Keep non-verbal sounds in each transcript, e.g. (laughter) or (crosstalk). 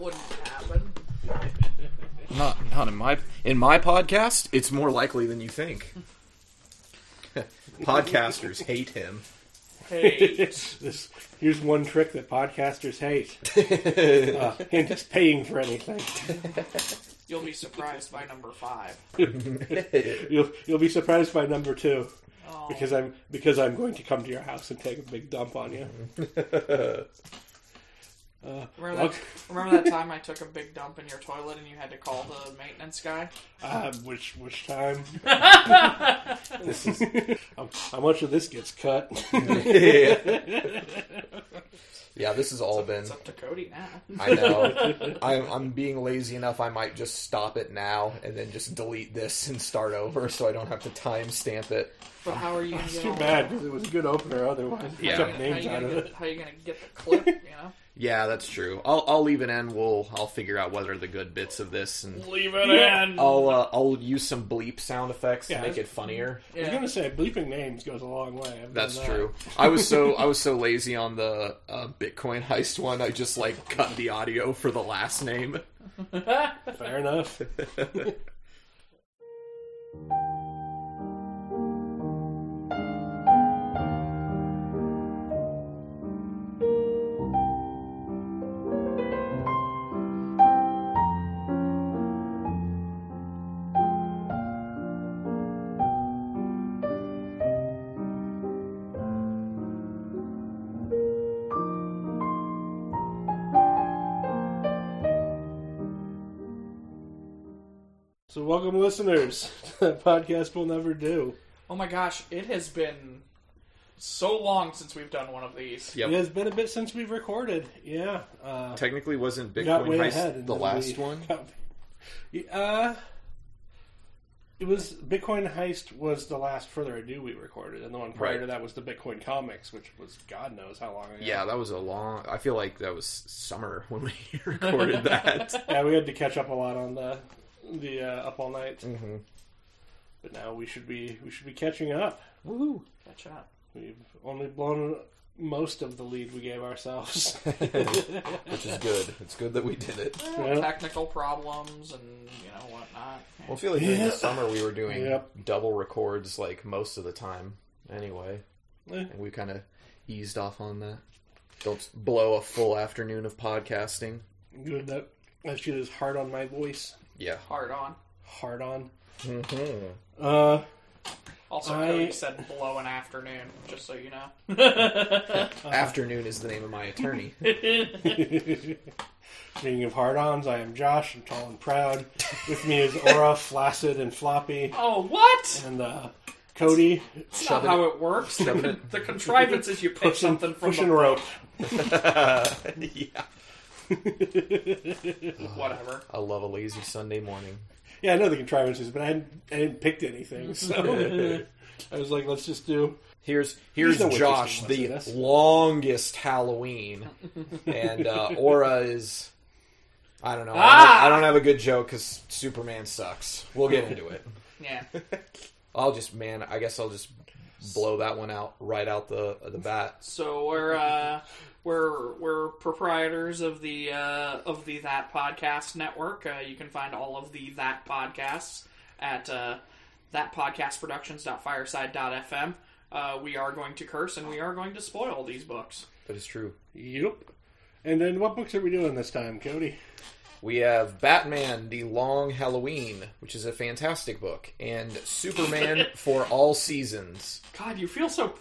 wouldn't happen. Not not in my in my podcast. It's more likely than you think. (laughs) Podcasters hate him. Hey, (laughs) This here's one trick that podcasters hate. (laughs) uh, and just paying for anything. you'll be surprised by number five. You'll you'll be surprised by number two Oh, because I'm because I'm going to come to your house and take a big dump on you. Uh, remember, that, remember that (laughs) time I took a big dump in your toilet and you had to call the maintenance guy? uh, which which time? (laughs) this is how, how much of this gets cut? Yeah, (laughs) yeah, this has all been. It's up to Cody now. I know. I'm, I'm being lazy enough. I might just stop it now and then just delete this and start over, so I don't have to timestamp it. But how are you gonna It's get too bad because it was a good opener. Otherwise, Yeah. took How names you out gonna of get, it. how are you gonna get the clip? You know, Yeah, that's true. I'll I'll leave it in. We'll I'll figure out what are the good bits of this, and leave it in. I'll uh, I'll use some bleep sound effects Yeah, to make that's- it funnier. I was Yeah. gonna say bleeping names goes a long way. I've done That's that. true. I was so I was so lazy on the uh, Bitcoin heist one. I just like cut the audio for the last name. (laughs) Fair enough. (laughs) welcome, listeners. (laughs) to that podcast will never do. Oh my gosh, it has been so long since we've done one of these. Yep. It has been a bit since we've recorded. Yeah. Uh, Technically, wasn't we got Bitcoin way heist ahead. and the then last we one? got- (laughs) uh, it was Bitcoin heist was the last further ado we recorded, and the one prior Right. to that was the Bitcoin comics, which was God knows how long ago. Yeah, that was a long. I feel like that was summer when we (laughs) recorded that. yeah, we had to catch up a lot on the the uh, up all night, hmm but now we should be we should be catching up. Woohoo! Catch up. We've only blown most of the lead we gave ourselves. (laughs) (laughs) Which is good. It's good that we did it. Yeah. Technical problems and you know whatnot. Well, I feel like during Yeah. the summer we were doing Yep. double records like most of the time. Anyway, Eh. and we kind of eased off on that. Don't blow a full afternoon of podcasting. Good that that shit is hard on my voice. Yeah. Hard on. Hard on. Mm-hmm. Uh, Also, I- Cody said blow an afternoon, just so you know. (laughs) Afternoon is the name of my attorney. (laughs) Speaking of hard-ons, I am Josh. I'm tall and proud. With me is Aura, (laughs) flaccid and floppy, oh, what? and uh, Cody That's not how it works. it. the contrivance is you pick pushing, something from pushing the rope. yeah. (laughs) whatever. I love a lazy Sunday morning. Yeah, I know the contrivances, but I hadn't, I hadn't picked anything, (laughs) so I was like, let's just do. Here's here's no Josh, in the this. longest Halloween, (laughs) and uh, Aura is. I don't know. I, Ah! don't, I don't have a good joke because Superman sucks. We'll get into it. Yeah. I'll just man. I guess I'll just blow that one out right out the the bat. So we're uh, we're we're proprietors of the uh, of the That Podcast Network. Uh, you can find all of the That podcasts at uh, thatpodcastproductions.fireside.fm. Uh, we are going to curse and we are going to spoil these books. That is true. Yep. And then what books are we doing this time, Cody? We have Batman: The Long Halloween, which is a fantastic book, and Superman (laughs) for All Seasons. God, you feel so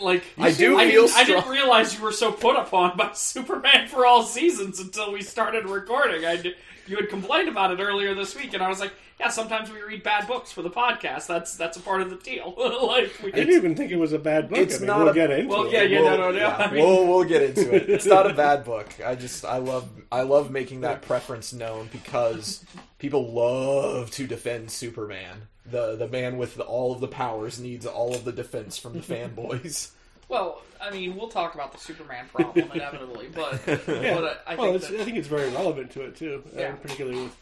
like I do I feel didn't, I didn't realize you were so put upon by (laughs) Superman for all seasons until we started recording. I did, you had complained about it earlier this week, and I was like, "Yeah, sometimes we read bad books for the podcast. That's that's a part of the deal." (laughs) like, we, I didn't even think it was a bad book. It's I mean, not we'll a- get into well, it. yeah, yeah, We'll- no, no, no. I mean, we'll we'll get into it. It's not a bad book. I just I love I love making that preference known because people love to defend Superman. The the man with the, all of the powers needs all of the defense from the (laughs) fanboys. well, I mean, we'll talk about the Superman problem (laughs) inevitably, but Yeah. but I, I well, think it's, that, I think it's very relevant to it too, Yeah. and particularly with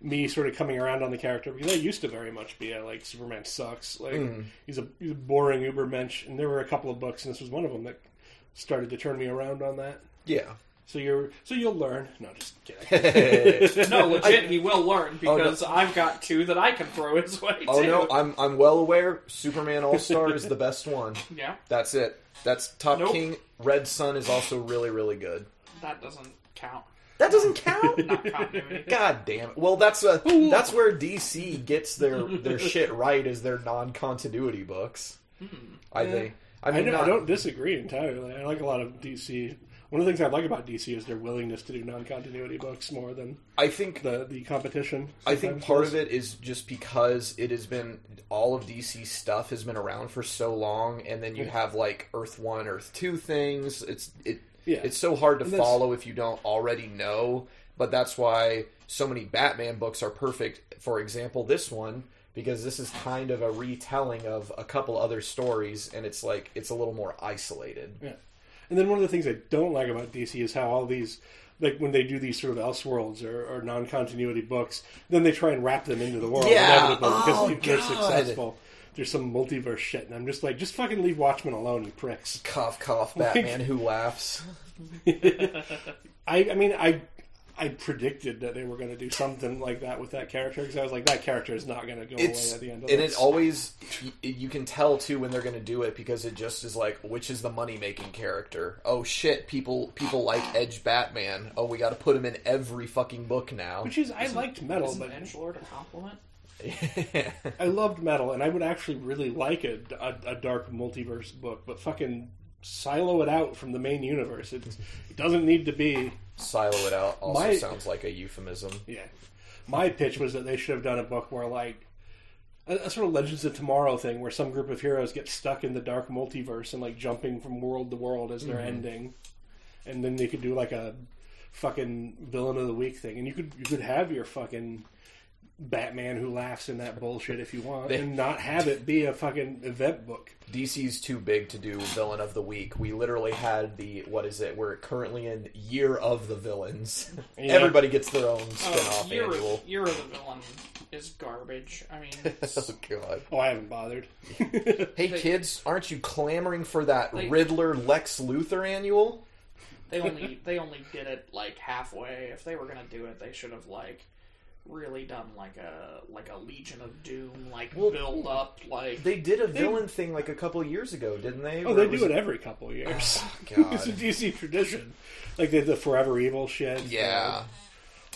me sort of coming around on the character because I used to very much be a like Superman sucks, like Mm. he's a he's a boring ubermensch, and there were a couple of books, and this was one of them that started to turn me around on that. Yeah, So you're so you'll learn. No, just kidding. (laughs) No, legit, he will learn Oh, no. because I've got two that I can throw his way. oh too. no, I'm I'm well aware. Superman All Star is the best one. (laughs) yeah, That's it. That's Top Nope. King. Red Sun is also really really good. that doesn't count. That doesn't count. Not. (laughs) God damn it! Well, that's uh, a, that's where DC gets their their shit right is their non continuity books. Hmm. I Yeah. think. I I, mean, don't, I don't disagree entirely. I like a lot of DC. One of the things I like about DC is their willingness to do non-continuity books more than I think the the competition. I think part of it is just because it has been all of DC stuff has been around for so long, and then you Yeah. have like Earth One, Earth Two things. It's it Yeah. it's so hard to follow if you don't already know. But that's why so many Batman books are perfect. For example, this one because this is kind of a retelling of a couple other stories, and it's like it's a little more isolated. Yeah. And then one of the things I don't like about DC is how all these, like when they do these sort of Elseworlds or, or non-continuity books, then they try and wrap them into the world Yeah. inevitably oh, because Oh, if they're successful. There's some multiverse shit, and I'm just like, just fucking leave Watchmen alone, you pricks. Cough, cough, Batman who laughs. I, I mean, I, I predicted that they were going to do something like that with that character because I was like, that character is not going to go it's away at the end of and this. it always y- you can tell too when they're going to do it because it just is like which is the money making character oh shit people people like edge batman oh we got to put him in every fucking book now Which is, I liked metal, Isn't but Edgelord a compliment? (laughs) I loved metal, and I would actually really like a, a, a dark multiverse book, but fucking silo it out from the main universe. It, it doesn't need to be. Silo it out also My- sounds like a euphemism Yeah. My pitch was that they should have done a book where, like, a, a sort of Legends of Tomorrow thing where some group of heroes get stuck in the dark multiverse and, like, jumping from world to world as their mm-hmm. ending. And then they could do, like, a fucking villain of the week thing. And you could, you could have your fucking. Batman who laughs in that bullshit if you want, They- and not have it be a fucking event book. dc's too big to do villain of the week we literally had the what is it we're currently in year of the villains (laughs) Yeah. everybody gets their own Oh, spin-off Year, annual of, Year of the Villain is garbage. I mean, (laughs) it's- oh god Oh, I haven't bothered. (laughs) hey They- kids aren't you clamoring for that They- riddler lex luthor annual they only they only did it like halfway. If they were gonna do it, they should have like really done like a like a Legion of Doom like Well, build up like They did a villain thing like a couple of years ago, didn't they? Oh, Where they was- do it every couple of years. Oh, (laughs) it's a DC tradition. Like they the Forever Evil shit. Yeah.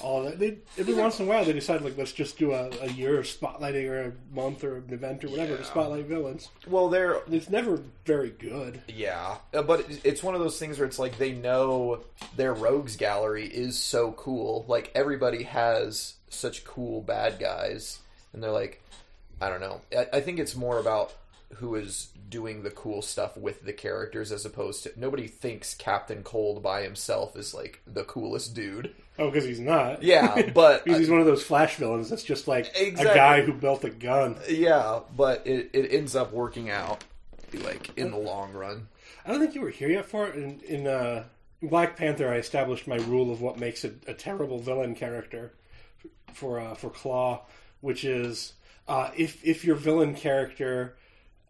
All that. They every once in a while they decide like let's just do a, a year of spotlighting or a month or an event or whatever to Yeah. spotlight villains. Well, they're It's never very good. yeah, Uh, but it- it's one of those things where it's like they know their rogues gallery is so cool. Like everybody has such cool bad guys, and they're like, I don't know. I, I think it's more about who is doing the cool stuff with the characters as opposed to nobody thinks Captain Cold by himself is like the coolest dude. Oh, because he's not. Yeah, (laughs) but because he's one of those Flash villains that's just like Exactly. a guy who built a gun. Yeah, but it, it ends up working out, like in the long run. I don't think you were here yet for it. In, in uh, Black Panther, I established my rule of what makes a, a terrible villain character for uh, for Klaw, which is uh, if if your villain character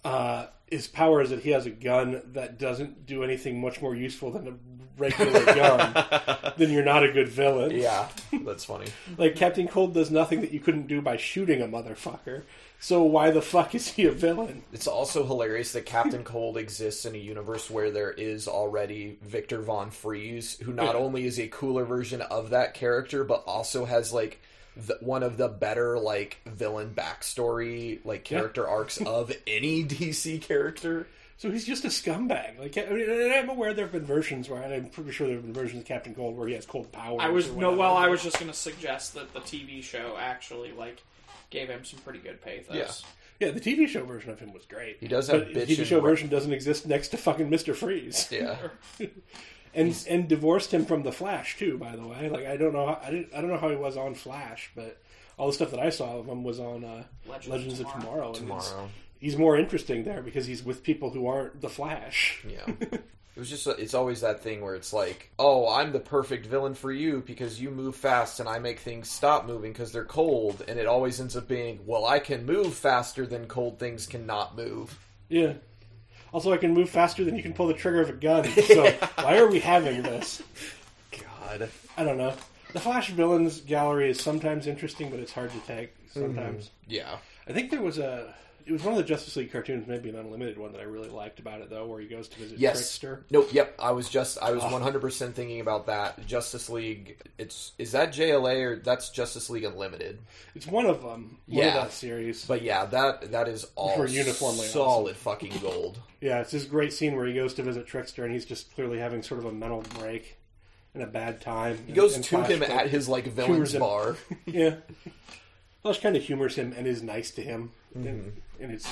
uh, his power is that he has a gun that doesn't do anything much more useful than a regular gun, (laughs) then you're not a good villain. Yeah, that's funny. Like Captain Cold does nothing that you couldn't do by shooting a motherfucker. So why the fuck is he a villain? It's also hilarious that Captain Cold exists in a universe where there is already Victor Von Freeze, who not only is a cooler version of that character, but also has like the, one of the better like villain backstory like character arcs (laughs) of any DC character. So he's just a scumbag. Like I mean, I'm aware there have been versions where and I'm pretty sure there have been versions of Captain Cold where he has cold powers. I was no. Well, I was just going to suggest that the TV show actually like gave him some pretty good pathos. Yeah, Yeah, the TV show version of him was great. He does have but the TV show ra- version doesn't exist next to fucking Mister Freeze, Yeah, (laughs) and and divorced him from the Flash too. By the way, like I don't know, how, I didn't, I don't know how he was on Flash, but all the stuff that I saw of him was on uh, Legends Legends, of of Tomorrow. Tomorrow. and tomorrow. he's more interesting there because he's with people who aren't the Flash. Yeah. (laughs) It was just, it's always that thing where it's like, oh, I'm the perfect villain for you because you move fast and I make things stop moving because they're cold. And it always ends up being, well, I can move faster than cold things cannot move. Yeah. Also, I can move faster than you can pull the trigger of a gun. (laughs) So why are we having this? God. I don't know. The Flash villains gallery is sometimes interesting, but it's hard to take sometimes. Mm, yeah. I think there was a. It was one of the Justice League cartoons, maybe an unlimited one that I really liked about it though, where he goes to visit Yes. Trickster. Nope. Yep. I was just I was ah. one hundred percent thinking about that Justice League. It's is that JLA or that's Justice League Unlimited? It's one of them. One Yeah. of that series. But yeah, that that is all Were uniformly solid fucking gold. (laughs) Yeah, it's this great scene where he goes to visit Trickster and he's just clearly having sort of a mental break and a bad time. He goes and to Flash him at his like villain's bar. (laughs) yeah. Flash kind of humors him and is nice to him, and, and it's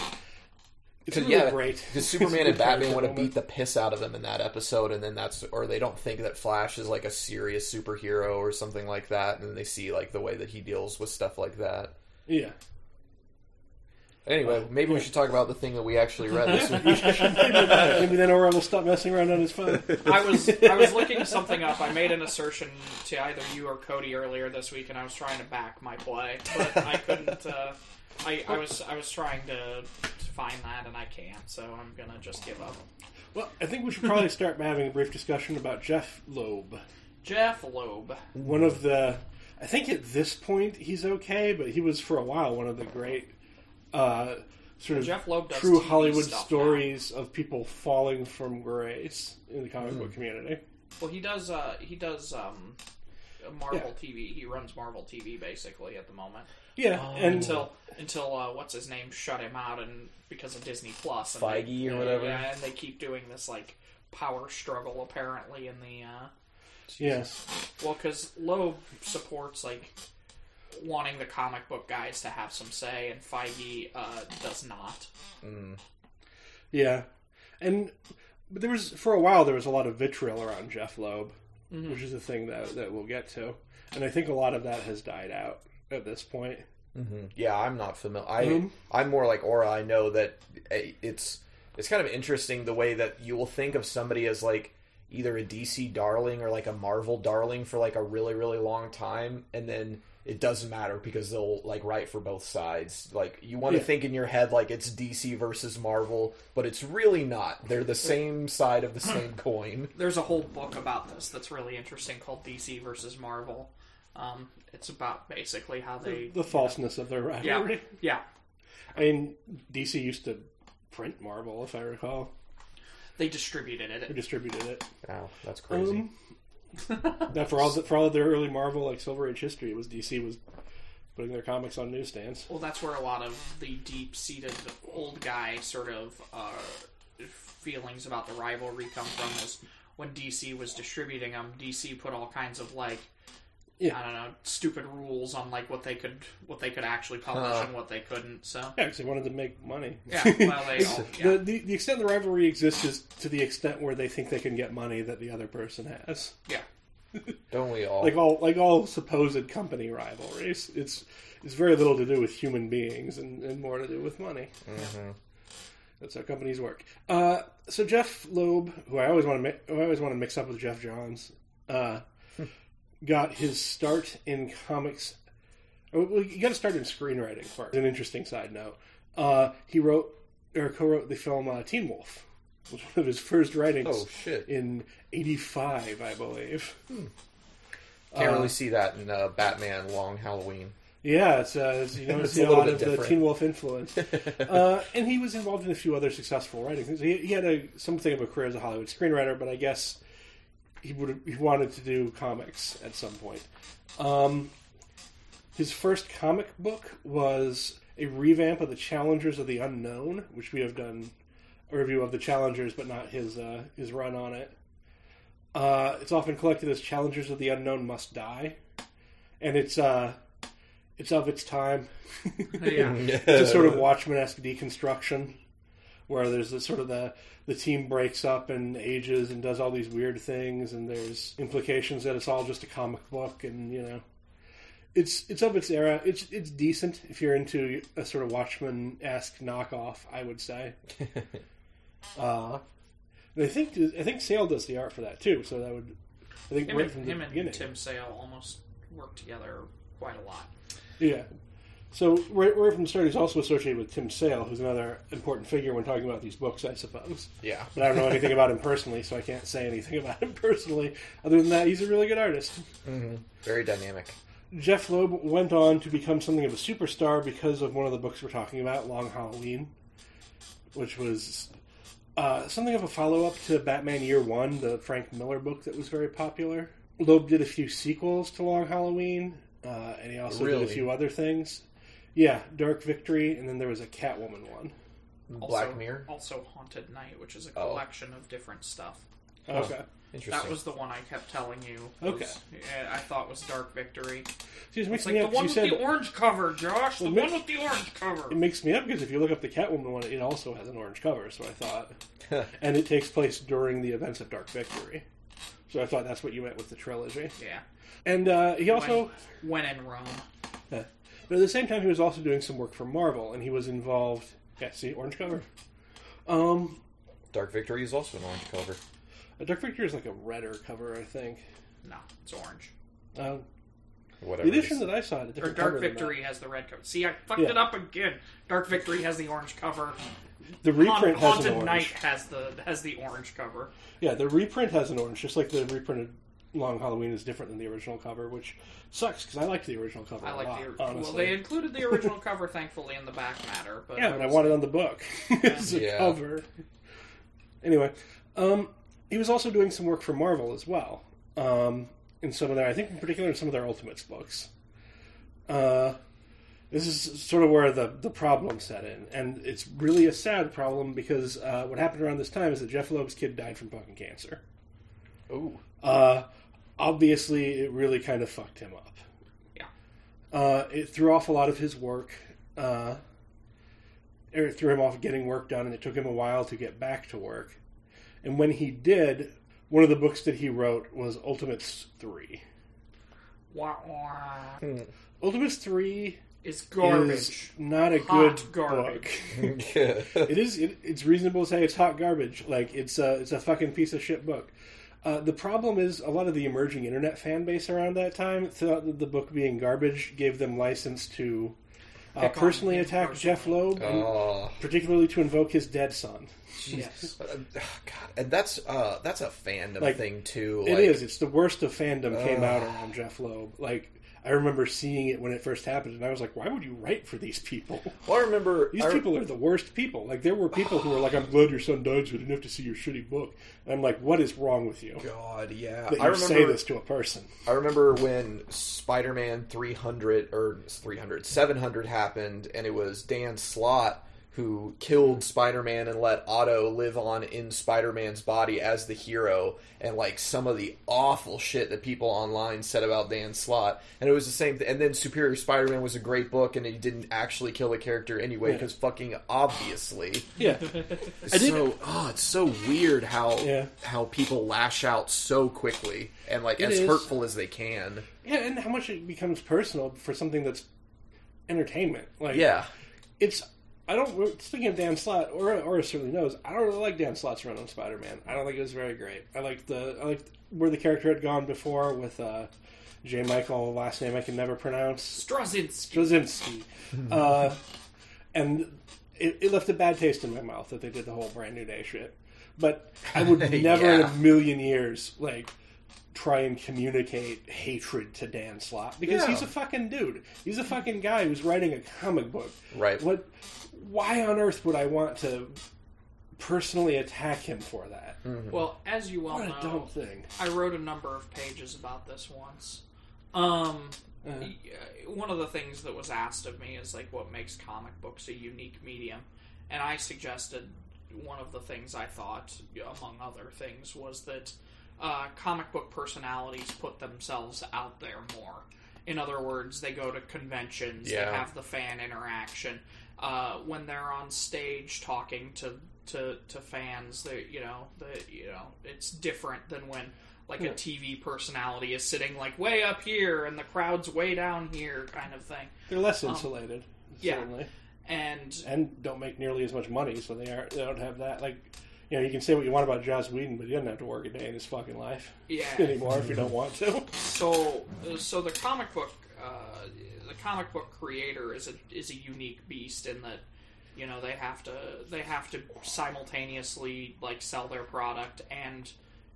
it's Cause, really yeah, great. Because (laughs) Superman and Batman want to beat the piss out of him in that episode, and then that's or they don't think that Flash is like a serious superhero or something like that, and they see like the way that he deals with stuff like that. Yeah, Anyway, maybe we should talk about the thing that we actually read this (laughs) week. maybe then Aura will stop messing around on his phone. (laughs) I was I was looking something up. I made an assertion to either you or Cody earlier this week, and I was trying to back my play, but I couldn't. Uh, I, I was I was trying to, to find that, and I can't. So I'm gonna just give up. Well, I think we should probably start by having a brief discussion about Jeph Loeb. Jeph Loeb. One of the, I think at this point he's okay, but he was for a while one of the great, uh, sort of Jeph Loeb does true TV Hollywood stuff stories of people falling from grace in the comic book community. Well, he does. Uh, he does. Um, Marvel TV. He runs Marvel TV basically at the moment. Yeah, Oh. and Until until uh, what's his name shut him out, and because of Disney Plus, and Feige they- or whatever? Yeah, and they keep doing this like power struggle apparently in the. Uh, yes, Well, because Loeb supports like wanting the comic book guys to have some say, and Feige uh, does not. yeah, and but there was for a while there was a lot of vitriol around Jeph Loeb, which is a thing that that we'll get to, and I think a lot of that has died out at this point. Yeah, I'm not familiar. I Mhm. I'm more like Aura. I know that eh, it's it's kind of interesting the way that you will think of somebody as like either a DC darling or like a Marvel darling for like a really really long time, and then it doesn't matter because they'll like write for both sides. Like you want to Yeah. think in your head like it's DC versus Marvel, but it's really not. They're the same side of the same coin. There's a whole book about this that's really interesting called DC versus Marvel. Um, it's about basically how they The falseness of their yeah rivalry. yeah I mean, DC used to print Marvel, if I recall. they distributed it. They it. distributed it. Wow, that's crazy. Um, that for all the, for all of their early Marvel like Silver Age history, it was DC was putting their comics on newsstands. Well, that's where a lot of the deep-seated old guy sort of uh, feelings about the rivalry come from. Is when DC was distributing them, DC put all kinds of like Yeah. I don't know stupid rules on like what they could what they could actually publish Huh. and what they couldn't. So Yeah, because they wanted to make money. yeah, (laughs) well they all, yeah. The, the the extent the rivalry exists is to the extent where they think they can get money that the other person has. yeah. (laughs) Don't we all? Like all like all supposed company rivalries, it's it's very little to do with human beings and, and more to do with money. Mhm. That's how companies work. Uh, so Jeph Loeb, who I always want to mi- who I always want to mix up with Geoff Johns, uh, got his start in comics. oh, Well, he got to start in screenwriting first. An interesting side note: uh, he wrote or co-wrote the film uh, Teen Wolf. It was one of his first writings Oh shit! in '85, I believe. Can't uh, really see that in uh, Batman Long Halloween. Yeah, it's, uh, it's you (laughs) know, It's see a a, lot of the. Teen Wolf influence, (laughs) uh, and he was involved in a few other successful writings. He, he had a something of a career as a Hollywood screenwriter, but I guess he would he wanted to do comics at some point. Um, his first comic book was a revamp of the Challengers of the Unknown, which we have done a review of the Challengers, but not his uh, his run on it. Uh, it's often collected as Challengers of the Unknown Must Die, and it's uh, it's of its time. (laughs) Yeah. (laughs) it's a sort of Watchmen esque deconstruction where there's this sort of the the team breaks up and ages and does all these weird things, and there's implications that it's all just a comic book, and you know, it's it's of its era. It's it's decent if you're into a sort of Watchmen esque knockoff, I would say. (laughs) uh, and I think I think Sale does the art for that too, so that would I think Him, right and, from the him and. Tim Sale almost work together quite a lot. Yeah. So right, right from the start, he's also associated with Tim Sale, who's another important figure when talking about these books, I suppose. Yeah. But I don't know anything about him personally, so I can't say anything (laughs) about him personally. Other than that, he's a really good artist. Very dynamic. Jeph Loeb went on to become something of a superstar because of one of the books we're talking about, Long Halloween, which was uh, something of a follow up to Batman Year One, the Frank Miller book that was very popular. Loeb did a few sequels to Long Halloween, uh, and he also did a few other things. Yeah, Dark Victory, and then there was a Catwoman one. Black Also- Mirror. Also, Haunted Knight, which is a Oh. collection of different stuff. Okay. Interesting. That was the one I kept telling you. was- Okay. yeah, I thought was Dark Victory. See, it It's makes like me the up 'cause one you with said the orange cover, Josh. The Well, one mix- with the orange cover. it makes me up because if you look up the Catwoman one, it also has an orange cover. So I thought, (laughs) and it takes place during the events of Dark Victory. So I thought that's what you meant with the trilogy. Yeah. And uh, he also, When in Rome. But at the same time, he was also doing some work for Marvel, and he was involved. Yeah, see, orange cover. Um, Dark Victory is also an orange cover. Dark Victory is like a redder cover, I think. No, it's orange. Uh, Whatever. the edition that I saw had a Or different Dark cover than that. Victory has the red cover. See, I fucked Yeah. it up again. Dark Victory has the orange cover. The reprint has an Haunted orange. Night has the has the orange cover. Yeah, the reprint has an orange, just like the reprinted Long Halloween is different than the original cover, which sucks because I liked the original cover I a like lot. the well. They included the original cover, thankfully, in the back matter. But Yeah, but I want it on the book (laughs) as a Yeah. cover. Anyway, um, he was also doing some work for Marvel as well. Um, in some of their, I think in particular in some of their Ultimates books. Uh, this is sort of where the, the problem set in. And it's really a sad problem because uh, what happened around this time is that Jeph Loeb's kid died from fucking cancer. Ooh. Uh, obviously, it really kind of fucked him up. Yeah. Uh, it threw off a lot of his work. Uh, it threw him off getting work done, and it took him a while to get back to work. And when he did, one of the books that he wrote was Ultimates 3. Wah, wah. Ultimates 3 is garbage. not a Hot good garbage. book. (laughs) it is. It, it's reasonable to say it's hot garbage. Like it's a it's a fucking piece of shit book. Uh, the problem is a lot of the emerging internet fan base around that time thought that the book being garbage gave them license to uh, personally attack personally. Jeph Loeb, and Oh, particularly to invoke his dead son. yes. (laughs) uh, God, and that's uh, that's a fandom Like, thing too. It like, is. It's the worst of fandom came out around Jeph Loeb. Like I remember seeing it when it first happened, and I was like, "Why would you write for these people? Well, I remember (laughs) These I- people are the worst people." Like there were people who were like, "I'm glad your son died, so I didn't have to see your shitty book." And I'm like, "What is wrong with you?" God, yeah. I remember say this to a person. I remember when Spider-Man 300 or 300 700 happened and it was Dan Slott who killed Spider-Man and let Otto live on in Spider-Man's body as the hero and like some of the awful shit that people online said about Dan Slott and it was the same th- and then Superior Spider-Man was a great book and he didn't actually kill the character anyway Yeah. because fucking obviously Yeah, it's I did- so oh it's so weird how Yeah. how people lash out so quickly and like It as is. hurtful as they can yeah, and how much it becomes personal for something that's entertainment. Like, yeah it's. I don't. Speaking of Dan Slott, or or certainly knows, I don't really like Dan Slott's run on Spider-Man. I don't think it was very great. I like the I like where the character had gone before with uh, J. Michael, last name I can never pronounce. Straczynski. Straczynski. uh, and it, it left a bad taste in my mouth that they did the whole brand new day shit. But I would (laughs) never in a million years like try and communicate hatred to Dan Slott because Yeah. he's a fucking dude. He's a fucking guy who's writing a comic book. Right. What? Why on earth would I want to personally attack him for that? Well, as you well What a know, dumb thing. I wrote a number of pages about this once. Um, Uh, y- one of the things that was asked of me is like what makes comic books a unique medium, and I suggested one of the things I thought, among other things, was that uh, comic book personalities put themselves out there more. In other words, they go to conventions, Yeah. they have the fan interaction. Uh, when they're on stage talking to to, to fans, they you know the you know it's different than when like Yeah. a TV personality is sitting like way up here and the crowd's way down here, kind of thing. They're less insulated, yeah. certainly. And and don't make nearly as much money, so they are they don't have that. Like, you know, you can say what you want about Joss Whedon, but he doesn't have to work a day in his fucking life yeah, (laughs) anymore if you don't want to. so so the comic book uh, the comic book creator is a is a unique beast in that you know they have to they have to simultaneously like sell their product and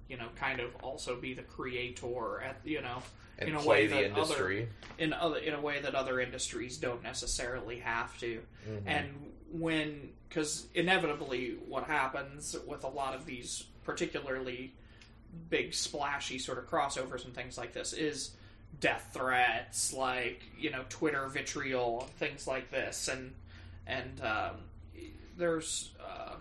you know kind of also be the creator at you know and in a way that industry. other in other in a way that other industries don't necessarily have to Mm-hmm. and when because inevitably what happens with a lot of these particularly big splashy sort of crossovers and things like this is death threats like you know twitter vitriol things like this and and um, there's uh,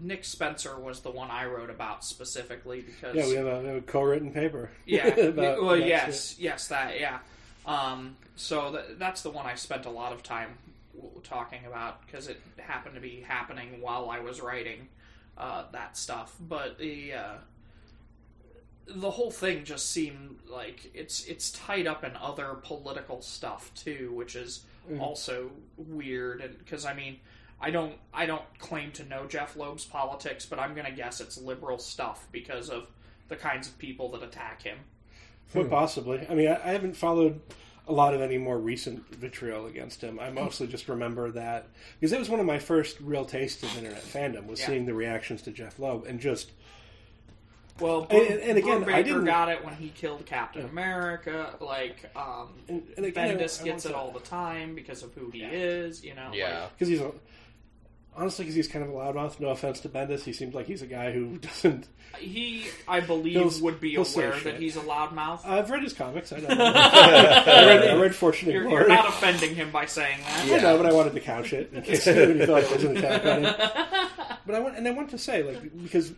nick spencer was the one i wrote about specifically because Yeah, we have a, a co-written paper. yeah. (laughs) about- well, yes, yes, that yeah. Um, so th- that's the one I spent a lot of time w- talking about because it happened to be happening while I was writing uh, that stuff. But the uh, the whole thing just seemed like it's it's tied up in other political stuff too, which is mm. also weird. And because I mean. I don't. I don't claim to know Jeph Loeb's politics, but I'm gonna guess it's liberal stuff because of the kinds of people that attack him. Hmm. Quite possibly. I mean, I, I haven't followed a lot of any more recent vitriol against him. I (laughs) mostly just remember that because it was one of my first real tastes of internet fandom was Yeah. seeing the reactions to Jeph Loeb and just Well, And- and again, Brubaker I didn't- got it when he killed Captain America. Like, um, and, and again, Bendis I- I gets it to- all the time because of who he is. You know, Yeah. like, because he's a, honestly because he's kind of a loudmouth. No offense to Bendis, he seems like he's a guy who (laughs) doesn't. he, I believe, would be he'll aware that he's a loudmouth. I've read his comics. I (laughs) know. (laughs) I, read, I read Fortunate you're, Glory. you're not offending him by saying that. I know, but I wanted to couch it in case anybody thought it was an attack on him. But I want, and I want to say, like, because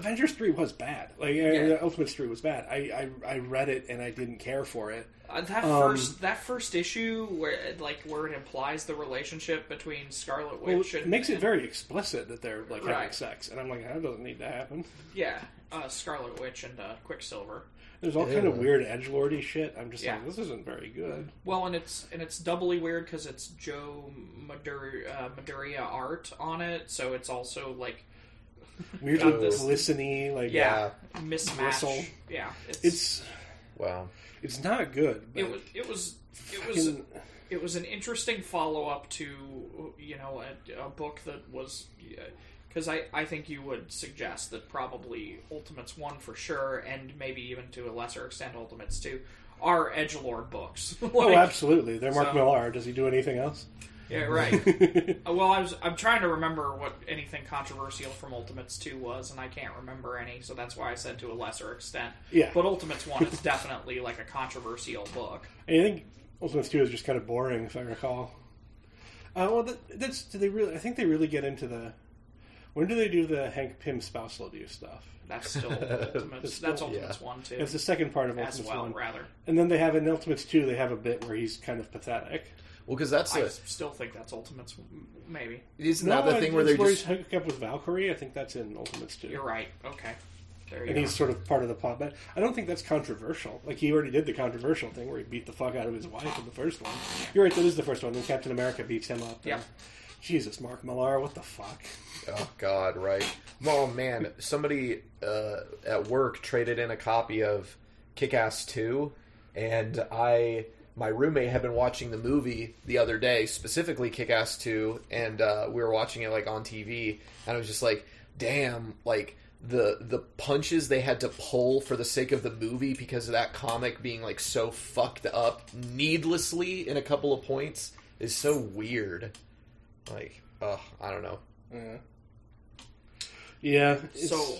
Avengers three was bad. Like, Yeah. uh, Ultimate three was bad. I, I I read it and I didn't care for it. Uh, that Um, first that first issue where like where it implies the relationship between Scarlet Well, Witch it and makes it very explicit that they're like having sex, and I'm like, that doesn't need to happen. yeah uh, Scarlet Witch and uh, Quicksilver. There's all kind of weird edge lordy shit. I'm just Yeah. like, this isn't very good. Well, and it's and it's doubly weird because it's Joe Madur, uh, Madureira art on it, so it's also like Weird, Got this- glistening, like yeah, uh, mismatch. Bristle. Yeah, it's, It's Wow. it's not good. But it was it was it was fucking- it was an interesting follow up to you know a, a book that was because I I think you would suggest that probably Ultimates one for sure, and maybe even to a lesser extent Ultimates two are edge lord books. (laughs) oh, absolutely. They're Mark so- Millar. Does he do anything else? Yeah, right. Uh, (laughs) (laughs) well, I was I'm trying to remember what anything controversial from Ultimates 2 was, and I can't remember any, so that's why I said to a lesser extent. Yeah. But Ultimates 1 is definitely like a controversial book. I think Ultimates Two is just kind of boring, if I recall. Uh, well, that, that's do they really? I think they really get into the. When do they do the Hank Pym spousal abuse stuff? That's still (laughs) Ultimates. It's still- that's Ultimates 1 too. It's the second part of as Ultimates well, One, rather. and then they have in Ultimates Two. They have a bit where he's kind of pathetic. Well, because that's I a, still think that's Ultimates, maybe. isn't that the I- thing where they're he's just hooking up with Valkyrie. I think that's in Ultimates too. You're right. Okay. There you and go. he's sort of part of the plot. But I don't think that's controversial. Like he already did the controversial thing where he beat the fuck out of his wife in the first one. You're right, that is the first one. Then Captain America beats him up. Yeah. And- Jesus, Mark Millar, what the fuck? Oh God, right. Oh man, somebody uh, at work traded in a copy of Kick-Ass Two, and I, my roommate had been watching the movie the other day, specifically Kick-Ass Two, and uh, we were watching it like on TV, and I was just like, damn, like the the punches they had to pull for the sake of the movie because of that comic being like so fucked up needlessly in a couple of points is so weird. Like, ugh, I don't know. Yeah. Yeah. It's, So-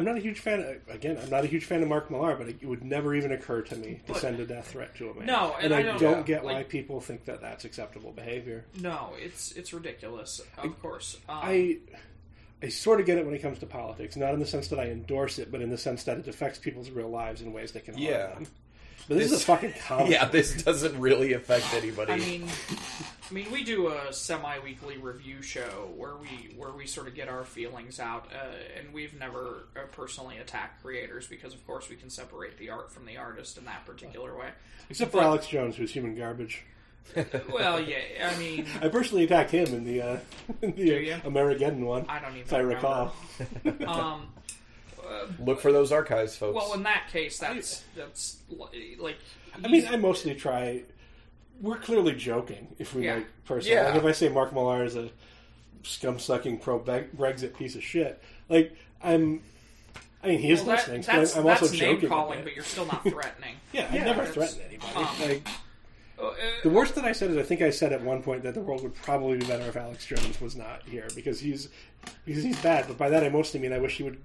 I'm not a huge fan. Of, again, I'm not a huge fan of Mark Millar, but it would never even occur to me to But- send a death threat to a man. No, and and, I I, don't- don't, yeah, get why like- people think that that's acceptable behavior. No, it's it's ridiculous. Of course. Um, I I sort of get it when it comes to politics, not in the sense that I endorse it, but in the sense that it affects people's real lives in ways that can harm Yeah. them. But this, is a fucking (laughs) comic. Yeah, this doesn't really affect anybody. I mean, I mean, we do a semi-weekly review show where we where we sort of get our feelings out, uh, and we've never uh, personally attacked creators because, of course, we can separate the art from the artist in that particular way. Except for Alex Jones, who's human garbage. (laughs) Well, yeah, I mean, (laughs) I personally attacked him in the uh, in the you? Amerigeddon one, I don't even if I remember. recall. um, Look for those archives, folks. Well, in that case, that's that's like. I mean, I mostly try. We're clearly joking if we Yeah. like personally. Yeah. Like if I say Mark Millar is a scum sucking pro Brexit piece of shit, like I'm. I mean, he is well, that- listening. so that's I'm that's also name joking. calling, with but it. you're still (laughs) not threatening. Yeah, I Yeah, never it's- threaten anybody. um, like Uh, the worst that I said is I think I said at one point that the world would probably be better if Alex Jones was not here because he's because he's bad. But by that I mostly mean I wish he would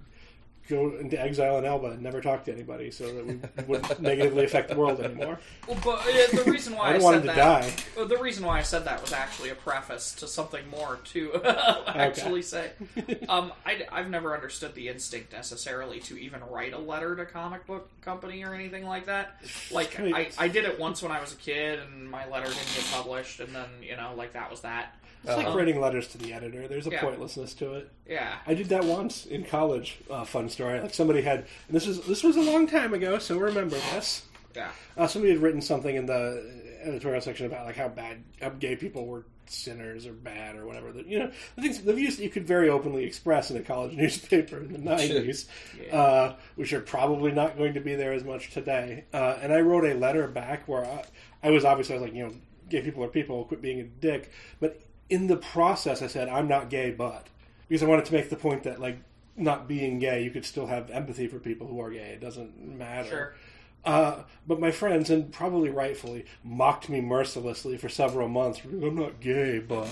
go into exile in Elba and never talk to anybody so that we wouldn't (laughs) negatively affect the world anymore. well, but uh, the reason why I I, don't said to that, die. well, the reason why I said that was actually a preface to something more to (laughs) actually say. (laughs) Um, I, have never understood the instinct necessarily to even write a letter to comic book company or anything like that. Like I, I did it once when I was a kid, and my letter didn't get published, and then you know, like that was that. It's like writing letters to the editor. There's a Yeah. pointlessness to it. Yeah. I did that once in college. Uh, fun story. Like somebody had, and this was this was a long time ago, so remember this. Yeah. Uh, somebody had written something in the editorial section about like how bad how gay people were sinners or bad or whatever. The, you know, the things the views that you could very openly express in a college (laughs) newspaper in the (laughs) nineties, uh, which are probably not going to be there as much today. Uh, and I wrote a letter back where I, I was obviously I was like, you know, gay people are people, quit being a dick. But in the process, I said I'm not gay, but because I wanted to make the point that like not being gay, you could still have empathy for people who are gay. It doesn't matter. Sure. Uh, but my friends, and probably rightfully, mocked me mercilessly for several months. I'm not gay, but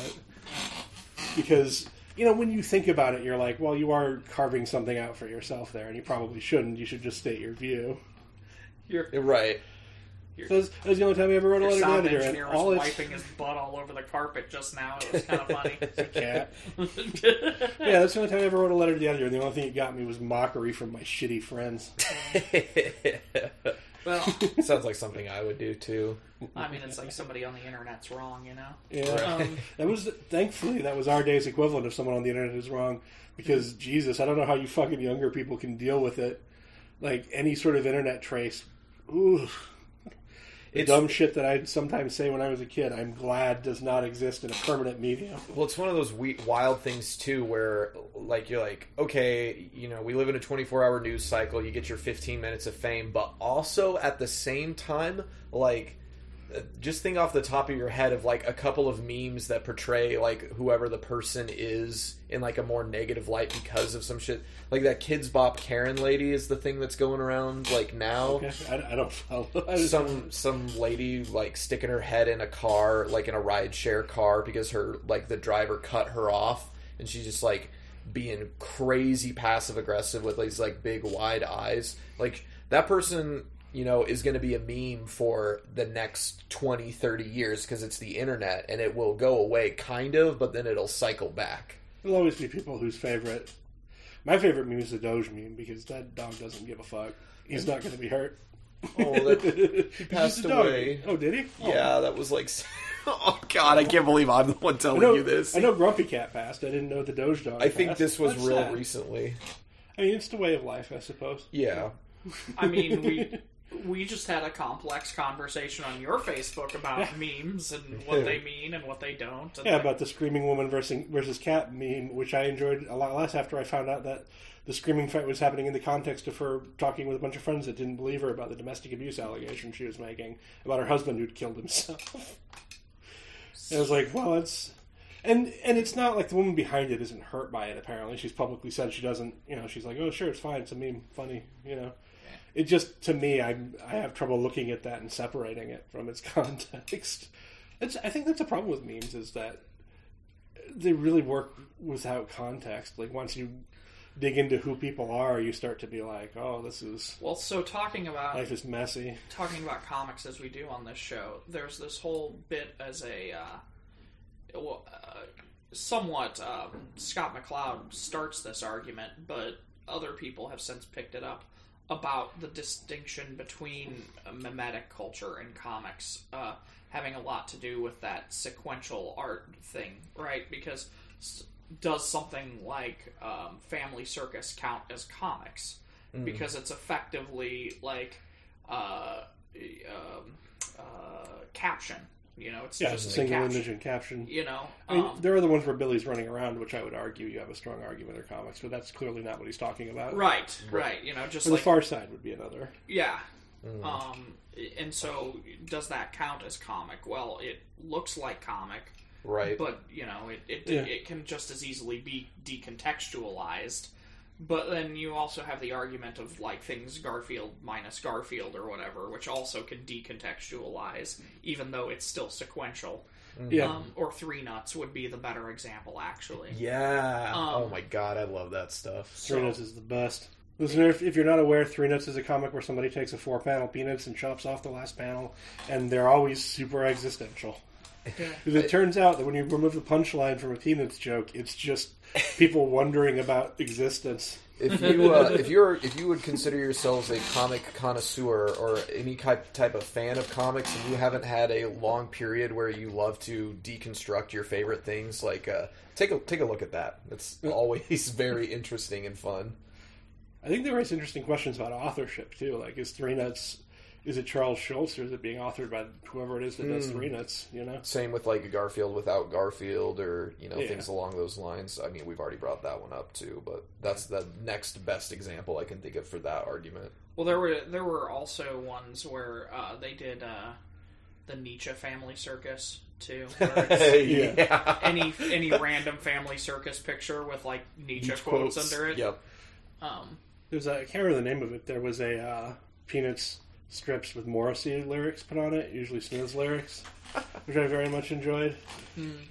because you know when you think about it, you're like, well, you are carving something out for yourself there, and you probably shouldn't. You should just state your view. You're right. So that's, that's the only time I ever wrote a your letter to the sound editor, and engineer was all wiping his butt all over the carpet just now. It was kind of funny. (laughs) cat. (laughs) Yeah, that's the only time I ever wrote a letter to the editor, and the only thing it got me was mockery from my shitty friends. (laughs) well, Sounds like something I would do too. I mean, it's like somebody on the internet's wrong, you know. Yeah, Um, that was thankfully that was our day's equivalent of someone on the internet is wrong. Because Jesus, I don't know how you fucking younger people can deal with it. Like any sort of internet trace, ooh, the It's- dumb shit that I'd sometimes say when I was a kid. I'm glad does not exist in a permanent medium. Well, it's one of those we- wild things too, where like you're like, okay, you know, we live in a 24 hour news cycle. You get your 15 minutes of fame, but also at the same time, like, just think off the top of your head of like a couple of memes that portray like whoever the person is in like a more negative light because of some shit. Like that Kidz Bop Karen lady is the thing that's going around like now Okay, I, I don't follow. (laughs) I just- some some lady like sticking her head in a car like in a ride share car because her like the driver cut her off and she's just like being crazy passive aggressive with these like big wide eyes like that person you know is going to be a meme for the next 20 30 years because it's the internet and it will go away kind of but then it'll cycle back There'll always be people whose favorite. My favorite meme is the Doge meme because that dog doesn't give a fuck. He's not going to be hurt. oh that, (laughs) he passed away. Oh, did he? Oh. yeah that was like (laughs) oh god i can't believe i'm the one telling know, you this I know Grumpy Cat passed. I didn't know the Doge dog. I think this was That's real sad. recently. I mean, it's the way of life, I suppose. Yeah. I mean, we (laughs) we just had a complex conversation on your Facebook about memes and what they (laughs) mean and what they don't. And Yeah, about the screaming woman versus versus cat meme, which I enjoyed a lot less after I found out that the screaming fight was happening in the context of her talking with a bunch of friends that didn't believe her about the domestic abuse allegation she was making about her husband who'd killed himself. (laughs) And I was like, well, it's and and it's not like the woman behind it isn't hurt by it. Apparently, she's publicly said she doesn't. You know, she's like, oh, sure, it's fine. It's a meme, funny. You know, it just to me, I I have trouble looking at that and separating it from its (laughs) context. It's I think that's a problem with memes is that they really work without context. Like once you dig into who people are, you start to be like, oh, this is well, so talking about life is messy. talking about comics as we do on this show, there's this whole bit as a uh, uh, somewhat um, Scott McCloud starts this argument, but other people have since picked it up about the distinction between mimetic culture and comics uh, having a lot to do with that sequential art thing, right? Because does something like um, Family Circus count as comics? Because it's effectively like uh, um, uh, caption You know, it's Yeah, just it's a a single caption. image and caption. You know, I mean, um, there are the ones where Billy's running around, which I would argue you have a strong argument are comics, but that's clearly not what he's talking about. right, right. You know, just Or like the Far Side would be another. Yeah. Um, and so, does that count as comic? Well, it looks like comic, Right. but you know, it it, Yeah. it can just as easily be decontextualized. But then you also have the argument of like things Garfield minus Garfield or whatever, which also can decontextualize, even though it's still sequential. Yeah. Um, or Three Nuts would be the better example, actually. yeah. Um, oh my god, I love that stuff. Three So- Nuts is the best. Listener, if, if you're not aware, Three Nuts is a comic where somebody takes a four panel Peanuts and chops off the last panel, and they're always super existential. Because it turns out that when you remove the punchline from a Peanuts joke, it's just people wondering about existence. If you uh, if you're if you would consider yourselves a comic connoisseur or any type type of fan of comics, and you haven't had a long period where you love to deconstruct your favorite things, like uh, take a take a look at that. It's always (laughs) very interesting and fun. I think they raise interesting questions about authorship too. Like, is Three Nuts is it Charles Schulz or is it being authored by whoever it is that does Three Nuts? You know, Same with like Garfield without Garfield, or you know Yeah. things along those lines. I mean, we've already brought that one up too, but that's the next best example I can think of for that argument. Well, there were there were also ones where uh, they did uh, the Nietzsche family circus too. (laughs) Yeah. any any random family circus picture with like Nietzsche Each quotes, quotes. under it. Yep. Um, there's a I can't remember the name of it. There was a uh, Peanuts strips with Morrissey lyrics put on it, usually Smith's lyrics, which I very much enjoyed.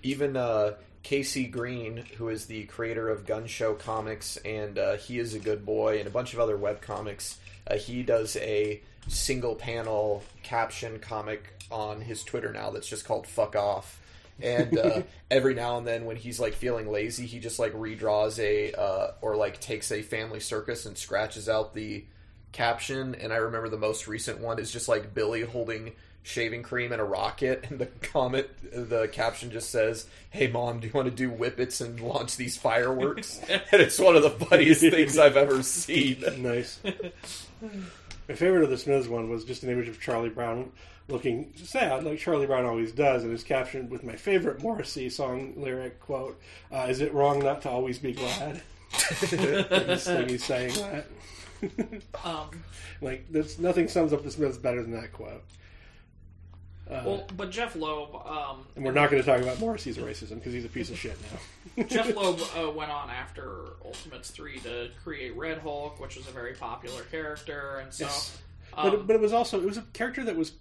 even uh, KC Green, who is the creator of Gunshow Comics and uh, He is a Good Boy and a bunch of other web comics, uh, he does a single panel caption comic on his Twitter now that's just called "Fuck Off." And uh, (laughs) every now and then, when he's like feeling lazy, he just like redraws a uh, or like takes a family circus and scratches out the caption. And I remember the most recent one is just like Billy holding shaving cream and a rocket, and the comment, the caption just says, "Hey mom, do you want to do whippets and launch these fireworks?" (laughs) and it's one of the funniest things I've ever seen. Nice. My favorite of the Smiths one was just an image of Charlie Brown looking sad, like Charlie Brown always does, and it's captioned with my favorite Morrissey song lyric quote: uh, "Is it wrong not to always be glad?" like, he's, like he's saying that. (laughs) um, Like, there's nothing sums up the Smiths better than that quote. Uh, well, but Jeph Loeb, um, and we're not going to talk about Morrissey's racism because he's a piece of shit now. (laughs) Jeph (laughs) Loeb uh, went on after Ultimates three to create Red Hulk, which was a very popular character, and so. Yes. Um, but, but it was also it was a character that was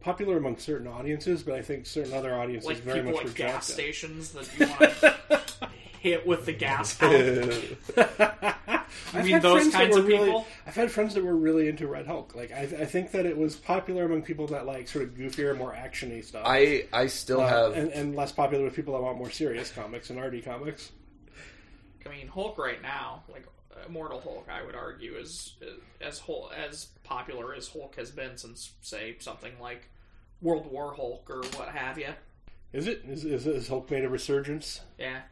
popular among certain audiences, but I think certain other audiences like very much at reject gas it. stations that you want to hit with the gas (laughs) pump. I've mean those kinds of really- people? I've had friends that were really into Red Hulk. Like I, I think that it was popular among people that like sort of goofier, more actiony stuff. I I still Uh, have and, and less popular with people that want more serious comics and arty comics. I mean, Hulk right now, like Immortal Hulk, I would argue is as Hulk, as popular as Hulk has been since, say, something like World War Hulk or what have you. Is it? Is, is, is Hulk made a resurgence? Yeah.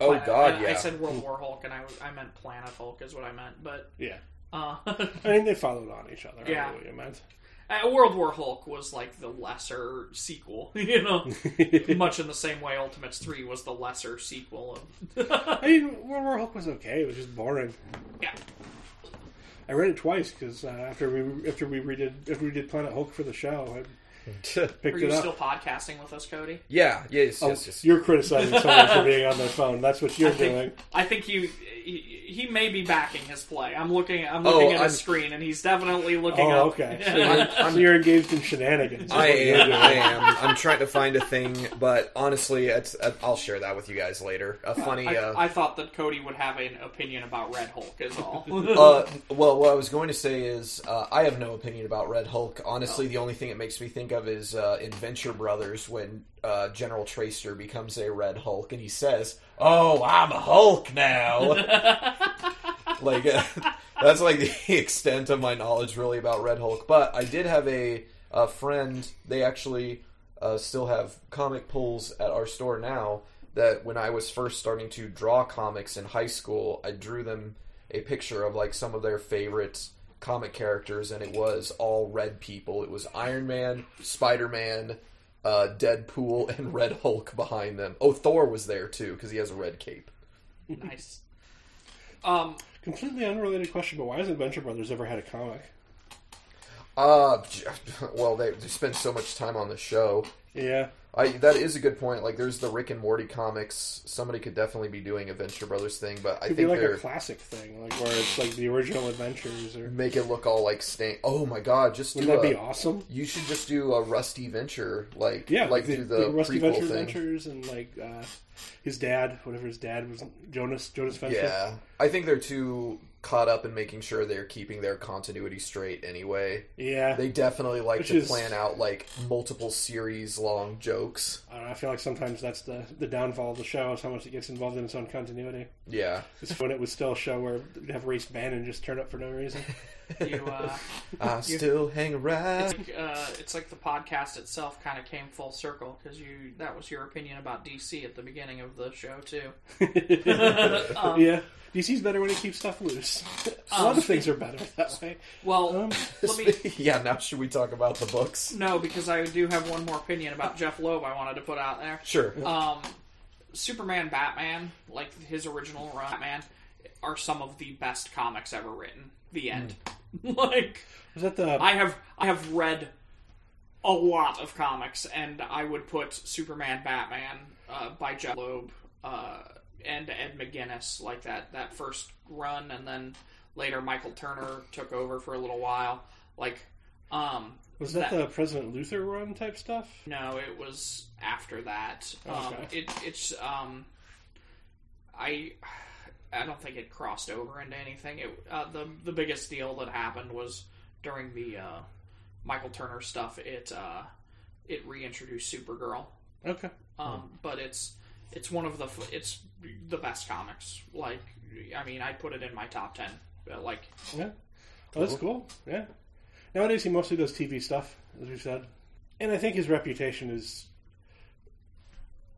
Oh Planet- god I, yeah I said World War Hulk, and I, I meant Planet Hulk is what I meant, but Yeah. uh, (laughs) I mean, they followed on each other. I Yeah. don't know what you meant. uh, World War Hulk was like the lesser sequel, (laughs) you know, (laughs) much in the same way Ultimates Three was the lesser sequel of. I mean, World War Hulk was okay. It was just boring. yeah. I read it twice because uh, after we after we redid after we did Planet Hulk for the show, I (laughs) picked Are it you up. still podcasting with us, Cody? yeah yes Oh, yes yes You're criticizing someone for being on their phone. That's what you're I think, doing. I think he, he he may be backing his play. I'm looking I'm Oh, looking at I'm- his screen and he's definitely looking Oh, up. okay. (laughs) So you're, so you're engaged in shenanigans. is I what you're am. doing. I am. I'm trying to find a thing, but honestly, it's, uh, I'll share that with you guys later. A funny. I, uh, I thought that Cody would have an opinion about Red Hulk is all. (laughs) uh, well, what I was going to say is uh, I have no opinion about Red Hulk. Honestly, the only thing it makes me think of is uh, in Venture Brothers when uh, General Tracer becomes a Red Hulk and he says, "Oh, I'm a Hulk now." (laughs) like uh, (laughs) that's like the extent of my knowledge really about Red Hulk. But I did have a, a friend. They actually uh, still have comic pulls at our store now. That when I was first starting to draw comics in high school, I drew them a picture of like some of their favorite comic characters, and it was all red people. It was Iron Man, Spider Man, uh, Deadpool and (laughs) Red Hulk behind them. Oh, Thor was there too because he has a red cape. nice. Um, Completely unrelated question, but why has Adventure Brothers ever had a comic? Uh, (laughs) well, they, they spend so much time on the show. Yeah, I that is a good point. Like, there's the Rick and Morty comics. Somebody could definitely be doing a Venture Brothers thing, but I be think like they're a classic thing, like where it's like the original adventures, or make it look all like stain. Oh my god, just do wouldn't that a, be awesome? You should just do a Rusty Venture, like Yeah, like the, do the, Rusty prequel Venture thing. Adventures and like uh, his dad, whatever his dad was, Jonas Jonas Venture. Yeah, I think they're too caught up in making sure they're keeping their continuity straight. Anyway, yeah. they definitely like Which to is- plan out like multiple series long jokes. I, don't know, I feel like sometimes that's the the downfall of the show is how much it gets involved in its own continuity. Yeah, It's when it was still a show where you'd have Race Bannon just turn up for no reason. (laughs) you, uh, (laughs) I still hang around. it's like, uh, it's like the podcast itself kind of came full circle because you that was your opinion about DC at the beginning of the show too. (laughs) Um, yeah, DC's better when it keeps stuff loose. a lot Um, of things are better that way. Well, Um, let me yeah, now should we talk about the books? no because I do have one more opinion about Jeph Loeb I wanted to put out there. Sure. Um, Superman, Batman, like his original run, Batman, are some of the best comics ever written. The end. (laughs) like was that the I have I have read a lot of comics, and I would put Superman, Batman uh, by Jeph Loeb uh, and Ed McGuinness like that that first run, and then later Michael Turner took over for a little while. Like, um, was that, the President Luther run type stuff? no, it was after that. Um, it, it's um, I I don't think it crossed over into anything. It uh, the the biggest deal that happened was during the uh, Michael Turner stuff. It uh, it reintroduced Supergirl, Okay, um, but it's it's one of the it's the best comics. Like I mean, I put it in my top ten. Like yeah, oh, that's cool. Yeah, nowadays he mostly does TV stuff, as we said, and I think his reputation is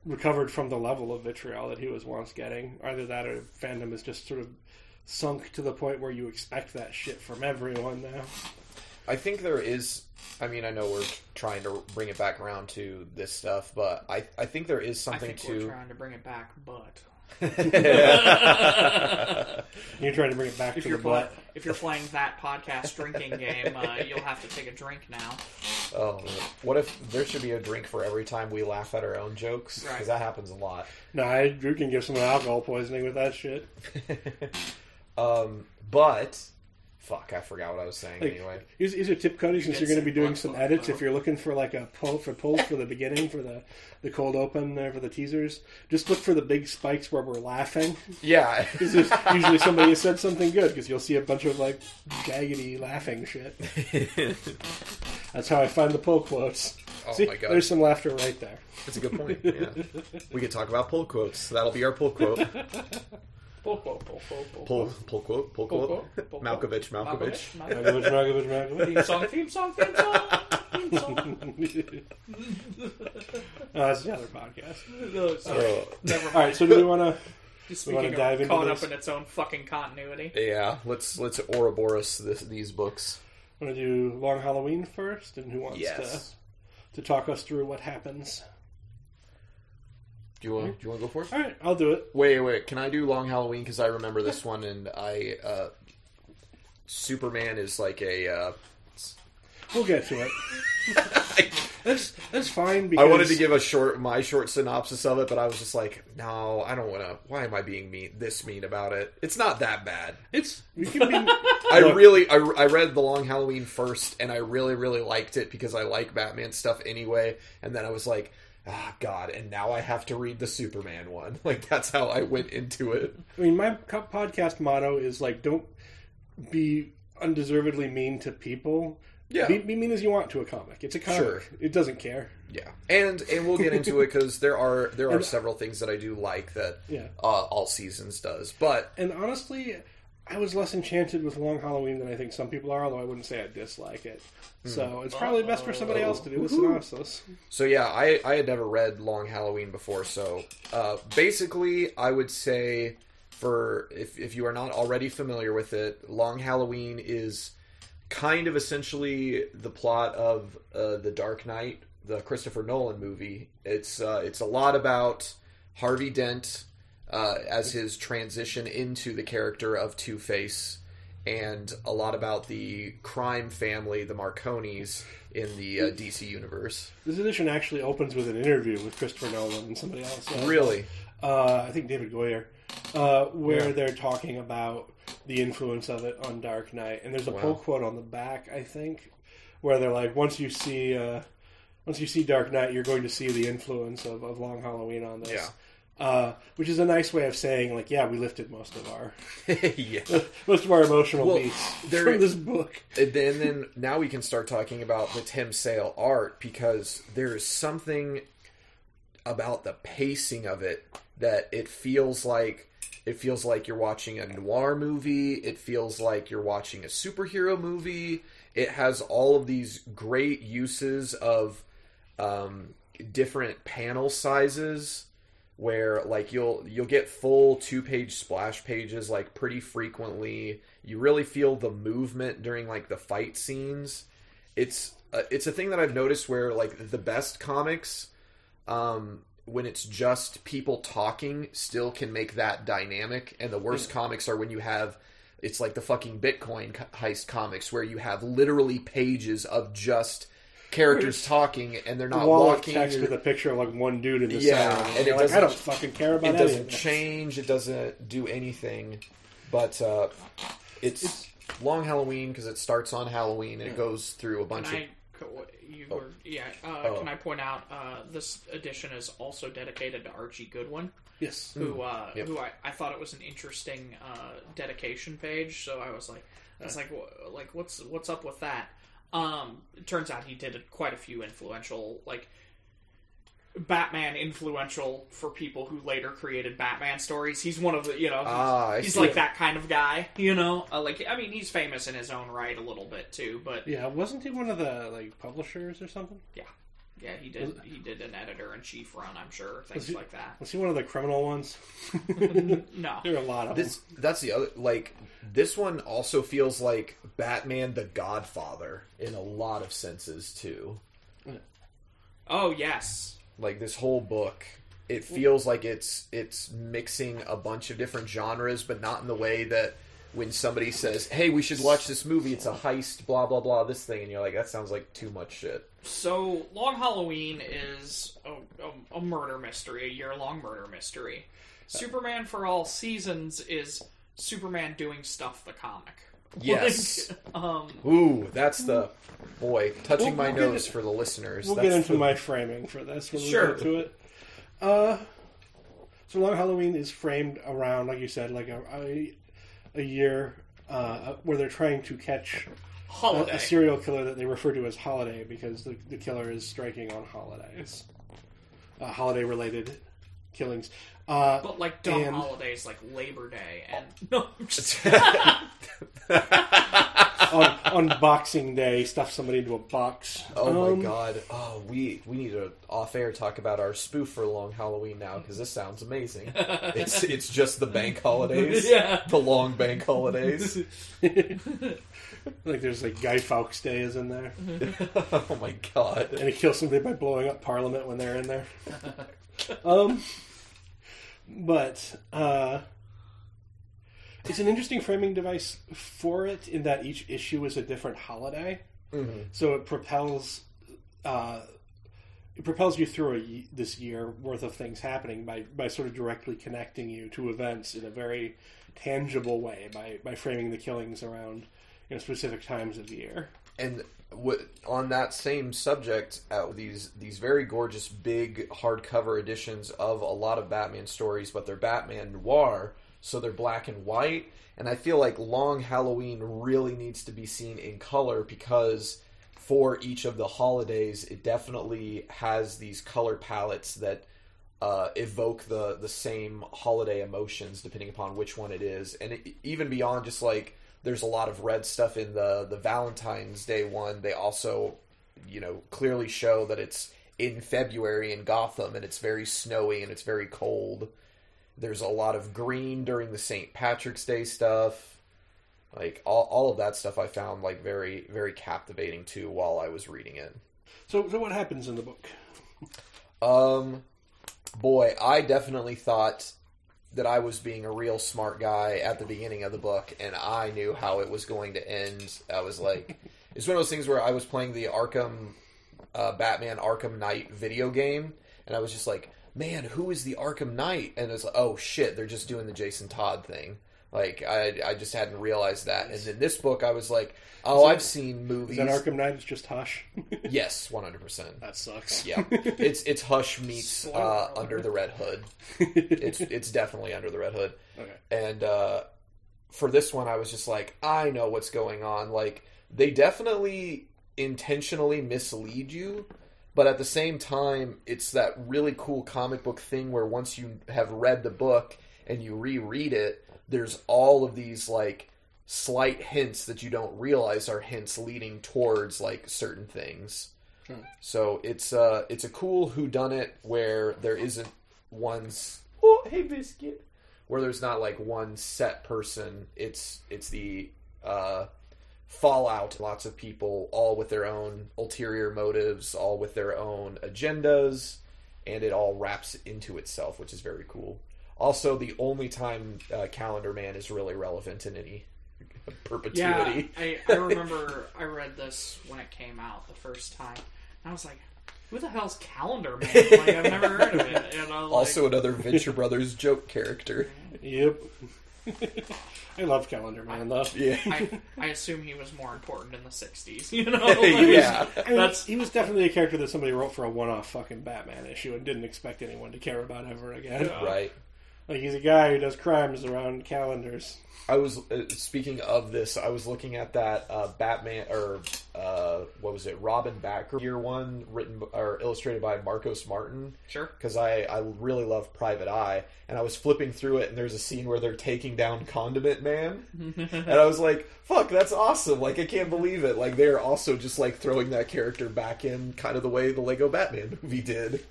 recovered from the level of vitriol that he was once getting. Either that, or fandom is just sort of sunk to the point where you expect that shit from everyone now. I think there is. I mean, I know we're trying to bring it back around to this stuff, but I I think there is I something think we're to. trying to bring it back, but (laughs) You're trying to bring it back if to you're the play, butt. if you're playing that podcast drinking game, uh, you'll have to take a drink now. Oh, what if there should be a drink for every time we laugh at our own jokes? Right. Because that happens a lot. No, I, Drew can give someone alcohol poisoning with that shit. (laughs) um, but fuck, I forgot what I was saying. Like, anyway, Here's, here's a tip, Cody, since you're going to be doing some edits. If you're looking for like a pull for pulls for the beginning for the the cold open there for the teasers, just look for the big spikes where we're laughing. yeah. (laughs) Usually somebody has said something good because you'll see a bunch of like jaggedy laughing shit. (laughs) That's how I find the pull quotes. Oh see, my God. there's some laughter right there. That's a good point. Yeah. we could talk about pull quotes. That'll be our pull quote. (laughs) Pull, quote. pull, pull, Malkovich. Malkovich. Malkovich. Malkovich, Malkovich, Malkovich. Theme song, theme song, theme song, theme song. (laughs) Oh, that's the other podcast. No, sorry. Oh, Never All right, so do we want to? Just we wanna speaking dive of into caught this? up in its own fucking continuity. yeah. Let's let's Ouroboros this, these books. Want to do Long Halloween first, and who wants Yes. to to talk us through what happens? Do you want do you want to go for it? All right, I'll do it. Wait, wait. Can I do Long Halloween? Because I remember this one, and I uh, Superman is like a. Uh, We'll get to it. I, (laughs) That's that's fine. Because I wanted to give a short my short synopsis of it, but I was just like, no, I don't want to. Why am I being mean this mean about it? It's not that bad. it's you can be. (laughs) I Look. really, I, I read The Long Halloween first, and I really, really liked it because I like Batman stuff anyway. And then I was like, ah, God, and now I have to read the Superman one. (laughs) Like that's how I went into it. I mean, my podcast motto is like, don't be undeservedly mean to people. Yeah. Be, be mean as you want to a comic. It's a comic. Sure. It doesn't care. Yeah, and and we'll get into it because there are there (laughs) are And- several things that I do like that Yeah. uh, All Seasons does, but And honestly, I was less enchanted with Long Halloween than I think some people are. Although I wouldn't say I dislike it. So it's probably best for somebody else to do the synopsis. So yeah, I I had never read Long Halloween before. So uh, basically, I would say for if if you are not already familiar with it, Long Halloween is kind of essentially the plot of uh, the Dark Knight, the Christopher Nolan movie. It's uh, it's a lot about Harvey Dent uh, as his transition into the character of Two Face, and a lot about the crime family, the Maronis, in the uh, DC universe. This edition actually opens with an interview with Christopher Nolan and somebody else. Uh, Really, uh, I think David Goyer, uh, where Yeah. they're talking about the influence of it on Dark Knight, and there's a Wow. pull quote on the back, I think, where they're like, "Once you see, uh, once you see Dark Knight, you're going to see the influence of, of Long Halloween on this." Yeah. Uh, which is a nice way of saying, like, yeah, we lifted most of our (laughs) yeah. (laughs) most of our emotional Well, beats there- from this book. and then, then now we can start talking about the Tim Sale art because there is something about the pacing of it that it feels like it feels like you're watching a noir movie. It feels like you're watching a superhero movie. It has all of these great uses of um, different panel sizes where like you'll you'll get full two page splash pages like pretty frequently. You really feel the movement during like the fight scenes. It's uh, it's a thing that i've noticed where like the best comics um when it's just people talking still can make that dynamic. And the worst comics are when you have it's like the fucking bitcoin heist comics where you have literally pages of just characters talking and they're not wall of walking text or- with a picture of like one dude in the Yeah, center, and and it like, I doesn't- don't fucking care about it any doesn't change it doesn't do anything but uh, it's long halloween because it starts on halloween and it goes through a bunch Can of I? co- You Oh. were, yeah. Uh, Oh. Can I point out uh, this edition is also dedicated to Archie Goodwin, Yes. who uh, Yep. who I, I thought it was an interesting uh, dedication page. So I was like, I was like, wh- like what's what's up with that? Um, it turns out he did quite a few influential like. Batman influential for people who later created Batman stories. He's one of the, you know, he's, Ah, I he's like that kind of guy, you know. Uh, like, I mean, he's famous in his own right a little bit too, but Yeah, wasn't he one of the like publishers or something? yeah, yeah, he did. He did an editor in chief run, I'm sure, things he- like that. Was he one of the criminal ones? (laughs) No, there are a lot of this that's the other like this one also feels like batman the godfather in a lot of senses too oh yes, like this whole book it feels like it's it's mixing a bunch of different genres but not in the way that when somebody says hey we should watch this movie it's a heist blah blah blah this thing and you're like that sounds like too much shit So, Long Halloween is a, a, a murder mystery, a year long murder mystery. Superman for All Seasons is Superman doing stuff the comic. (laughs) Yes. Like, um, ooh that's the boy touching We'll- my we'll get nose it- for the listeners We'll That's get into the- my framing for this when Sure. we get to it. Uh, so Long Halloween is framed around, like you said, like a a, a year uh, where they're trying to catch a, holiday. a serial killer that they refer to as Holiday because the, the killer is striking on holidays, uh, holiday related killings. Uh, but like dumb and- holidays like Labor Day and (laughs) no, I'm just- (laughs) on, on Boxing Day, stuff somebody into a box. Oh Um, my god! Oh, we we need to off air talk about our spoof for long Halloween now because this sounds amazing. (laughs) it's it's just the bank holidays, Yeah. the long bank holidays. Like there's like Guy Fawkes Day is in there, oh my god! and he kills somebody by blowing up Parliament when they're in there. um, but uh, it's an interesting framing device for it in that each issue is a different holiday, so it propels. Uh, it propels you through a, this year worth of things happening by, by sort of directly connecting you to events in a very tangible way by, by framing the killings around you know, specific times of the year. And on that same subject, uh, these these very gorgeous big hardcover editions of a lot of Batman stories, but they're Batman noir, so they're black and white. And I feel like Long Halloween really needs to be seen in color because for each of the holidays, it definitely has these color palettes that uh, evoke the the same holiday emotions depending upon which one it is, and it, even beyond just like there's a lot of red stuff in the the Valentine's Day one. They also, you know, clearly show that it's in February in Gotham and it's very snowy and it's very cold. There's a lot of green during the St. Patrick's Day stuff. Like all, all of that stuff I found like very very captivating too while I was reading it. So, so what happens in the book? Um, boy, I definitely thought that I was being a real smart guy at the beginning of the book, and I knew how it was going to end. I was like, (laughs) it's one of those things where I was playing the Arkham, uh, Batman Arkham Knight video game, and I was just like, man, who is the Arkham Knight? And it's like, oh shit, they're just doing the Jason Todd thing. Like I, I just hadn't realized that. And in this book, I was like, oh, I've seen movies. Is movies. that Arkham Knight? It's just Hush. (laughs) Yes, one hundred percent. that sucks. Yeah, it's it's Hush meets uh. Under the Red Hood. (laughs) It's it's definitely Under the Red Hood. Okay. And uh, for this one, I was just like, I know what's going on. Like they definitely intentionally mislead you, but at the same time, it's that really cool comic book thing where once you have read the book and you reread it, there's all of these like slight hints that you don't realize are hints leading towards like certain things. So it's uh it's a cool who done it where there isn't one's oh hey biscuit where there's not like one set person. It's it's the uh fallout lots of people all with their own ulterior motives, all with their own agendas and it all wraps into itself, which is very cool. Also, the only time uh, Calendar Man is really relevant in any (laughs) Yeah, perpetuity. I, I remember I read this when it came out the first time. And I was like, who the hell's Calendar Man? Like, I've never heard of it. And I was Also, another Venture Brothers joke character. Yep. (laughs) I love Calendar Man though. Yeah. I, I assume he was more important in the 60s, you (laughs) know? yeah. I mean, That's- he was definitely a character that somebody wrote for a one-off fucking Batman issue and didn't expect anyone to care about ever again. Right. Like he's a guy who does crimes around calendars. I was uh, speaking of this. I was looking at that uh, Batman or uh, what was it? Robin Batgirl year one, written or illustrated by Marcos Martin. Sure. Because I I really love Private Eye, and I was flipping through it, and there's a scene where they're taking down Condiment Man, (laughs) and I was like, "Fuck, that's awesome!" Like I can't believe it. Like they're also just like throwing that character back in, kind of the way the Lego Batman movie did.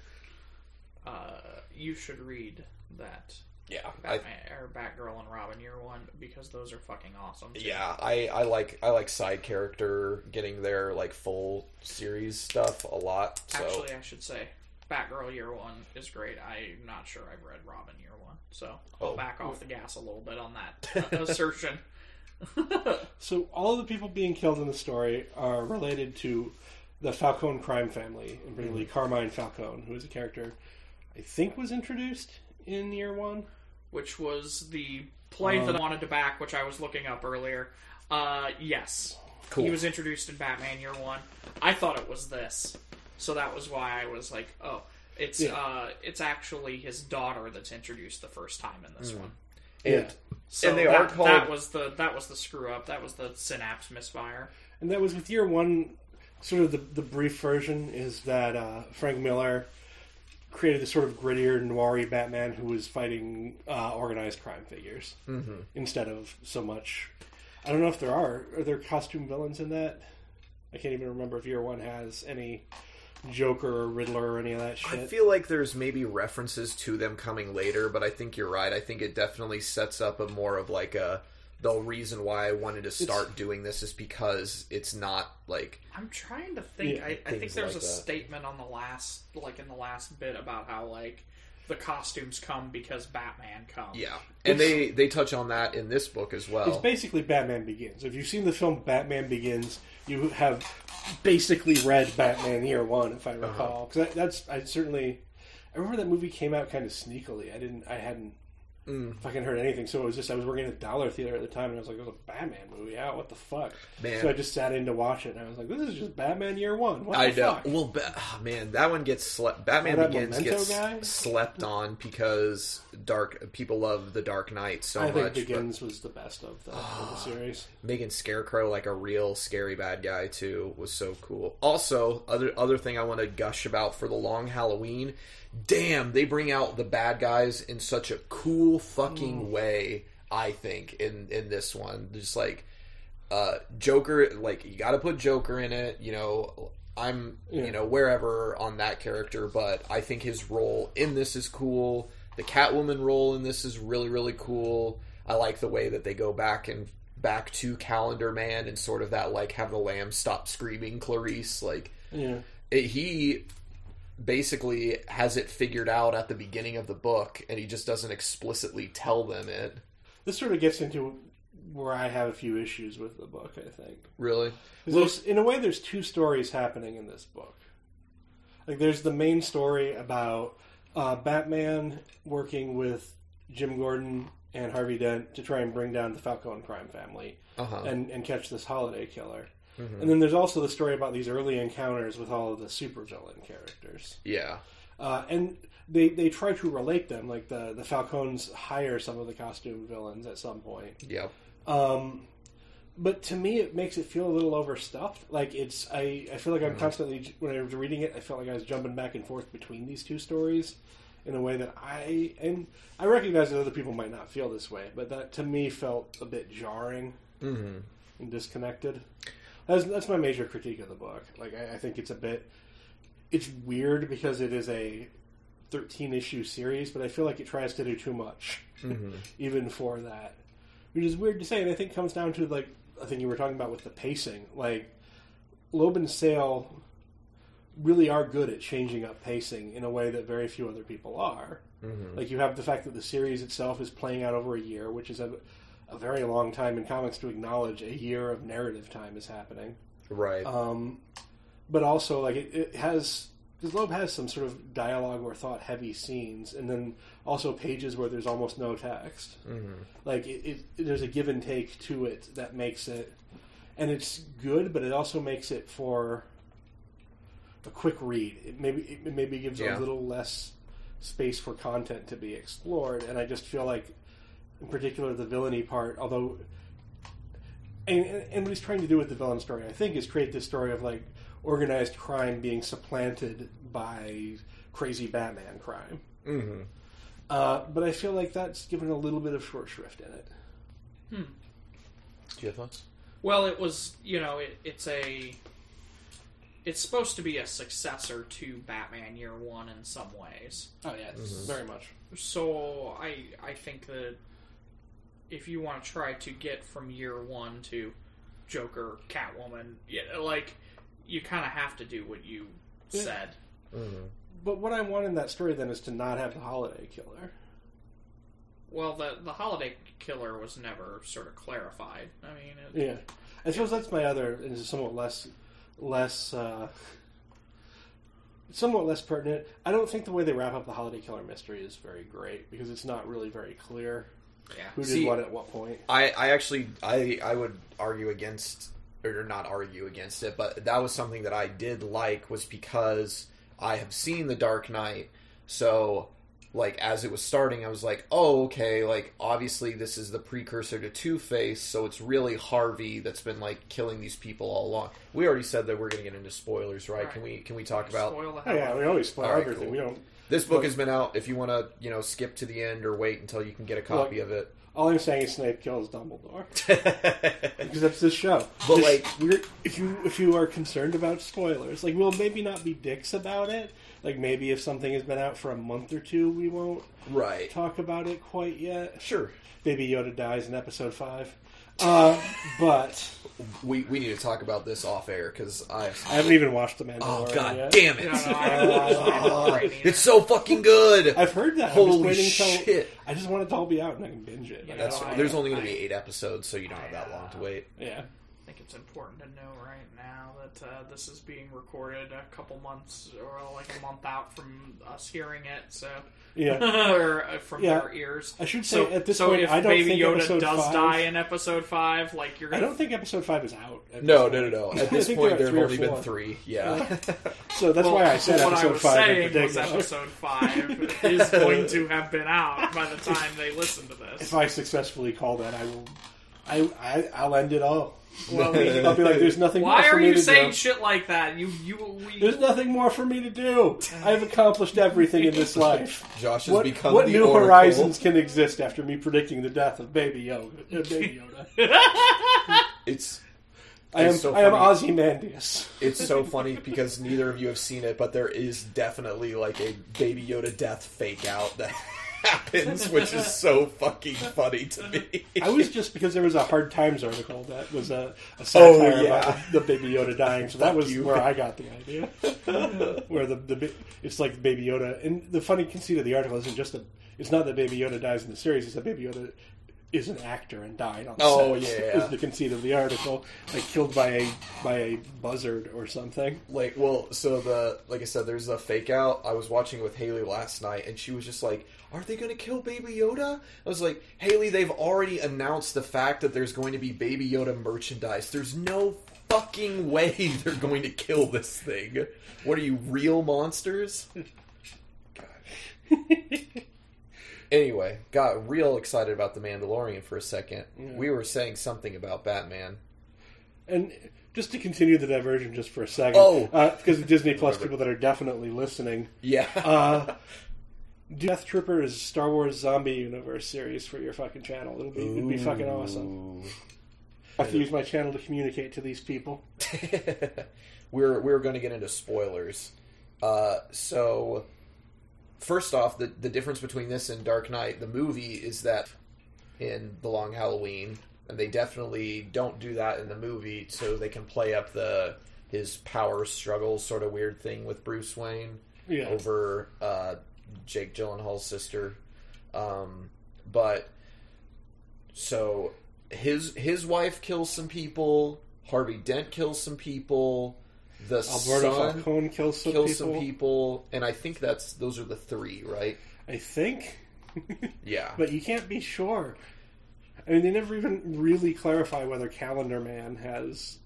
Uh, you should read that Yeah, I, or Batgirl and Robin Year One because those are fucking awesome. too. Yeah, I, I like I like side character getting their like full series stuff a lot. So Actually, I should say Batgirl Year One is great. I'm not sure I've read Robin Year One, so I'll Oh. back off the gas a little bit on that (laughs) assertion. (laughs) So all of the people being killed in the story are related to the Falcone crime family, and particularly mm-hmm. Carmine Falcone, who is a character I think was introduced in year one. Which was the play that I wanted to back, which I was looking up earlier. Uh, yes, Cool. he was introduced in Batman Year One. I thought it was this, so that was why I was like, oh, it's Yeah. uh, it's actually his daughter that's introduced the first time in this one. and Yeah. So And they that, are called- that was the that was the screw up. That was the synapse misfire. And that was with year one. Sort of the, the brief version is that uh, Frank Miller created this sort of grittier, noiry Batman who was fighting uh, organized crime figures Mhm. instead of so much. I don't know if there are. Are there costume villains in that? I can't even remember if year one has any Joker or Riddler or any of that shit. I feel like there's maybe references to them coming later, but I think you're right. I think it definitely sets up a more of like a the reason why I wanted to start doing this is because it's not like I'm trying to think. Yeah, I, I think things there's like a that. statement on the last, like in the last bit, about how like the costumes come because Batman comes. yeah, and they they touch on that in this book as well. It's basically Batman Begins. If you've seen the film Batman Begins, you have basically read Batman Year One, if I Uh-huh. recall. Because that's I certainly I remember that movie came out kind of sneakily. I didn't I hadn't Mm. fucking heard anything. So it was just I was working at a dollar theater at the time, and I was like, "There's a Batman movie out. What the fuck?" Man. So I just sat in to watch it, and I was like, "This is just Batman Year One. What the I know. fuck?" Well, ba- ah, man, that one gets slept. Batman Oh, Begins gets guy? slept on because dark people love the Dark Knight so I think much. but Begins was the best of the, of the series. making Scarecrow like a real scary bad guy too was so cool. Also, other other thing I want to gush about for the long Halloween, damn, they bring out the bad guys in such a cool fucking way. I think in in this one, just like uh, Joker, like you got to put Joker in it. You know, I'm Yeah. you know wherever on that character, but I think his role in this is cool. The Catwoman role in this is really really cool. I like the way that they go back and back to Calendar Man and sort of that like have the lamb stop screaming Clarice like Yeah. it, he basically has it figured out at the beginning of the book, and he just doesn't explicitly tell them it. This sort of gets into where I have a few issues with the book. I think really, there's, in a way, there's two stories happening in this book. Like, there's the main story about uh, Batman working with Jim Gordon and Harvey Dent to try and bring down the Falcone crime family Uh huh. and, and catch this holiday killer. Mhm. And then there's also the story about these early encounters with all of the supervillain characters. Yeah. Uh, and they, they try to relate them. Like, the, the Falcones hire some of the costume villains at some point. Yep. Um, but to me, it makes it feel a little overstuffed. Like it's, I, I feel like I'm constantly when I was reading it, I felt like I was jumping back and forth between these two stories in a way that I and I recognize that other people might not feel this way, but that to me felt a bit jarring Mm-hmm. and disconnected. That's that's my major critique of the book. Like I, I think it's a bit, it's weird because it is a 13 issue series, but I feel like it tries to do too much Mm-hmm. (laughs) even for that, which is weird to say. And I think comes down to like I think you were talking about with the pacing. Like Loeb and Sale really are good at changing up pacing in a way that very few other people are. Mm-hmm. Like you have the fact that the series itself is playing out over a year, which is a a very long time in comics to acknowledge a year of narrative time is happening. Right. Um, but also, like it, it has, because Loeb has some sort of dialogue or thought heavy scenes, and then also pages where there's almost no text. mm-hmm. Like it, it, there's a give and take to it that makes it, and it's good, but it also makes it for a quick read. It maybe it maybe gives Yeah. a little less space for content to be explored, and I just feel like, in particular, the villainy part, although. And, and what he's trying to do with the villain story, I think, is create this story of like organized crime being supplanted by crazy Batman crime. Mm-hmm. Uh, but I feel like that's given a little bit of short shrift in it. Do you have thoughts? Well, it was you know it, it's a it's supposed to be a successor to Batman Year One in some ways. Oh yeah, very much. So I I think that if you want to try to get from Year One to Joker, Catwoman, yeah, like you kind of have to do what you Yeah. said. Mm-hmm. But what I want in that story then is to not have the holiday killer. Well, the the holiday killer was never sort of clarified. I mean, it, Yeah, I suppose that's my other, and somewhat less, less, uh, somewhat less pertinent. I don't think the way they wrap up the holiday killer mystery is very great because it's not really very clear yeah. who did See- what at what point. I, I actually I I would argue against or not argue against it, but that was something that I did like was because I have seen The Dark Knight, so like as it was starting, I was like, oh okay, like obviously this is the precursor to Two Face, so it's really Harvey that's been like killing these people all along. We already said that we're going to get into spoilers, right? Right. Can we can we talk about Spoil the Oh yeah, we always spoil All right, everything. cool. We don't. This book has been out. If you want to you know skip to the end or wait until you can get a copy Look, of it. All I'm saying is Snape kills Dumbledore (laughs) because that's this show. But, like- we're, if you if you are concerned about spoilers, like we'll maybe not be dicks about it. Like maybe if something has been out for a month or two, we won't right. talk about it quite yet. Sure. Baby Yoda dies in episode five. Uh, but We we need to talk about this off air because I. I haven't even watched The man. Oh Mandalorian god yet. damn it! You know, I haven't watched Mandalorian either. it's so fucking good. I've heard that. I'm just Holy shit! Till, I just want it to all be out and I can binge it. Yeah, That's no, I- there's only going to be eight episodes, so you don't have that long to wait. yeah. I think it's important to know right now that uh, this is being recorded a couple months or like a month out from us hearing it, so Yeah. (laughs) or uh, from Yeah. their ears. I should say So, at this so point, if I don't Baby think Yoda episode does five, die in episode five, like you're gonna. I don't think episode five is out. at No, this no, no, point. no. (laughs) At this point, there there have three or only been three. (laughs) Yeah. So that's Well, why I said so what I episode was five saying was episode five is going to have been out by the time they listen to this. If I successfully call that, I will. I, I I'll end it all. Well, we- I'll be like, "There's nothing more why for are me you to saying do. shit like that? You you we, There's nothing more for me to do. I've accomplished everything in this (laughs) life. Josh has What, become what the new Oracle. horizons can exist after me predicting the death of Baby Yoda? Uh, Baby (laughs) Yoda. It's I am It's so I am funny. Ozymandias. it's so funny because neither of you have seen it, but there is definitely like a Baby Yoda death fake out that happens, which is so fucking funny to me. I was just because there was a Hard Times article that was a, a oh, satire Oh, yeah. about the Baby Yoda dying, so that was you. where I got the idea. where the, the it's like Baby Yoda, and the funny conceit of the article isn't just a it's not that Baby Yoda dies in the series; it's that Baby Yoda is an actor and died on Oh, set. yeah. is the conceit of the article, like killed by a by a buzzard or something. like well so the like i said there's a fake out i was watching with haley last night and she was just like are they going to kill baby yoda? I was like haley they've already announced the fact that there's going to be baby yoda merchandise. There's no fucking (laughs) way they're going to kill this thing. What are you real monsters? (laughs) Anyway got real excited about the mandalorian for a second. Yeah. we were saying something about batman. And just to continue the diversion just for a second, Oh. uh, because Disney (laughs) Plus people that are definitely listening, yeah. uh, do Death Troopers Star Wars Zombie Universe series for your fucking channel. It'll be, it'd be fucking awesome. (laughs) I have to use my channel to communicate to these people. (laughs) we're we're going to get into spoilers. Uh, so, first off, the the difference between this and Dark Knight, the movie, is that in The Long Halloween, and they definitely don't do that in the movie, so they can play up the his power struggles sort of weird thing with Bruce Wayne Yeah. over uh, Jake Gyllenhaal's sister. Um, but so his his wife kills some people. Harvey Dent kills some people. The Alberto son Falcone kills some kills people. some people, and I think that's those are the three, right? I think, (laughs) Yeah, but you can't be sure. I mean, they never even really clarify whether Calendar Man has.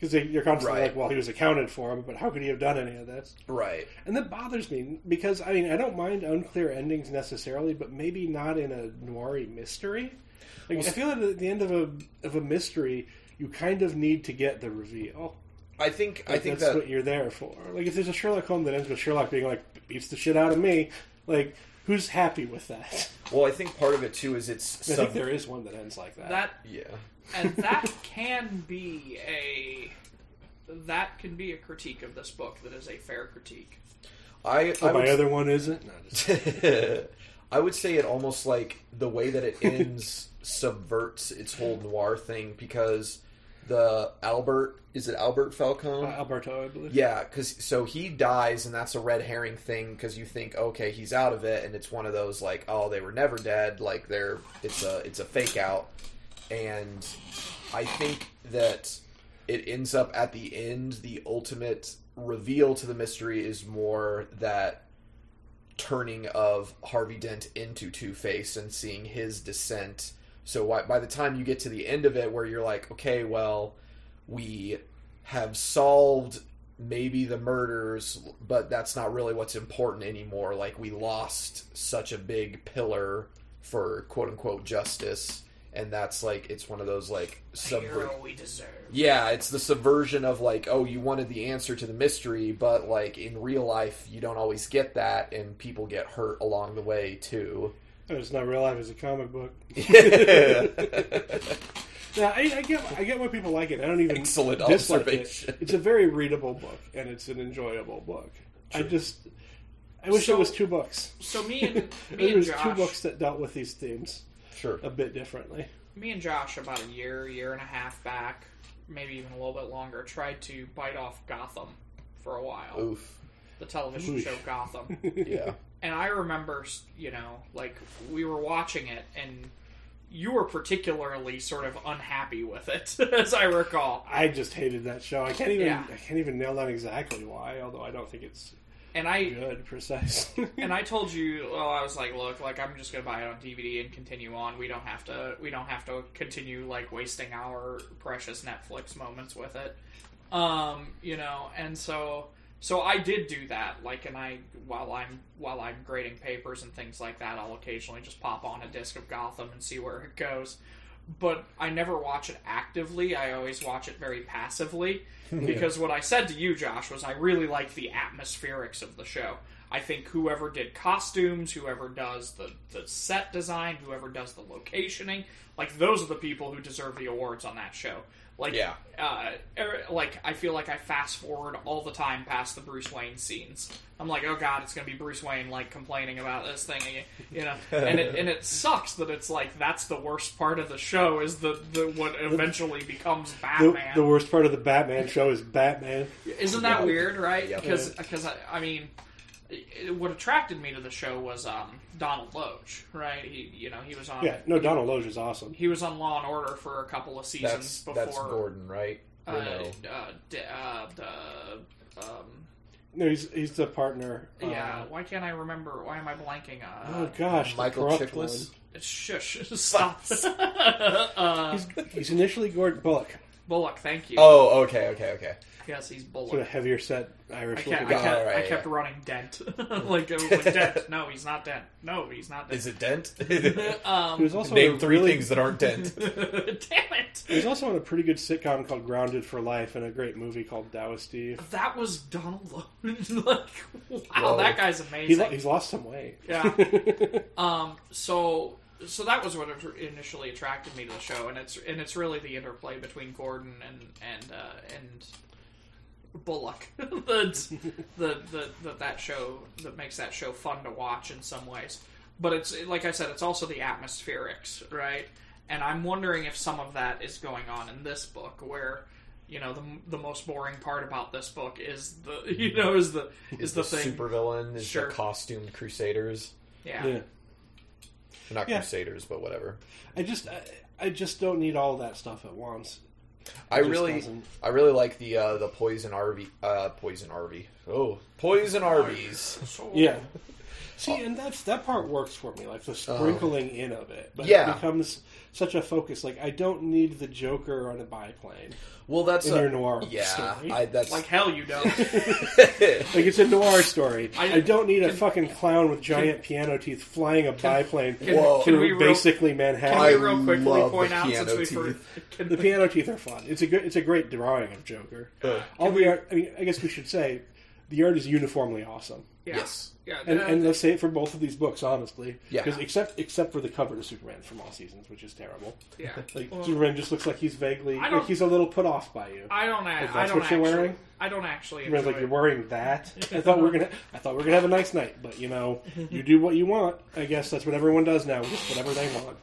Because you're constantly Right. like, well, he was accounted for, but how could he have done any of this? right. And that bothers me because I mean I don't mind unclear endings necessarily, but maybe not in a noir mystery. Like I feel that at the end of a of a mystery, you kind of need to get the reveal. I think I think that's that what you're there for. Like if there's a Sherlock Holmes that ends with Sherlock being like beats the shit out of me, like who's happy with that? well, I think part of it too is it's I think there is one that ends like that. That yeah. And that can be a that can be a critique of this book that is a fair critique. I, oh, I my would other one isn't. No, just- (laughs) I would say it almost like the way that it ends (laughs) subverts its whole noir thing because the Albert is it Albert Falcone? uh, Alberto, I believe. yeah, because so he dies and that's a red herring thing because you think okay he's out of it and it's one of those like oh they were never dead like they're it's a it's a fake out and I think that it ends up at the end the ultimate reveal to the mystery is more that turning of Harvey Dent into Two Face and seeing his descent. So by the time you get to the end of it, where you're like, okay, well, we have solved maybe the murders, but that's not really what's important anymore. Like we lost such a big pillar for quote unquote justice, and that's like it's one of those like subvert. Hero we deserve. Yeah, it's the subversion of like, oh, you wanted the answer to the mystery, but like in real life, you don't always get that, and people get hurt along the way too. It's not real life; it's a comic book. (laughs) Excellent Yeah, I, I get I get why people like it. I don't even dislike observation. It. It's a very readable book and it's an enjoyable book. I just I wish So- it was two books. So me and me (laughs) There and was two books that dealt with these themes Sure. a bit differently. me and Josh, about a year, year and a half back, maybe even a little bit longer, tried to bite off Gotham for a while. Oof. The television Oof. show Gotham. (laughs) Yeah. and I remember, you know, like we were watching it, and you were particularly sort of unhappy with it, (laughs) as I recall. I just hated that show. I can't even Yeah. I can't even nail down exactly why, although I don't think it's And I good precisely. (laughs) and I told you, well, I was like, look, like I'm just gonna buy it on DVD and continue on. We don't have to, we don't have to continue like wasting our precious Netflix moments with it. Um, you know, and so so I did do that. Like, and I while I'm while I'm grading papers and things like that, I'll occasionally just pop on a disc of Gotham and see where it goes. But I never watch it actively. I always watch it very passively (laughs) because what I said to you, Josh, was I really like the atmospherics of the show. I think whoever did costumes, whoever does the, the set design, whoever does the locationing, like those are the people who deserve the awards on that show. Like, Yeah. uh, er, like I feel like I fast forward all the time past the Bruce Wayne scenes. I'm like, oh god, it's gonna be Bruce Wayne like complaining about this thing, you know, and it and it sucks that it's like that's the worst part of the show is the, the what eventually becomes The, Batman. the worst part of the Batman show is Batman. Isn't that weird, right? Yeah. Because because I, I mean, it, what attracted me to the show was um, Donald Logue, right? He you know he was on Yeah, no, Donald Logue is awesome. he was on Law and Order for a couple of seasons That's before that's Gordon, right? Or uh, no? uh, d- uh, the um, No, he's he's the partner. uh, yeah. Why can't I remember? Why am I blanking? Uh, oh gosh, the Michael corrupt Chiklis? Shush! (laughs) Stop. (laughs) uh. He's, he's initially Gordon Bullock, Bullock, thank you. Oh, okay, okay, okay. Yes, he's sort of heavier set I Irish kept, looking I guy. kept, Alright, I kept yeah. running Dent. (laughs) like, it was like Dent. No, he's not Dent. No, he's not Dent. Is it Dent? (laughs) (laughs) Um, He was also Name a three really, things that aren't Dent. Damn it! He was also in a pretty good sitcom called Grounded for Life and a great movie called Tao of Steve. That was Donald Logue. like, wow, Whoa. that guy's He amazing. lo- he's lost some weight. Yeah. um. So. So that was what initially attracted me to the show, and it's and it's really the interplay between Gordon and and uh, and Bullock (laughs) that's the, the the that show that makes that show fun to watch in some ways. But it's like I said, it's also the atmospherics, right? And I'm wondering if some of that is going on in this book, where you know the the most boring part about this book is the (laughs) you know is the is the, the thing supervillain is Sure. the costumed crusaders. yeah. Yeah. Not Yeah. crusaders, but whatever. I just I, I just don't need all that stuff at once. I really, doesn't. I really like the uh, the Poison Ivy, uh, Poison Ivy. Oh, poison RVs. So, Yeah. See, and that's that part works for me, like the sprinkling in of it. But Yeah. it becomes such a focus. Like I don't need the Joker on a biplane Well, that's in a, your noir yeah. story. I, that's Like hell, you don't. (laughs) (laughs) Like it's a noir story. I- I, don't need a fucking clown with giant piano teeth flying a biplane Can, Whoa. can through we basically can Manhattan. I we real quickly love point the out since piano we've heard, (laughs) can, the piano teeth are fun. It's a good. It's a great drawing of Joker. Uh, All the art. I mean, I guess we should say the art is uniformly awesome. yeah, Yes. Yeah, And, and let's say it for both of these books, honestly. Yeah. Because except except for the cover to Superman from all seasons, which is terrible. yeah. (laughs) Like Well, Superman just looks like he's vaguely I don't- like he's a little put off by you. I don't. a- If I that's don't what you're actually. wearing? I don't actually Superman's enjoy. like you're wearing that. (laughs) I thought we were gonna. I thought we were gonna have a nice night, but you know, you do what you want. I guess that's what everyone does now. Just whatever they want.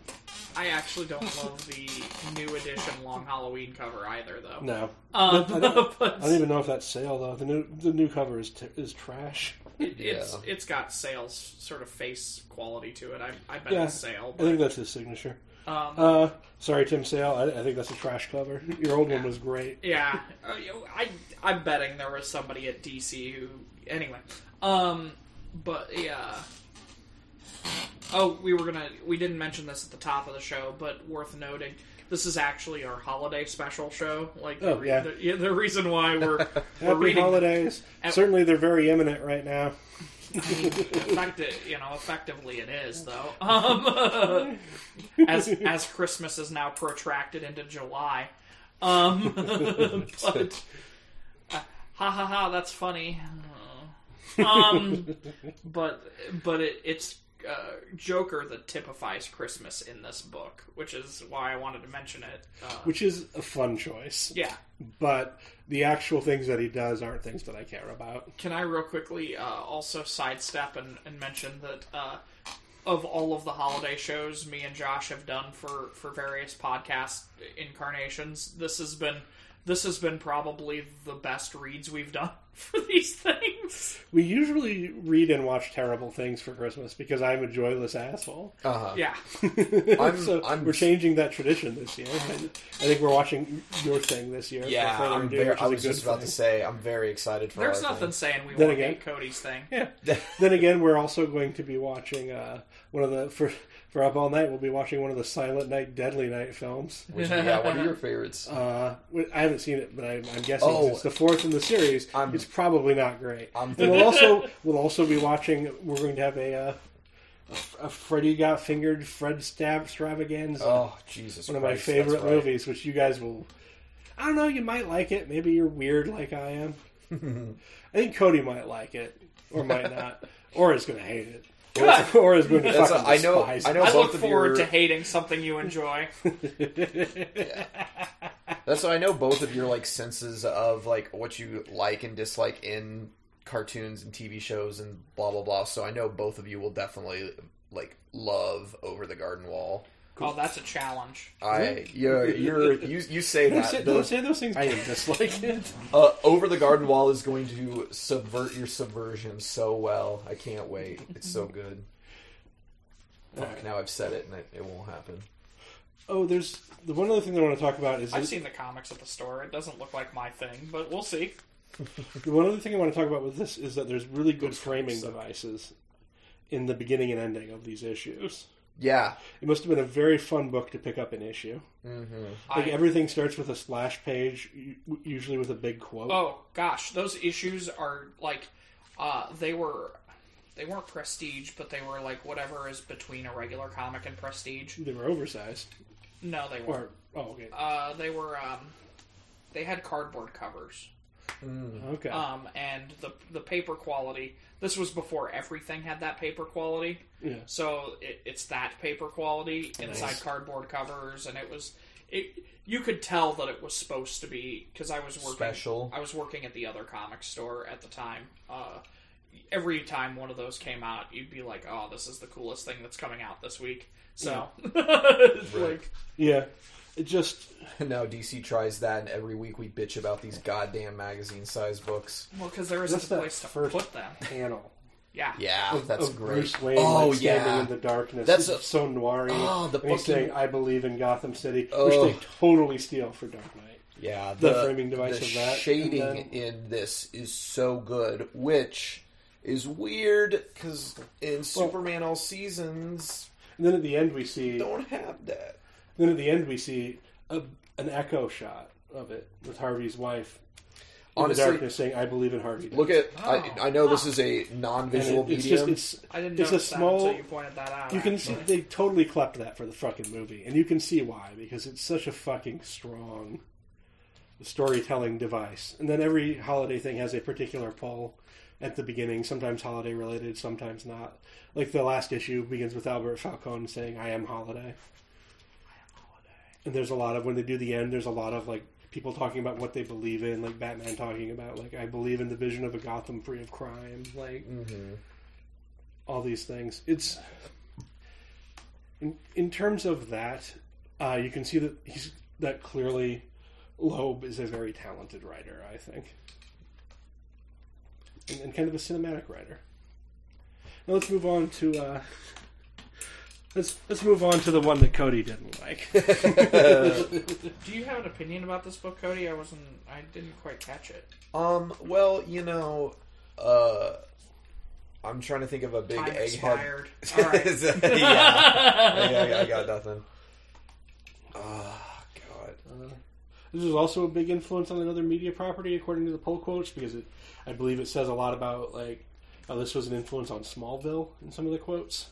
I actually don't love the new edition Long Halloween cover either, though. No, Um, I don't- (laughs) but I don't even know if that's sale though. The new the new cover is t- is trash. It, it's Yeah. it's got sales sort of face quality to it. I, I bet Yeah. it's sale. I think that's his signature. um, Uh, sorry, Tim Sale. I, I think that's a trash cover. (laughs) Your old one was great. Yeah, Uh, I I'm betting there was somebody at DC who anyway. Um, but yeah. Oh, we were gonna we didn't mention this at the top of the show, but worth noting. This is actually our holiday special show. Like, the, Oh, re- yeah. the, the reason why we're we're Happy reading holidays. And- Certainly, they're very imminent right now. effective, you know, effectively it is though. Um, (laughs) as as Christmas is now protracted into July. Um, (laughs) but uh, ha ha ha, that's funny. Um, but but it, it's uh, Joker that typifies Christmas in this book, which is why I wanted to mention it. Uh, which is a fun choice. yeah, But the actual things that he does aren't things that I care about. Can I real quickly uh, also sidestep and, and mention that uh, of all of the holiday shows me and Josh have done for, for various podcast incarnations, this has been this has been probably the best reads we've done (laughs) for these things. We usually read and watch terrible things for Christmas because I'm a joyless asshole. Uh-huh. Yeah, (laughs) I'm- so I'm- we're changing that tradition this year. I, I think we're watching your thing this year. Yeah, I'm Ado, very, which is I a was just about thing. to say I'm very excited for. there's our nothing thing. saying we Then won't again- hate Cody's thing. Yeah. then again, we're also going to be watching uh, one of the for for up all night. We'll be watching one of the Silent Night, Deadly Night films. (laughs) Which, yeah, what are your favorites? Uh, I haven't seen it, but I'm, I'm guessing Oh. it's the fourth in the series. I'm- it's probably not great. I'm and we'll (laughs) also we'll also be watching. We're going to have a uh, a Freddy got fingered, Fred stab extravaganza. oh Jesus! one of my favorite right. movies, which you guys will. I don't know. You might like it. Maybe you're weird like I am. (laughs) I think Cody might like it or might not. or is going to hate it, or, or is going That's fucking a- I know- I know- I both look of forward your- to hating something you enjoy. (laughs) That's why I know both of your like senses of like what you like and dislike in cartoons and TV shows and blah blah blah. So I know both of you will definitely like love Over the Garden Wall. Oh, that's a challenge. I you're, you're you you say that say, the- don't say those things. I am dislike it. (laughs) uh, Over the Garden Wall is going to subvert your subversion so well. I can't wait. It's so (laughs) good. Fuck, now I've said it and it, it won't happen. Oh, there's the one other thing I want to talk about is I've that- seen the comics at the store. It doesn't look like my thing, but we'll see. (laughs) the one other thing I want to talk about with this is that there's really good Those framing devices in the beginning and ending of these issues. Yeah. It must have been a very fun book to pick up an issue. Mm-hmm. Like I- everything starts with a splash page, usually with a big quote. Oh gosh, those issues are like uh, they were they weren't prestige, but they were like whatever is between a regular comic and prestige. They were oversized. No, they weren't. Or oh, okay, Uh, they were um, they had cardboard covers. Okay. Um, and the the paper quality. This was before everything had that paper quality. yeah. So it, it's that paper quality inside Nice. cardboard covers, and it was it. You could tell that it was supposed to be because I was working. Special. I was working at the other comic store at the time. Uh, every time one of those came out, you'd be like, "Oh, this is the coolest thing that's coming out this week." So, (laughs) like, Yeah. It just Now DC tries that, and every week we bitch about these goddamn magazine-sized books. well, because there That's isn't a that place to first- put them. panel Yeah, Yeah, of, that's of great. Bruce Wayne oh like, standing yeah, in the darkness. That's It's a- so noir Oh, the and he's fucking- saying, "I believe in Gotham City," which Oh. they totally steal for Dark Knight. yeah. the framing device the of that, shading then- in this is so good, which is weird because in Superman All Seasons And then at the end we see don't have that. Then at the end, we see a, an echo shot of it with Harvey's wife in Honestly, the darkness saying, "I believe in Harvey." Look at Oh. I, I know this is a And non-visual it- it's medium. just it's I didn't It's a notice small- that until you pointed that out. you can see actually. they totally clept that for the fucking movie, and you can see why because it's such a fucking strong storytelling device. And then every holiday thing has a particular pull at the beginning, sometimes holiday related, sometimes not. Like the last issue begins with Albert Falcone saying, "I am holiday." And there's a lot of when they do the end. There's a lot of like people talking about what they believe in, like Batman talking about like I believe in the vision of a Gotham free of crime, like Mhm. all these things. It's in, in terms of that, uh, you can see that he's that clearly Loeb is a very talented writer. I think, and, and kind of a cinematic writer. Now let's move on to. Uh, Let's let's move on to the one that Cody didn't like. (laughs) (laughs) Do you have an opinion about this book, Cody? I wasn't. I didn't quite catch it. Um. Well, you know, uh, I'm trying to think of a big Time egghead. expired. (laughs) All right. yeah. yeah, I got nothing. Oh God. This is also a big influence on another media property, according to the poll quotes, because it, I believe it says a lot about like how this was an influence on Smallville in some of the quotes.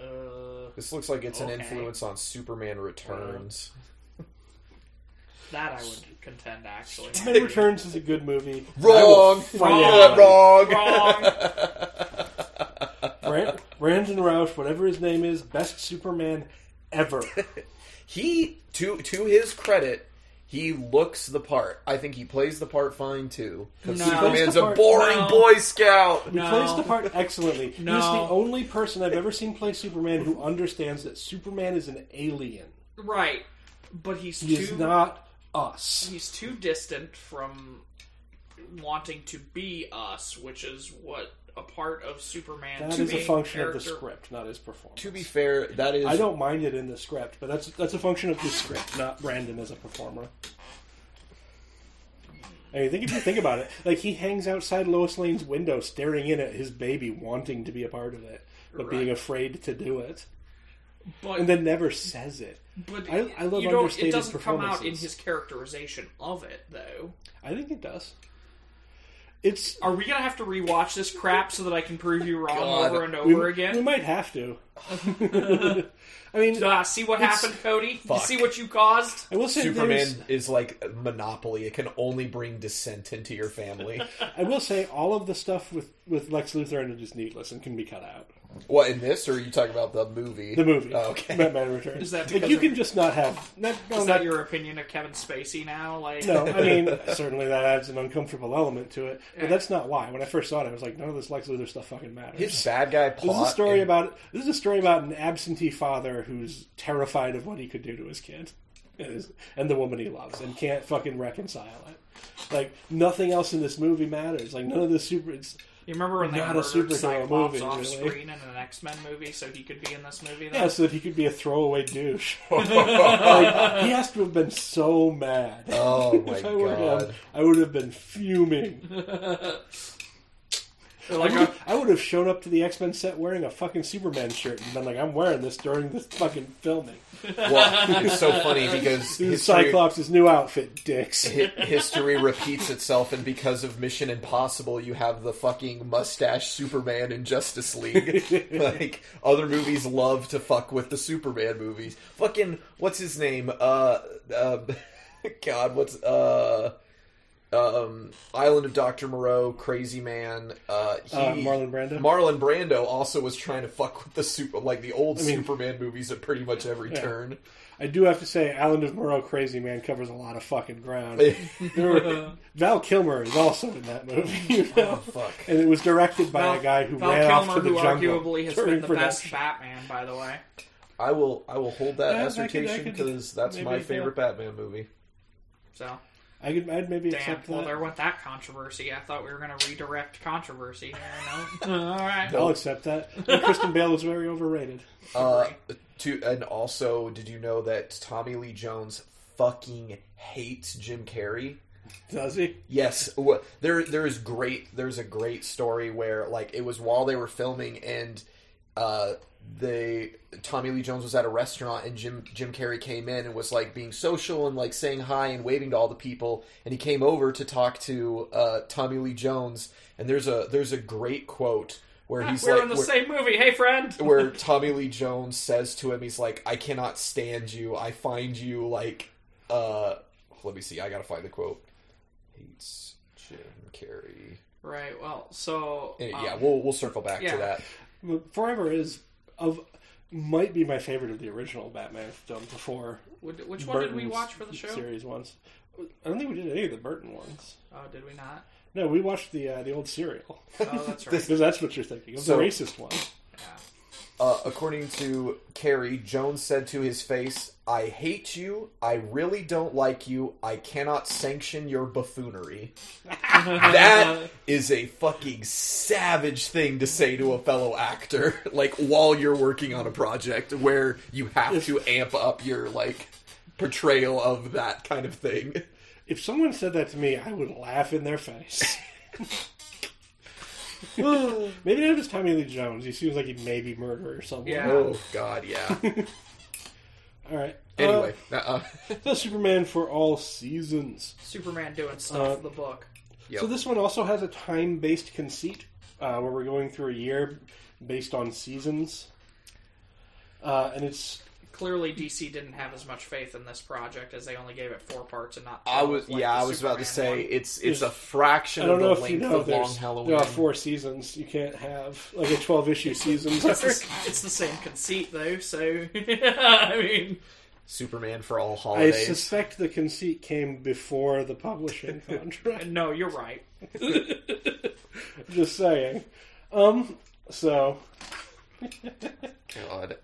Uh, This looks like it's an Okay. influence on Superman Returns. (laughs) that I would contend, actually. (laughs) Men Returns is a good movie. Wrong. fight Yeah, anybody. wrong. Wrong. (laughs) Brand, Brandon Routh, whatever his name is, best Superman ever. He to to his credit, he looks the part. I think he plays the part fine too. Because No. Superman's a part- boring No. Boy Scout. He plays the part excellently. He's the only person I've ever seen play Superman who understands that Superman is an alien. Right, but he's He too. is not us. He's too distant from wanting to be us, which is what a part of Superman. That to is a being function of the script, not his performance. To be fair, that is I don't mind it in the script, but that's that's a function of the script, not Brandon as a performer. I mean, think if you think about it, like he hangs outside Lois Lane's window, staring in at his baby, wanting to be a part of it, but being afraid to do it, But and then never says it. but I- I love you don't. It doesn't come out in his characterization of it, though. I think it does. It's Are we gonna have to rewatch this crap so that I can prove you wrong God. over and over we again? We might have to. (laughs) I mean, Uh, see what It's- happened, Cody? You Fuck. see what you caused? I will say Superman there's- is like Monopoly. It can only bring dissent into your family. (laughs) I will say all of the stuff with with Lex Luthor in it is needless and can be cut out. What in this, or are you talking about the movie? The movie, Oh, okay. Batman Returns. Is that like you of- can just not have? Not, no, Is not, that your opinion of Kevin Spacey now? Like, No, I mean (laughs) certainly that adds an uncomfortable element to it, but Yeah. that's not why. When I first saw it, I was like, none of this Lex Luthor stuff fucking matters. His bad guy plot. This is a story and- about this is a story about an absentee father who's terrified of what he could do to his kid and, his, and the woman he loves and can't fucking reconcile it. Like nothing else in this movie matters. Like none of the super. It's, you remember when they Not a murdered superhero Cyclops movie, off really. screen in an X Men movie so he could be in this movie? yeah, Then? so that he could be a throwaway douche. (laughs) Like, he has to have been so mad. Oh (laughs) my if I were god! him, I would have been fuming. (laughs) They're like, I would, I would have shown up to the X Men set wearing a fucking Superman shirt and been like, "I'm wearing this during this fucking filming." (laughs) Well, it's so funny because This history, Cyclops' new outfit, dicks. hi- history repeats itself, and because of Mission Impossible, you have the fucking mustache Superman in Justice League. (laughs) like other movies love to fuck with the Superman movies. Fucking what's his name? Uh, uh (laughs) God, what's uh. Um, Island of Doctor Moreau, Crazy Man. Uh, he, Uh, Marlon Brando? Marlon Brando also was trying to fuck with the super, like the old mean- Superman movies at pretty much every Yeah. turn. I do have to say, Island of Moreau Crazy Man covers a lot of fucking ground. (laughs) Were- Val Kilmer is also in that movie, you (laughs) know? Oh, fuck. and it was directed by Val, a guy who Val ran Kilmer, off to the who jungle arguably has been the best. Batman, by the way. I will I will hold that Yeah, I could- I assertion because that's my maybe, favorite Batman movie. So, I could, I'd maybe damn. accept Well, that. there went that controversy. I thought we were going to redirect controversy here. No? (laughs) All right. I'll accept that. (laughs) And Christian Bale was very overrated. Uh, to and also, did you know that Tommy Lee Jones fucking hates Jim Carrey? Does he? Yes, there there is great. There's a great story where like it was while they were filming and uh, they Tommy Lee Jones was at a restaurant and Jim Jim Carrey came in and was like being social and like saying hi and waving to all the people and he came over to talk to uh, Tommy Lee Jones and there's a there's a great quote where he's we're like in the where- same movie. Hey, friend. (laughs) where Tommy Lee Jones says to him, he's like, I cannot stand you. I find you like, uh, let me see. I gotta find the quote. Hates Jim Carrey. Right. Well, so um, yeah, we'll we'll circle back yeah. to that. Forever is of might be my favorite of the original Batman done before. which, which one did we Burton's watch for the show? Series ones. I don't think we did any of the Burton ones. Oh, did we not? No, we watched the uh, the old serial Oh, that's (laughs) right. because that's what you're thinking of So- the racist one. yeah. Uh, according to Carrey, Jones said to his face, "I hate you. I really don't like you. I cannot sanction your buffoonery." (laughs) that is a fucking savage thing to say to a fellow actor, (laughs) like while you're working on a project where you have to amp up your like portrayal of that kind of thing. If someone said that to me, I would laugh in their face. (laughs) (laughs) Maybe not just Tommy Lee Jones. He seems like he may be murderer or something. Yeah. Oh God, yeah. (laughs) All right. Anyway, uh, uh, (laughs) the Superman for all seasons. Superman doing stuff Uh, in the book. Yep. So this one also has a time-based conceit uh, where we're going through a year based on seasons, uh, and it's Clearly, DC didn't have as much faith in this project as they only gave it four parts and not. I was like yeah, I was about to say one. it's it's a fraction I don't of know the if you length know of Long there's Halloween. there are four seasons. You can't have like a twelve-issue season. (laughs) It's the, it's the same conceit though, so (laughs) I mean, Superman for all holidays. I suspect the conceit came before the publishing (laughs) contract. no, you're right. Just saying. Um. So, God,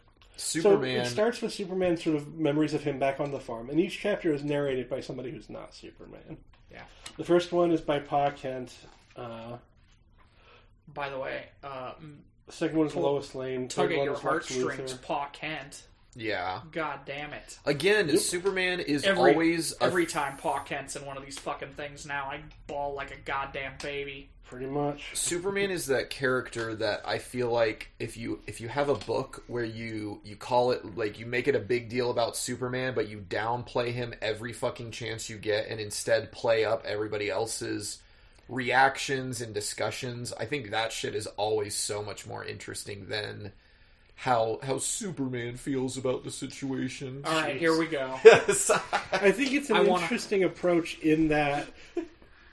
so it starts with Superman sort of memories of him back on the farm, and each chapter is narrated by somebody who's not Superman. Yeah. The first one is by Pa Kent. Uh, By the way, uh, m- the second one is Pull- Lois Lane. tug at your is Lex heartstrings, Pa Kent. yeah. God damn it! Again, Superman is Every always a every time Pa Kent's in one of these fucking things now, I bawl like a goddamn baby. Pretty much. Superman is that character that I feel like if you if you have a book where you you call it like you make it a big deal about Superman but you downplay him every fucking chance you get and instead play up everybody else's reactions and discussions. I think that shit is always so much more interesting than how how Superman feels about the situation. All right, here we go. (laughs) Yes. I think it's an I wanna- interesting approach in that.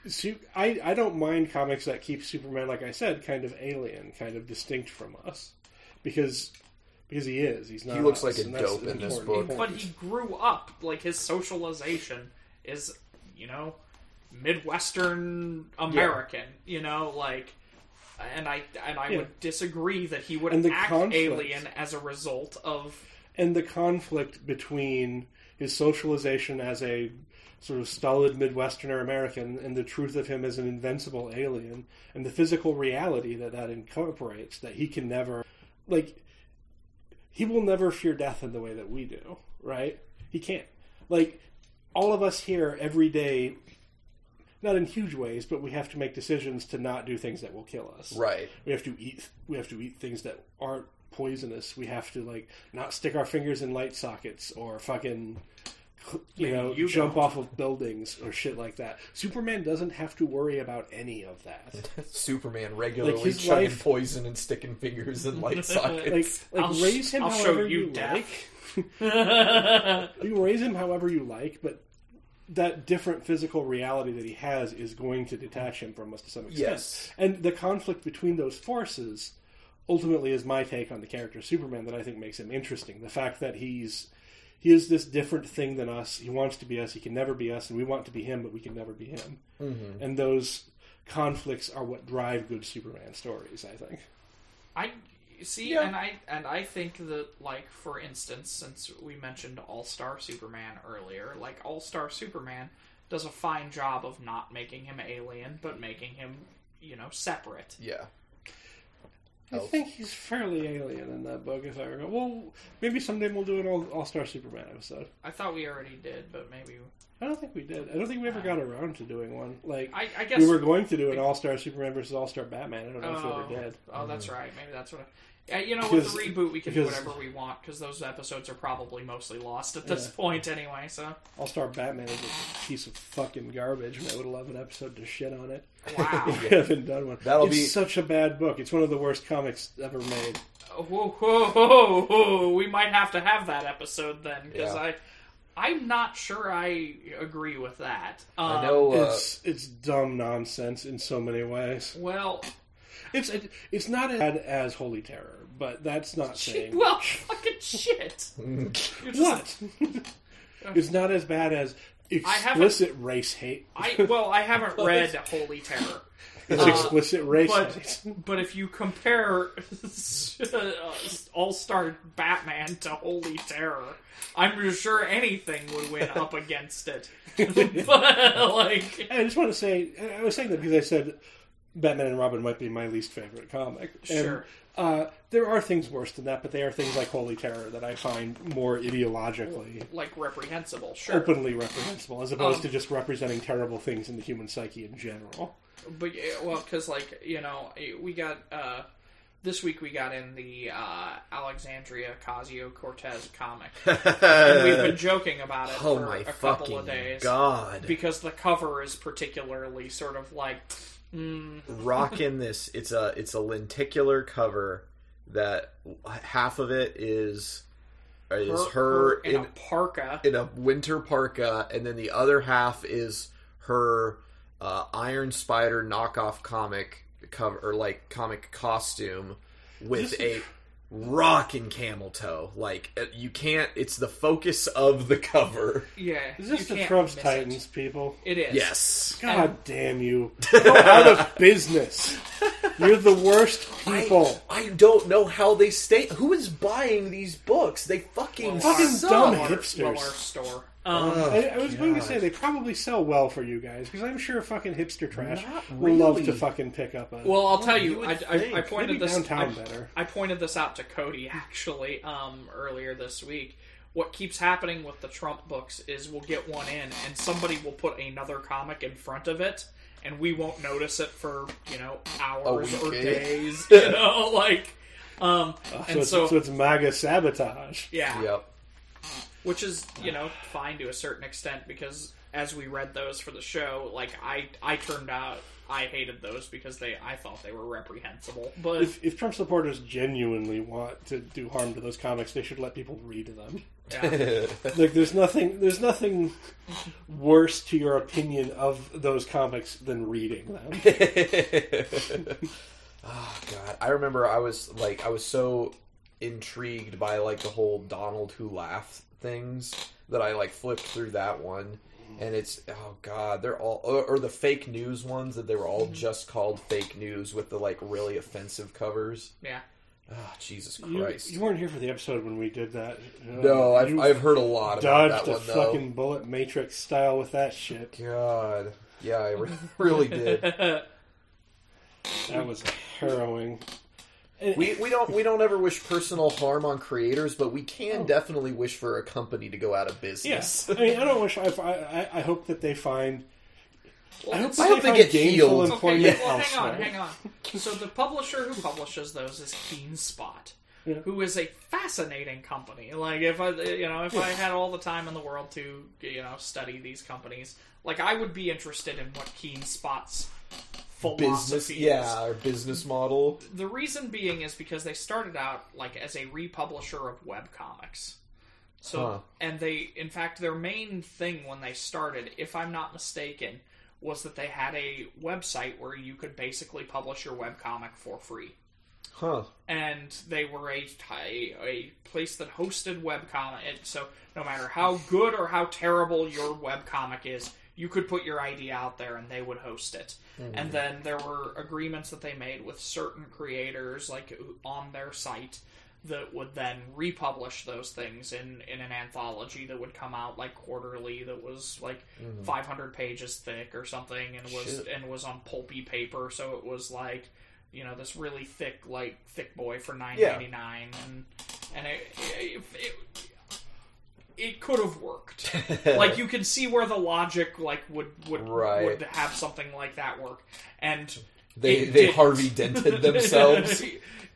Su- I, I don't mind comics that keep Superman, like I said, kind of alien, kind of distinct from us, because because he is. He's not. He looks us, like a dope in this important book. but he grew up like his socialization is you know midwestern american you know like and i and i Yeah. would disagree that he would And the act conflict. alien as a result of and the conflict between his socialization as a sort of stolid Midwesterner American and the truth of him as an invincible alien and the physical reality that that incorporates that he can never like he will never fear death in the way that we do right? He can't. Like all of us here every day not in huge ways but we have to make decisions to not do things that will kill us. Right. we have to eat we have to eat things that aren't poisonous. We have to like not stick our fingers in light sockets or fucking you Maybe know you jump don't. off of buildings or shit like that superman doesn't have to worry about any of that (laughs) Superman regularly his chugging life- poison and sticking fingers in light (laughs) sockets. like like I'll raise him I'll show however you you like (laughs) you raise him however you like but that different physical reality that he has is going to detach him from us to some extent Yes. and the conflict between those forces ultimately is my take on the character Superman that I think makes him interesting. The fact that he's he is this different thing than us. He wants to be us. He can never be us, and we want to be him, but we can never be him. Mm-hmm. And those conflicts are what drive good Superman stories. I think. I see, Yeah. and I and I think that, like for instance, since we mentioned All Star Superman earlier, like All Star Superman does a fine job of not making him alien, but making him, you know, separate. Yeah. I think he's fairly alien in that book, if I recall. Well, maybe someday we'll do an All All Star Superman episode. I thought we already did, but maybe I don't think we did. I don't think we ever got around to doing one. Like I, I guess we were going to do an All Star Superman versus All Star Batman. I don't know if we Oh, ever did. oh, that's right. Maybe that's what. I, yeah, you know, with the reboot, we can do because- whatever we want because those episodes are probably mostly lost at this Yeah. point anyway. So, All Star Batman is a piece of fucking garbage, and I would love an episode to shit on it. wow. (laughs) We haven't done one. That'll it's be- such a bad book. It's one of the worst comics ever made. whoa, whoa, whoa, whoa. We might have to have that episode then because Yeah. I, I'm not sure I agree with that. Um, I know. Uh, It's it's dumb nonsense in so many ways. Well, It's it, it's not as bad as Holy Terror, but that's not saying well, (laughs) fucking shit. You're just- what. (laughs) it's not as bad as haven't- explicit race hate. I well, I haven't (laughs) read Holy Terror. It's uh, explicit race but hate. but if you compare All Star Batman to Holy Terror, I'm sure anything would win up against it. but like, I just want to say, I was saying that because I said Batman and Robin might be my least favorite comic. And, Sure. Uh, there are things worse than that, but they are things like Holy Terror that I find more ideologically, like reprehensible, sure. openly reprehensible, as opposed Um, to just representing terrible things in the human psyche in general. But yeah, well, because like you know, we got uh, this week we got in the uh, Alexandria Ocasio Cortez comic, (laughs) and we've been joking about it oh for my a couple fucking of days god! because the cover is particularly sort of like. Mm, Rocking this. It's a it's a lenticular cover that half of it is is her, in, in a parka. in a winter parka, and then the other half is her uh, Iron Spider knockoff comic cover or like comic costume with This a rocking camel toe. Like uh, you can't. It's the focus of the cover. Yeah, Is this you the Trump's miss Titans, people? It. it is. Yes. God damn you. Go out of business. You're the worst (laughs) people. I, I don't know how they stay. Who is buying these books? They fucking Well, Fucking our- suck. dumb hipsters. Walmart store. Um, Ugh, I, I was going to say they probably sell well for you guys because I'm sure fucking hipster trash Not will love to fucking pick up a. well, I'll tell you you, I, I, I pointed maybe this. downtown I, better. I pointed this out to Cody actually um, earlier this week. What keeps happening with the Trump books is we'll get one in, and somebody will put another comic in front of it, and we won't notice it for you know hours or days. (laughs) You know, like, um, (laughs) so, and it's, so, so it's MAGA sabotage. yeah, Yep. Which is you know fine to a certain extent because as we read those for the show, like I I turned out I hated those because they I thought they were reprehensible. But If, if Trump supporters genuinely want to do harm to those comics, they should let people read them. yeah. (laughs) Like, there's nothing, there's nothing worse to your opinion of those comics than reading them. oh (laughs) god, I remember I was like I was so intrigued by like the whole Donald who laughed things that I like flipped through that one. And it's oh god, they're all or, or the fake news ones that they were all just called fake news with the like really offensive covers. yeah. Oh Jesus You, Christ! you weren't here for the episode when we did that. Uh, no, I've, you I've heard a lot about dodged that a one though. fucking bullet matrix style with that shit. God, yeah, I re- (laughs) really did. That was harrowing. We, we don't we don't ever wish personal harm on creators, but we can definitely wish for a company to go out of business. Yes, I mean, I don't wish. I, I, I hope that they find. I hope, it's- that I hope they they get gainful healed. employment Okay, well, hang on, hang on. So the publisher who publishes those is Keen Spot, Yeah. who is a fascinating company. Like if I, you know, if I had all the time in the world to, you know, study these companies, like I would be interested in what Keen Spot's philosophy Business, yeah, or business model. The reason being is because they started out like as a republisher of webcomics. So Huh. and they in fact their main thing when they started, if I'm not mistaken, was that they had a website where you could basically publish your webcomic for free. Huh. And they were a, a, a place that hosted webcomic. So no matter how good or how terrible your webcomic is, you could put your idea out there and they would host it. Mm-hmm. And then there were agreements that they made with certain creators, like on their site, that would then republish those things in, in an anthology that would come out like quarterly that was like mm-hmm. 500 pages thick or something and was Shit. and was on pulpy paper. So it was like you know this really thick like thick boy for 9.99 and and it it, it, it could have worked (laughs) like you can see where the logic like would would Right. would have something like that work and They they didn't. Harvey dented (laughs) themselves.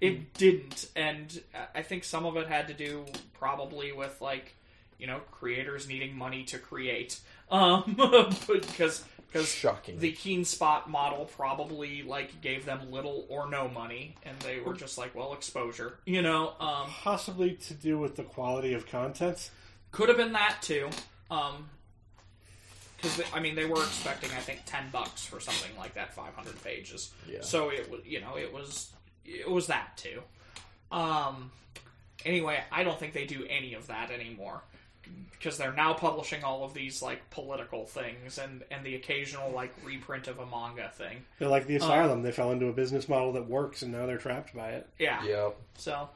it didn't and i think some of it had to do probably with like you know creators needing money to create um (laughs) because because Shocking. the keen spot model probably like gave them little or no money and they were just like well exposure you know um Possibly to do with the quality of content. Could have been that too um because i mean they were expecting i think 10 bucks for something like that 500 pages Yeah. so it was you know it was it was that too um anyway i don't think they do any of that anymore because they're now publishing all of these like political things and and the occasional like reprint of a manga thing They're like the asylum. they fell into a business model that works, and now they're trapped by it. yeah yeah. so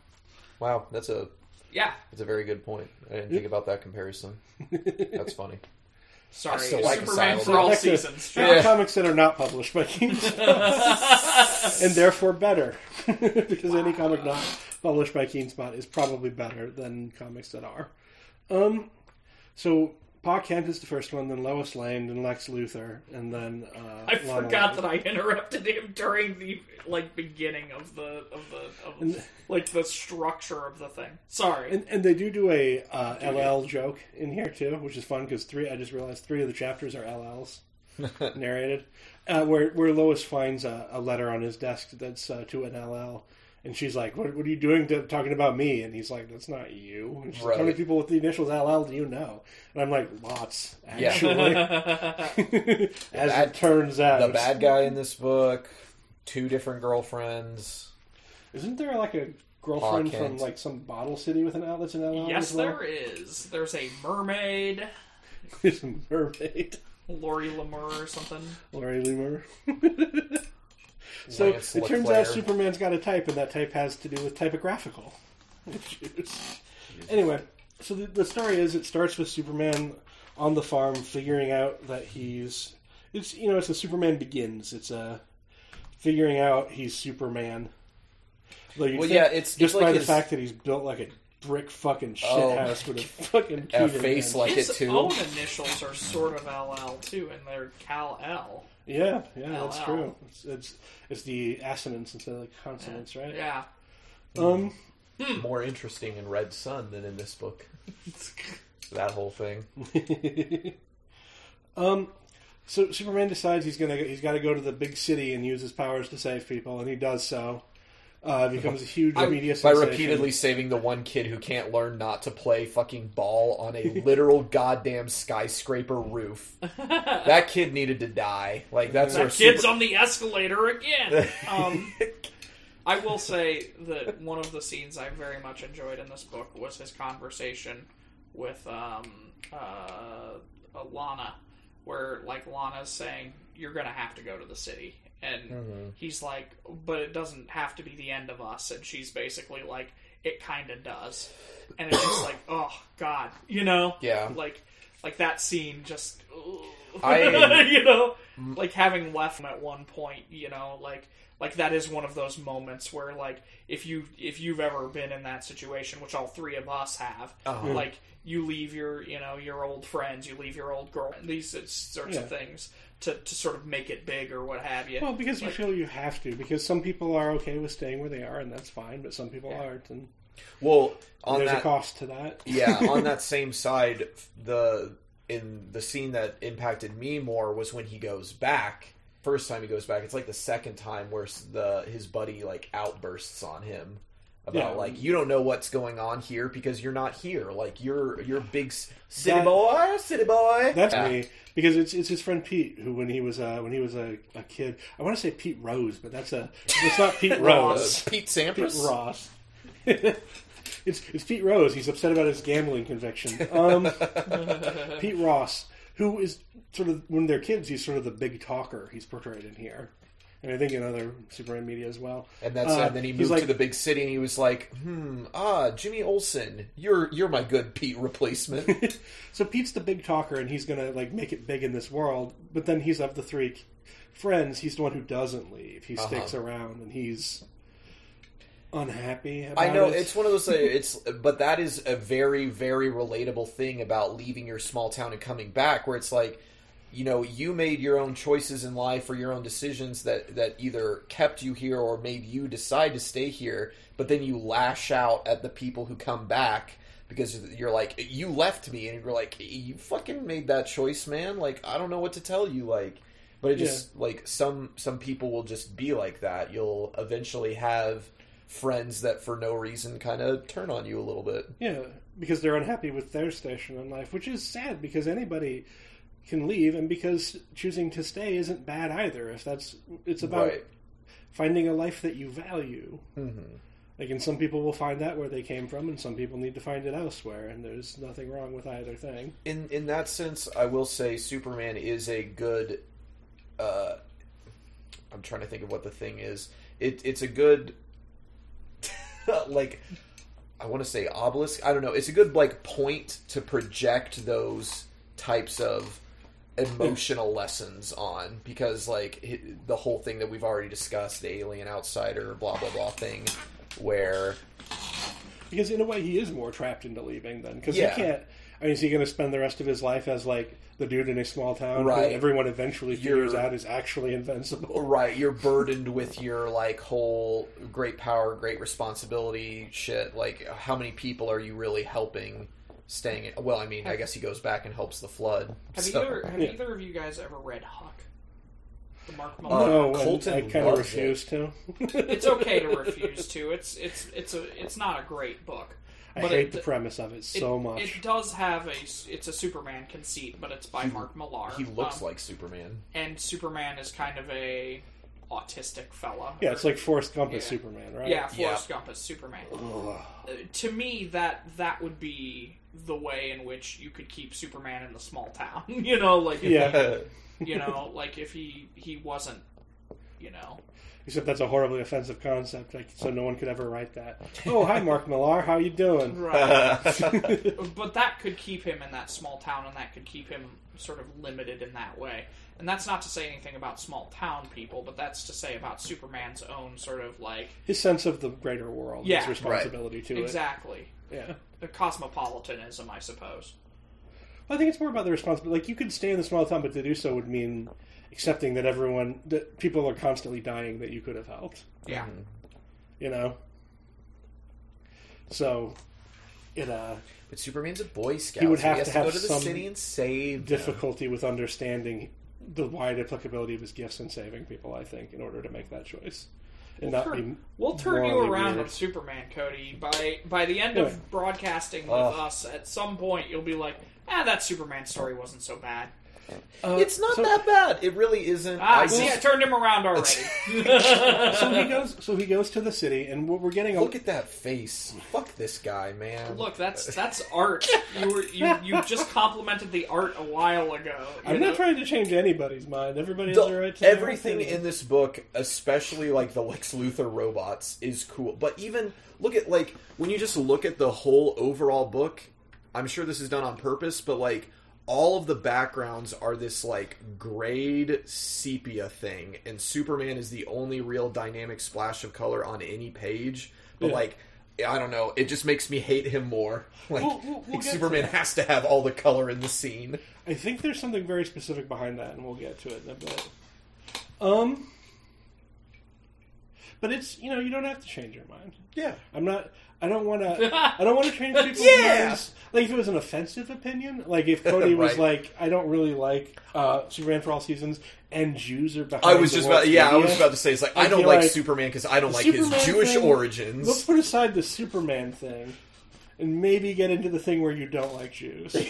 Wow, that's a yeah It's a very good point. I didn't think about that comparison. That's funny. (laughs) sorry still like superman Asylum. for all Back to- seasons There are Yeah. comics that are not published by Keen (laughs) Spot, and therefore better, (laughs) because any comic not published by Keen Spot is probably better than comics that are. Um, so Pa Kent is the first one, then Lois Lane, then Lex Luthor, and then uh, I Lana forgot Lang. that I interrupted him during the like beginning of the of the of, like the structure of the thing. Sorry. And, and they do do a uh, LL joke in here too, which is fun because three. I just realized three of the chapters are LLs (laughs) narrated, uh, where where Lois finds a, a letter on his desk that's uh, to an LL, and she's like, "What, what are you doing to, talking about me?" And he's like, "That's not you." And she's like, How many people with the initials LL do you know? And I'm like, "Lots, Yeah. actually." (laughs) (laughs) As That- it turns out, The bad guy in this book, two different girlfriends. isn't there like a girlfriend Pa from like some bottle city with an L that's an LL? yes, as well? there is. There's a mermaid, (laughs) There's a mermaid. Lori Lemur or something. Lori Lemur. So Lance it turns Leclerc. out Superman's got a type, and that type has to do with typographical (laughs) issues. Anyway, so the, the story is it starts with Superman on the farm figuring out that he's it's you know it's a Superman begins. It's a figuring out he's Superman. Though Well, think yeah, it's- just it's like by the his- fact that he's built like a brick fucking shit Oh. house with a fucking A face the like His it too. His own initials are sort of LL too, and they're Kal-El. Yeah, yeah, that's true. It's, it's it's the assonance instead of the consonants, right? Yeah. Um, More interesting in Red Sun than in this book. (laughs) that whole thing. (laughs) um, So Superman decides he's gonna he's got to go to the big city and use his powers to save people, and he does so. Uh, becomes a huge I- media by sensation. repeatedly saving the one kid who can't learn not to play fucking ball on a literal (laughs) goddamn skyscraper roof. that kid needed to die. Like that's our Kids super- on the escalator again. (laughs) Um, I will say that one of the scenes I very much enjoyed in this book was his conversation with um, uh, Lana, where like Lana's saying, "You're gonna have to go to the city," and mm-hmm. he's like, "But it doesn't have to be the end of us," and she's basically like, "It kind of does," and it's just like, "Oh God," you know? Yeah. like like that scene just. I- (laughs) you know, like having left him at one point, you know, like like that is one of those moments where like if you if you've ever been in that situation, which all three of us have, Uh-huh. like you leave your you know your old friends, you leave your old girl, these sorts of things to to sort of make it big or what have you. Well, because you feel you have to. Because some people are okay with staying where they are, and that's fine. But some people aren't, and well on there's that a cost to that. yeah, (laughs) on that same side, the in the scene that impacted me more was when he goes back. First time he goes back, it's like the second time where the his buddy like outbursts on him about Yeah. like you don't know what's going on here because you're not here. Like you're you're big city That- boy, city boy. That's Yeah. me because it's it's his friend Pete who when he was uh, when he was a, a kid I want to say Pete Rose but that's a it's not Pete (laughs) Rose Pete Pete Sampras. Ross it's it's Pete Rose he's upset about his gambling conviction um, (laughs) Pete Ross who is sort of when they're kids he's sort of the big talker he's portrayed in here and I think in other Superman media as well And that's Uh, and then he moved like- to the big city and he was like, hmm, ah, Jimmy Olsen, you're you're my good Pete replacement. (laughs) So Pete's the big talker, and he's gonna like make it big in this world. But then he's of the three friends. He's the one who doesn't leave. He sticks Uh-huh. around, and he's unhappy. About I know it. it's one of those. (laughs) uh, It's but that is a very very relatable thing about leaving your small town and coming back, where it's like, you know, you made your own choices in life or your own decisions that that either kept you here or made you decide to stay here, but then you lash out at the people who come back. Because you're like, you left me, and you're like, you fucking made that choice, man. Like, I don't know what to tell you. Like, but it just like some some people will just be like that. You'll eventually have friends that for no reason kind of turn on you a little bit. yeah, because they're unhappy with their station in life, which is sad because anybody can leave, and because choosing to stay isn't bad either. If that's it's about Right. finding a life that you value. Mm-hmm. Like, and some people will find that where they came from, and some people need to find it elsewhere. And there's nothing wrong with either thing. In in that sense, I will say Superman is a good. Uh, I'm trying to think of what the thing is. It it's a good. (laughs) like, I want to say obelisk. I don't know. It's a good like point to project those types of emotional lessons on because like the whole thing that we've already discussed the alien outsider blah blah blah thing where Because in a way, he is more trapped into leaving then. Because Yeah. he can't. I mean, is he going to spend the rest of his life as like the dude in a small town who everyone eventually figures You're- out is actually invincible? Right, you're burdened with your like whole great power, great responsibility shit. Like, how many people are you really helping? Staying in, well, I mean, I guess he goes back and helps the flood. Have so- either have Yeah. either of you guys ever read Huck? The Mark Uh, Millar. no, Colton I kind of loves it. refuse to. it's okay to refuse to. It's it's it's a it's not a great book. I But hate it- the premise of it It, so much. It does have a it's a Superman conceit, but it's by Mark Millar. He looks Um, like Superman. and Superman is kind of a autistic fella. yeah, it's like Forrest Gump as Yeah. Superman, right? yeah, Forrest Gump is Superman. Uh, to me, that that would be the way in which you could keep Superman in the small town. (laughs) you know, like if Yeah. he, you know, like if he he wasn't, you know, Except that's a horribly offensive concept, like, so no one could ever write that. (laughs) Oh, hi, Mark Millar. How you doing? right. (laughs) but that could keep him in that small town, and that could keep him sort of limited in that way. And that's not to say anything about small town people, but that's to say about Superman's own sort of like His sense of the greater world, Yeah, his responsibility to exactly it. Yeah. the cosmopolitanism, I suppose. Well, I think it's more about the responsibility. Like you could stay in the small town, but to do so would mean accepting that everyone, that people are constantly dying that you could have helped. Yeah. You know. So, it uh, But Superman's a Boy Scout. He would have has to to, have go to the some city and save them. difficulty with understanding the wide applicability of his gifts and saving people. I think in order to make that choice and not be We'll turn you around weird. on Superman, Cody. By by the end Yeah. of broadcasting with Ugh. us, at some point you'll be like, "Ah, that Superman story wasn't so bad." Uh, It's not so- that bad. It really isn't. Ah, I see, I just- turned him around already. (laughs) so he goes. So he goes to the city, and what we're getting. A, Look at that face. Fuck this guy, man. Look, that's that's art. You were you, you just complimented the art a while ago. I'm know? not trying to change anybody's mind. Everybody has The- the right to everything in this book, especially like the Lex Luthor robots, is cool. But even look at like when you just look at the whole overall book, I'm sure this is done on purpose, but like all of the backgrounds are this like grayed sepia thing, and Superman is the only real dynamic splash of color on any page. But Yeah. like I don't know, it just makes me hate him more. (laughs) Like, We'll- we'll- we'll like, Superman has to have all the color in the scene. I think there's something very specific behind that, and we'll get to it in a bit. Um, but it's you know you don't have to change your mind. Yeah. I'm not. I don't want to. I don't want to change (laughs) people's Yeah. minds. Like if it was an offensive opinion, like if Cody was like, I don't really like uh, Superman for all seasons, and Jews are behind. I was the just about yeah, I was about to say it's like I I'd don't like like, Superman because I don't the like his Jewish thing- origins. Let's put aside the Superman thing, and maybe get into the thing where you don't like Jews. (laughs)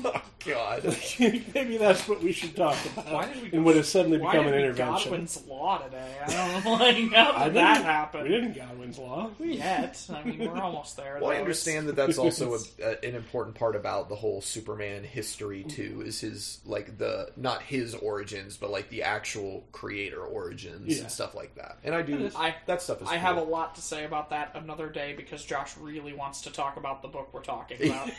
(laughs) oh God, (laughs) maybe that's what we should talk about. Why did we and what has suddenly Why become did an we intervention. Godwin's law today? I don't (laughs) know. Like, how I did that didn't- happen? We didn't Godwin's law. Yet, I mean, we're almost there. well, I understand that that's also a, a, an important part about the whole Superman history too. Is his like the not his origins, but like the actual creator origins Yeah. and stuff like that. And I do I that stuff is. I have a lot to say about that another day because Josh really wants to talk about the book we're talking about.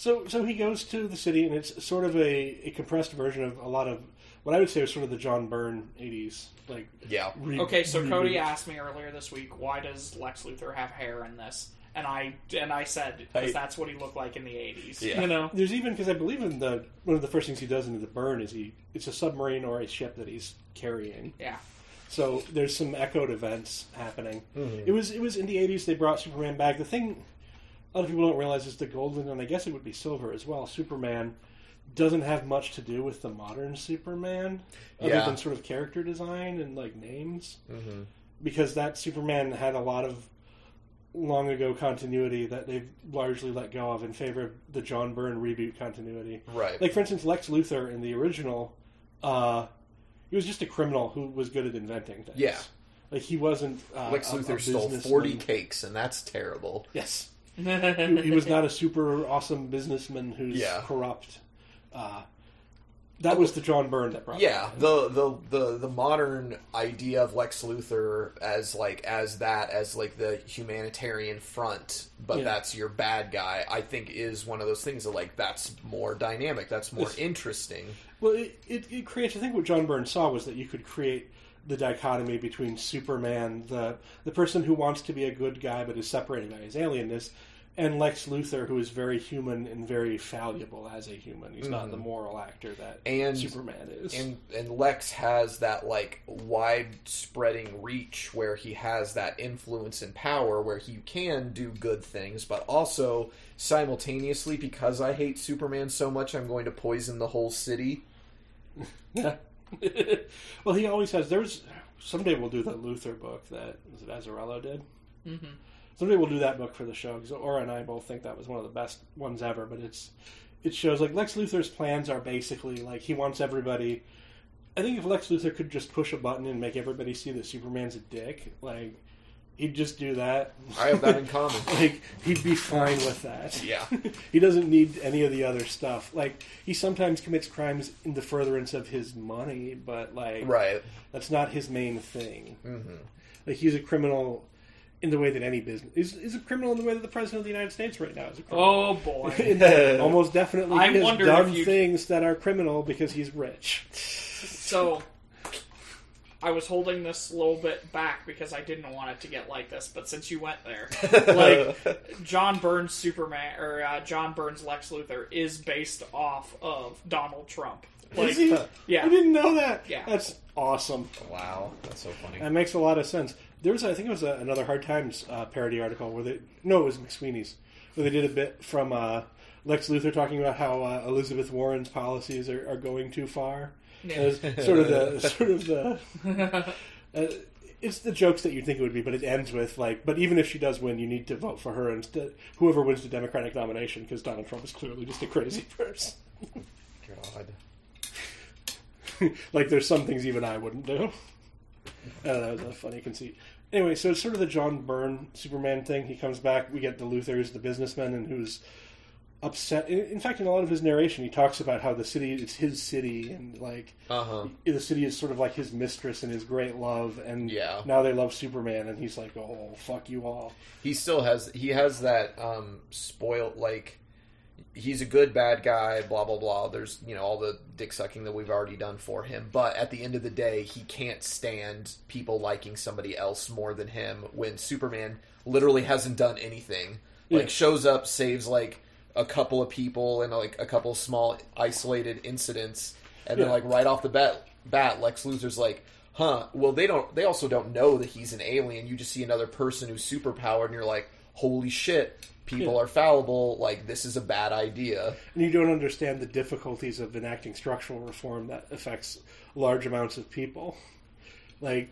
So, so he goes to the city, and it's sort of a, a compressed version of a lot of what I would say was sort of the John Byrne '80s, like. yeah. Re- Okay, so Cody reboot. asked me earlier this week, why does Lex Luthor have hair in this? And I and I said because that's what he looked like in the '80s. Yeah. You know, There's even because I believe in the one of the first things he does in the Byrne is he it's a submarine or a ship that he's carrying. yeah. So there's some echoed events happening. Mm-hmm. It was it was in the '80s they brought Superman back. The thing a lot of people don't realize is the golden and I guess it would be silver as well. Superman doesn't have much to do with the modern Superman, other Yeah. than sort of character design and like names, Mhm. because that Superman had a lot of long ago continuity that they've largely let go of in favor of the John Byrne reboot continuity. Right. Like for instance, Lex Luthor in the original, uh, he was just a criminal who was good at inventing things. Yeah. like he wasn't. Uh, Lex a- a Luthor stole businessman. forty cakes, and that's terrible. Yes, he, he was not a super awesome businessman who's Yeah. corrupt. Uh, that was the John Byrne that brought. Yeah, the, the the the modern idea of Lex Luthor as like as that as like the humanitarian front, but Yeah. that's your bad guy. I think is one of those things that like that's more dynamic, that's more It's- interesting. Well, it, it, it creates. I think what John Byrne saw was that you could create the dichotomy between Superman, the the person who wants to be a good guy but is separated by his alienness, and Lex Luthor, who is very human and very fallible as a human. He's not the moral actor that Mm-hmm. And- Superman is. And and Lex has that like wide spreading reach where he has that influence and power where he can do good things, but also simultaneously because I hate Superman so much, I'm going to poison the whole city. (laughs) well, he always has. There's someday we'll do the Luthor book that was it Azzarello did. Mhm. Someday we'll do that book for the show because Aura and I both think that was one of the best ones ever. But it's it shows like Lex Luthor's plans are basically like he wants everybody. I think if Lex Luthor could just push a button and make everybody see that Superman's a dick, like he'd just do that. I have that in (laughs) common. like he'd be fine with that. Yeah. (laughs) he doesn't need any of the other stuff. Like he sometimes commits crimes in the furtherance of his money, but like Right. that's not his main thing. hmm Like he's a criminal in the way that any business is, is a criminal in the way that the president of the United States right now is a criminal. Oh boy. (laughs) In that (laughs) almost definitely I he has done if things that are criminal because he's rich. So I was holding this a little bit back because I didn't want it to get like this, but since you went there, (laughs) like John Byrne's Superman or uh, John Byrne's Lex Luthor is based off of Donald Trump. Like, is he? yeah. I didn't know that. Yeah. That's awesome. Wow, that's so funny. That makes a lot of sense. There was, I think, it was a, another Hard Times uh, parody article where they no, it was McSweeney's where they did a bit from uh, Lex Luthor talking about how uh, Elizabeth Warren's policies are, are going too far. Yeah. As sort of the (laughs) sort of the. Uh, it's the jokes that you'd think it would be, but it ends with like, but even if she does win, you need to vote for her instead. Whoever wins the Democratic nomination, because Donald Trump is clearly just a crazy (laughs) person. God. (laughs) like, there's some things even I wouldn't do. I don't know, that was a funny conceit. Anyway, so it's sort of the John Byrne Superman thing. He comes back. We get the Luthor's, the businessman, and who's upset. In, fact, in a lot of his narration, he talks about how the city is his city, and like Uh huh. the city is sort of like his mistress and his great love. And Yeah. now they love Superman, and he's like, "Oh, fuck you all." He still has he has that um spoiled like he's a good bad guy, blah blah blah. There's you know all the dick sucking that we've already done for him, but at the end of the day, he can't stand people liking somebody else more than him. When Superman literally hasn't done anything, like Yeah. shows up, saves like a couple of people and like a couple of small isolated incidents, and then Yeah. like right off the bat, bat Lex Luthor's like. Huh. Well, they don't. They also don't know that he's an alien. You just see another person who's superpowered, and you're like, "Holy shit! People Yeah. are fallible. Like this is a bad idea." And you don't understand the difficulties of enacting structural reform that affects large amounts of people. Like,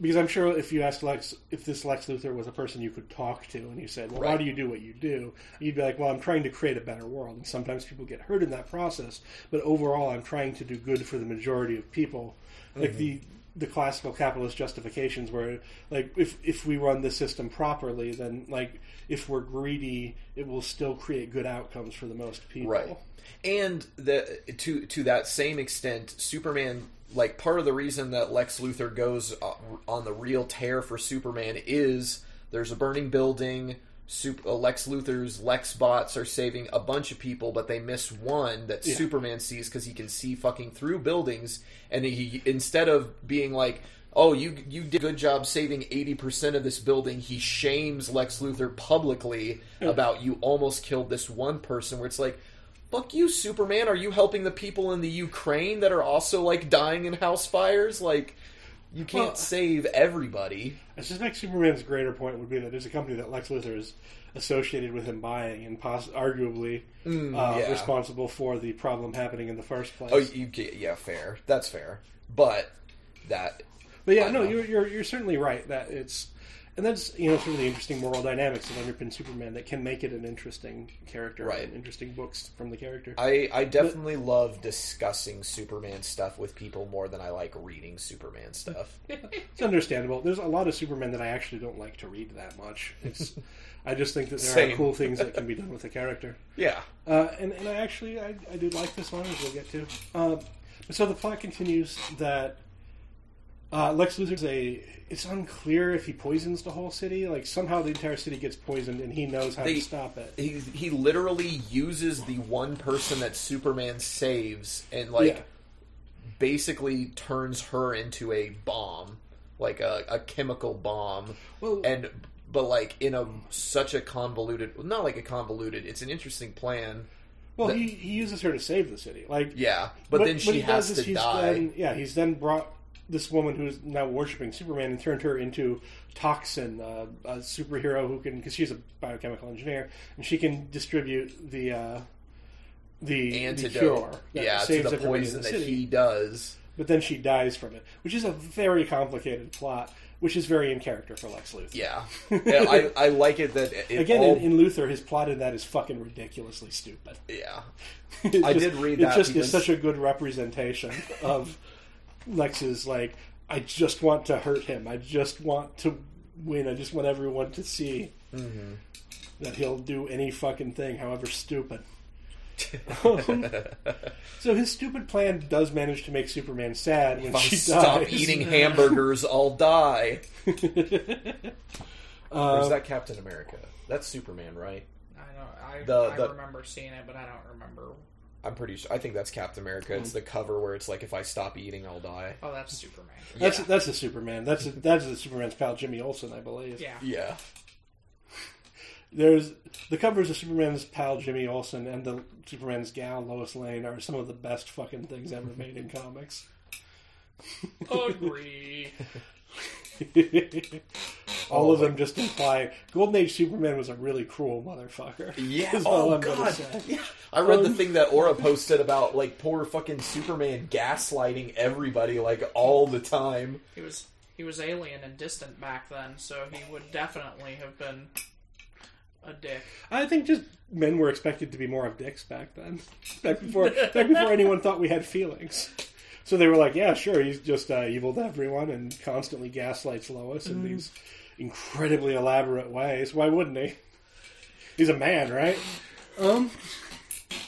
because I'm sure if you asked Lex, if this Lex Luthor was a person you could talk to, and you said, "Well, why Right. do you do what you do?" You'd be like, "Well, I'm trying to create a better world." And sometimes people get hurt in that process, but overall, I'm trying to do good for the majority of people. Like mm-hmm. the the classical capitalist justifications, where like if if we run the system properly, then like if we're greedy, it will still create good outcomes for the most people. Right. And the to to that same extent, Superman like part of the reason that Lex Luthor goes uh, on the real tear for Superman is there's a burning building. Super, uh, Lex Luthor's Lex bots are saving a bunch of people, but they miss one that Yeah. Superman sees because he can see fucking through buildings. And he instead of being like, "Oh, you you did a good job saving eighty percent of this building," he shames Lex Luthor publicly about you almost killed this one person. Where it's like, "Fuck you, Superman! Are you helping the people in the Ukraine that are also like dying in house fires? Like, you can't Well- save everybody." I suspect Superman's greater point would be that there's a company that Lex Luthor is associated with him buying and poss- arguably uh, Mm, yeah. responsible for the problem happening in the first place. Oh, you get yeah, fair. That's fair. But that but yeah, no, know. you're, you're you're certainly right that it's and that's you know sort of the interesting moral dynamics that underpin Superman that can make it an interesting character, Right. And interesting books from the character. I, I definitely love discussing Superman stuff with people more than I like reading Superman stuff. (laughs) It's understandable. There's a lot of Superman that I actually don't like to read that much. It's I just think that there Same. are cool things that can be done with the character. (laughs) Yeah. Uh, and, and I actually I, I did like this one as we'll get to. Uh, so the plot continues that uh, Lex Luthor's a. It's unclear if he poisons the whole city. Like somehow the entire city gets poisoned, and he knows how They- to stop it. He he literally uses the one person that Superman saves and like Yeah. basically turns her into a bomb, like a, a chemical bomb. Well- and but like in a such a convoluted not like a convoluted, it's an interesting plan. Well, the- he, he uses her to save the city. Like Yeah. But what- then she he has does to die. Then, yeah, he's then brought this woman who's now worshiping Superman and turned her into Toxin, uh, a superhero who can because she's a biochemical engineer and she can distribute the uh, the the Antidote. cure that yeah, to saves the poison the that he does. But then she dies from it, which is a very complicated plot, which is very in character for Lex Luthor. Yeah, (laughs) yeah I, I like it that it Again, all, in, in Luthor, his plot in that is fucking ridiculously stupid. yeah, (laughs) I just- did read It that just because- is such a good representation of Lex's like. I just want to hurt him. I just want to win. I just want everyone to see Mm-hmm. that he'll do any fucking thing, however stupid. (laughs) so his stupid plan does manage to make Superman sad when if I she stop dies. eating hamburgers, I'll die. (laughs) or Uh, is that Captain America? That's Superman, right? I don't. I, The- I the- remember seeing it, but I don't remember. I'm pretty sure. I think that's Captain America. It's mm-hmm. the cover where it's like, if I stop eating, I'll die. Oh, that's Superman. That's Yeah. that's the Superman. That's that's the Superman's pal Jimmy Olsen, I believe. Yeah. Yeah, There's the covers of Superman's pal Jimmy Olsen and the Superman's gal Lois Lane are some of the best fucking things ever made in comics. Agree. (laughs) all Oh, of them just imply Golden Age Superman was a really cruel motherfucker. (laughs) Yeah. is Oh I'm god. say. (laughs) Yeah. I read the Um, thing that Aura posted about like poor fucking Superman gaslighting everybody like all the time. He was he was alien and distant back then, so he would definitely have been a dick. I think just men were expected to be more of dicks back then, (laughs) back before back before anyone thought we had feelings. So they were like, "Yeah, sure, he's just uh, evil to everyone and constantly gaslights Lois in these incredibly elaborate ways. Why wouldn't he? He's a man, right?" Um,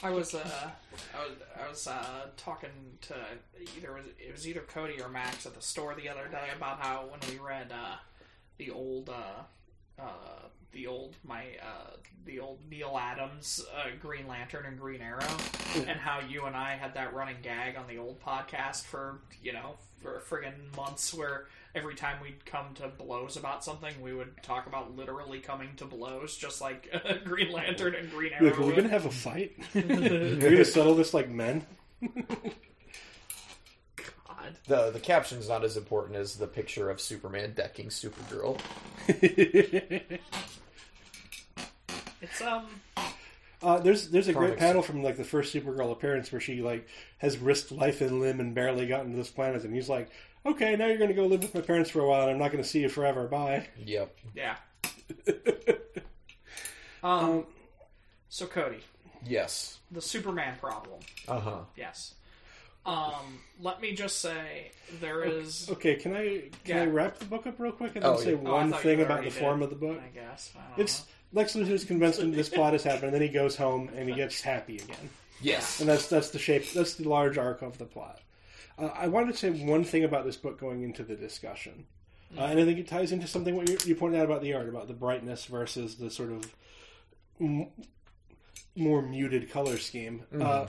I was uh, I was I was uh, talking to either it was either Cody or Max at the store the other day about how when we read uh, the old uh, uh, the old my uh, the old Neal Adams uh, Green Lantern and Green Arrow, and how you and I had that running gag on the old podcast for you know for friggin' months where. Every time we'd come to blows about something, we would talk about literally coming to blows, just like (laughs) Green Lantern and Green Arrow. like, are we would. gonna have a fight? (laughs) are we gonna settle this like men? (laughs) God. The the caption's not as important as the picture of Superman decking Supergirl. (laughs) It's um Uh, there's there's a great panel from like the first Supergirl appearance where she like has risked life and limb and barely gotten to this planet, and he's like, "Okay, now you're going to go live with my parents for a while, and I'm not going to see you forever. Bye." Yep. yeah. (laughs) um so Cody, Yes. the Superman problem. Uh huh. Yes. Um let me just say there is Okay, can I can I wrap the book up real quick and then Oh, say yeah. Oh, I one thought thing you about the already form did, of the book? I guess. I don't It's Lex Luthor's convinced him this plot has happened, and then he goes home and he gets happy again. Yes. and that's that's the shape that's the large arc of the plot uh, i wanted to say one thing about this book going into the discussion uh, and i think it ties into something what you, you pointed out about the art about the brightness versus the sort of m- more muted color scheme uh,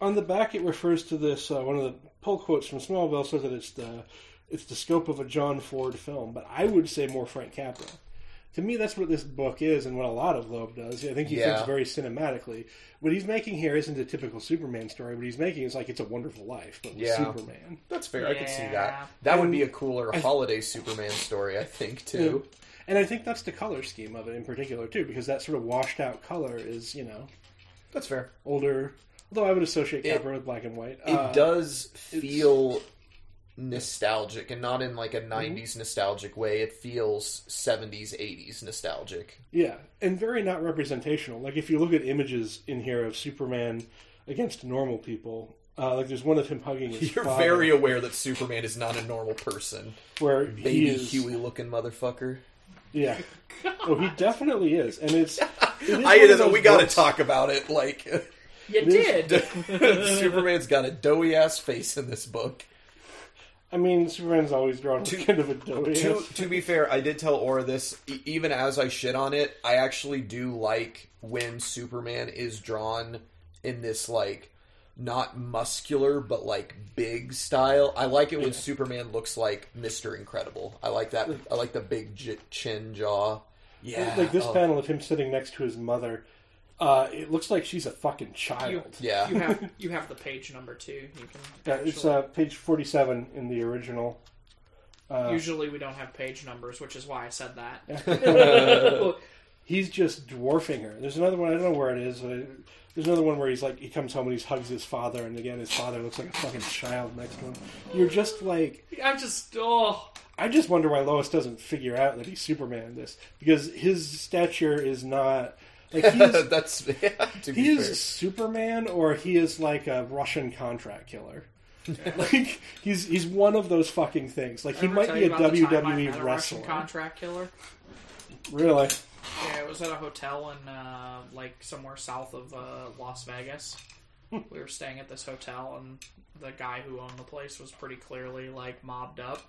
on the back it refers to this uh, one of the pull quotes from smallville says that it's the it's the scope of a john ford film but i would say more frank capra to me, that's what this book is, and what a lot of Loeb does. I think he Yeah. thinks very cinematically. What he's making here isn't a typical Superman story. What he's making is like it's a Wonderful Life, but with Yeah. Superman. That's fair. I could see Yeah. that. That would be a cooler holiday Superman story, I think, too. And I think that's the color scheme of it in particular too, because that sort of washed out color is, you know, That's fair. older. Although I would associate It- Capra with black and white. It Uh, does feel nostalgic, and not in like a '90s nostalgic way. It feels '70s, '80s nostalgic. Yeah, and very not representational. Like if you look at images in here of Superman against normal people, uh, like there's one of him hugging his (laughs) You're father, very aware that Superman is not a normal person. where he Baby is, Huey looking motherfucker. Yeah. (laughs) Oh, he definitely is, and it's. it is I one of know those we got to books- talk about it. Like (laughs) You is- did. (laughs) Superman's got a doughy ass face in this book. I mean, Superman's always drawn with kind of a doughy. to, to be fair, I did tell Aura this. E- even as I shit on it, I actually do like when Superman is drawn in this like not muscular but like big style. I like it when Superman looks like Mister Incredible. I like that. I like the big j- chin jaw. Yeah, like this oh, panel of him sitting next to his mother, uh, it looks like she's a fucking You, child. Yeah. you have you have the page number too. You can Yeah, it's actually- uh, page forty-seven in the original. Uh, usually we don't have page numbers, which is why I said that. (laughs) he's just dwarfing her. There's another one. I don't know where it is. Uh, there's another one where he's like, he comes home and he hugs his father, and again, his father looks like a fucking child next to him. You're just like, I just oh I just wonder why Lois doesn't figure out that he's Superman in this because his stature is not like he is. (laughs) That's (laughs) yeah, to be he fair. is Superman, or he is like a Russian contract killer. (laughs) like he's he's one of those fucking things. Like he might be a about the time I WWE met a Russian wrestler. contract killer. Really? Yeah, it was at a hotel in uh, like somewhere south of uh, Las Vegas. we were staying at this hotel, and the guy who owned the place was pretty clearly like mobbed up,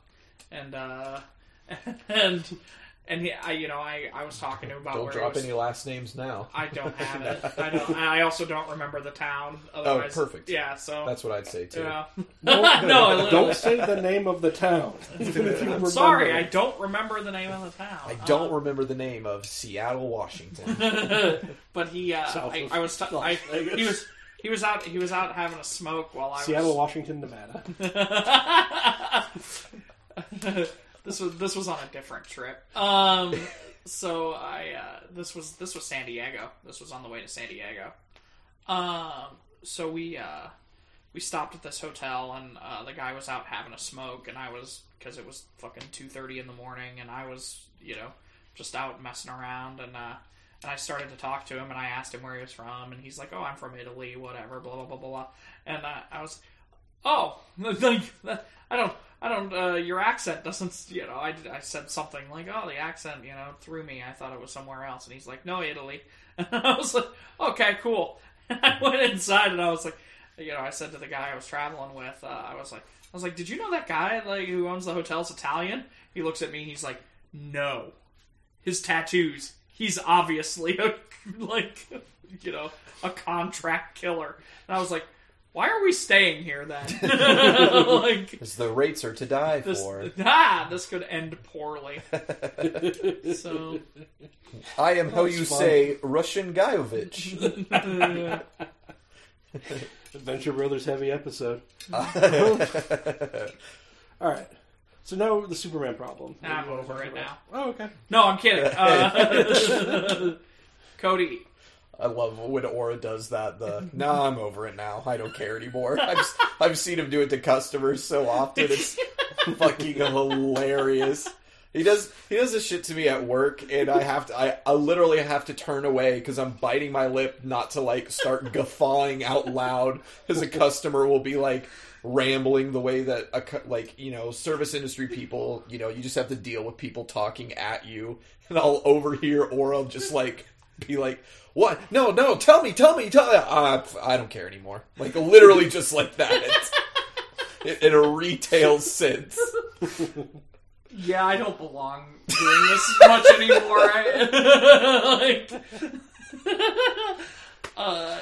and uh, and and he, I, you know, I, I was talking to him about Don't where drop it was, any last names now. I don't (laughs) have it. I don't. I also don't remember the town. Otherwise, perfect. Yeah. So That's what I'd say too. yeah. No, (laughs) no, I don't say the name of the town. Even (laughs) if you I'm sorry, I don't remember the name of the town. I don't remember the name of Seattle, Washington. But he, uh, I, I was, t- I, he was, he was out, he was out having a smoke while I was Seattle, was. Washington, Nevada. This was this was on a different trip. Um, (laughs) so I uh, this was this was San Diego. This was on the way to San Diego. Um, so we uh, we stopped at this hotel, and uh, the guy was out having a smoke, and I was because it was fucking two thirty in the morning, and I was you know just out messing around, and uh, and I started to talk to him, and I asked him where he was from, and he's like, "Oh, I'm from Italy, whatever, blah blah blah blah,", and uh, I was, "Oh, (laughs) like I don't." I don't. Uh, your accent doesn't. You know, I, I said something like, "Oh, the accent," you know, threw me. I thought it was somewhere else, and he's like, "No, Italy." (laughs) And I was like, "Okay, cool." (laughs) I went inside, and I was like, you know, I said to the guy I was traveling with, uh, I was like, I was like, "Did you know that guy like who owns the hotel's Italian?" He looks at me, and he's like, "No." His tattoos. He's obviously a (laughs) like, you know, a contract killer. And I was like, "Why are we staying here then?" (laughs) like. Because the rates are to die This, for. ah, this could end poorly. (laughs) So, I am how you fun. say Russian Guyovich. (laughs) a Venture Brothers heavy episode. All right. So now the Superman problem. What I'm do you wanna over it about? now. Oh, okay. no, I'm kidding. Uh, Cody, I love when Aura does that. The (laughs) nah, I'm over it now. I don't care anymore. I've I've seen him do it to customers so often. It's (laughs) fucking hilarious. He does he does this shit to me at work, and I have to I, I literally have to turn away because I'm biting my lip not to like start (laughs) guffawing out loud because a customer will be like rambling the way that a like you know service industry people you know you just have to deal with people talking at you, and I'll overhear or I'll just like be like. What? No, no. Tell me, tell me, tell me. Uh, I don't care anymore. Like literally, just like that. (laughs) in, in a retail sense. yeah, I don't belong doing this much anymore. I, (laughs) like, (laughs) uh,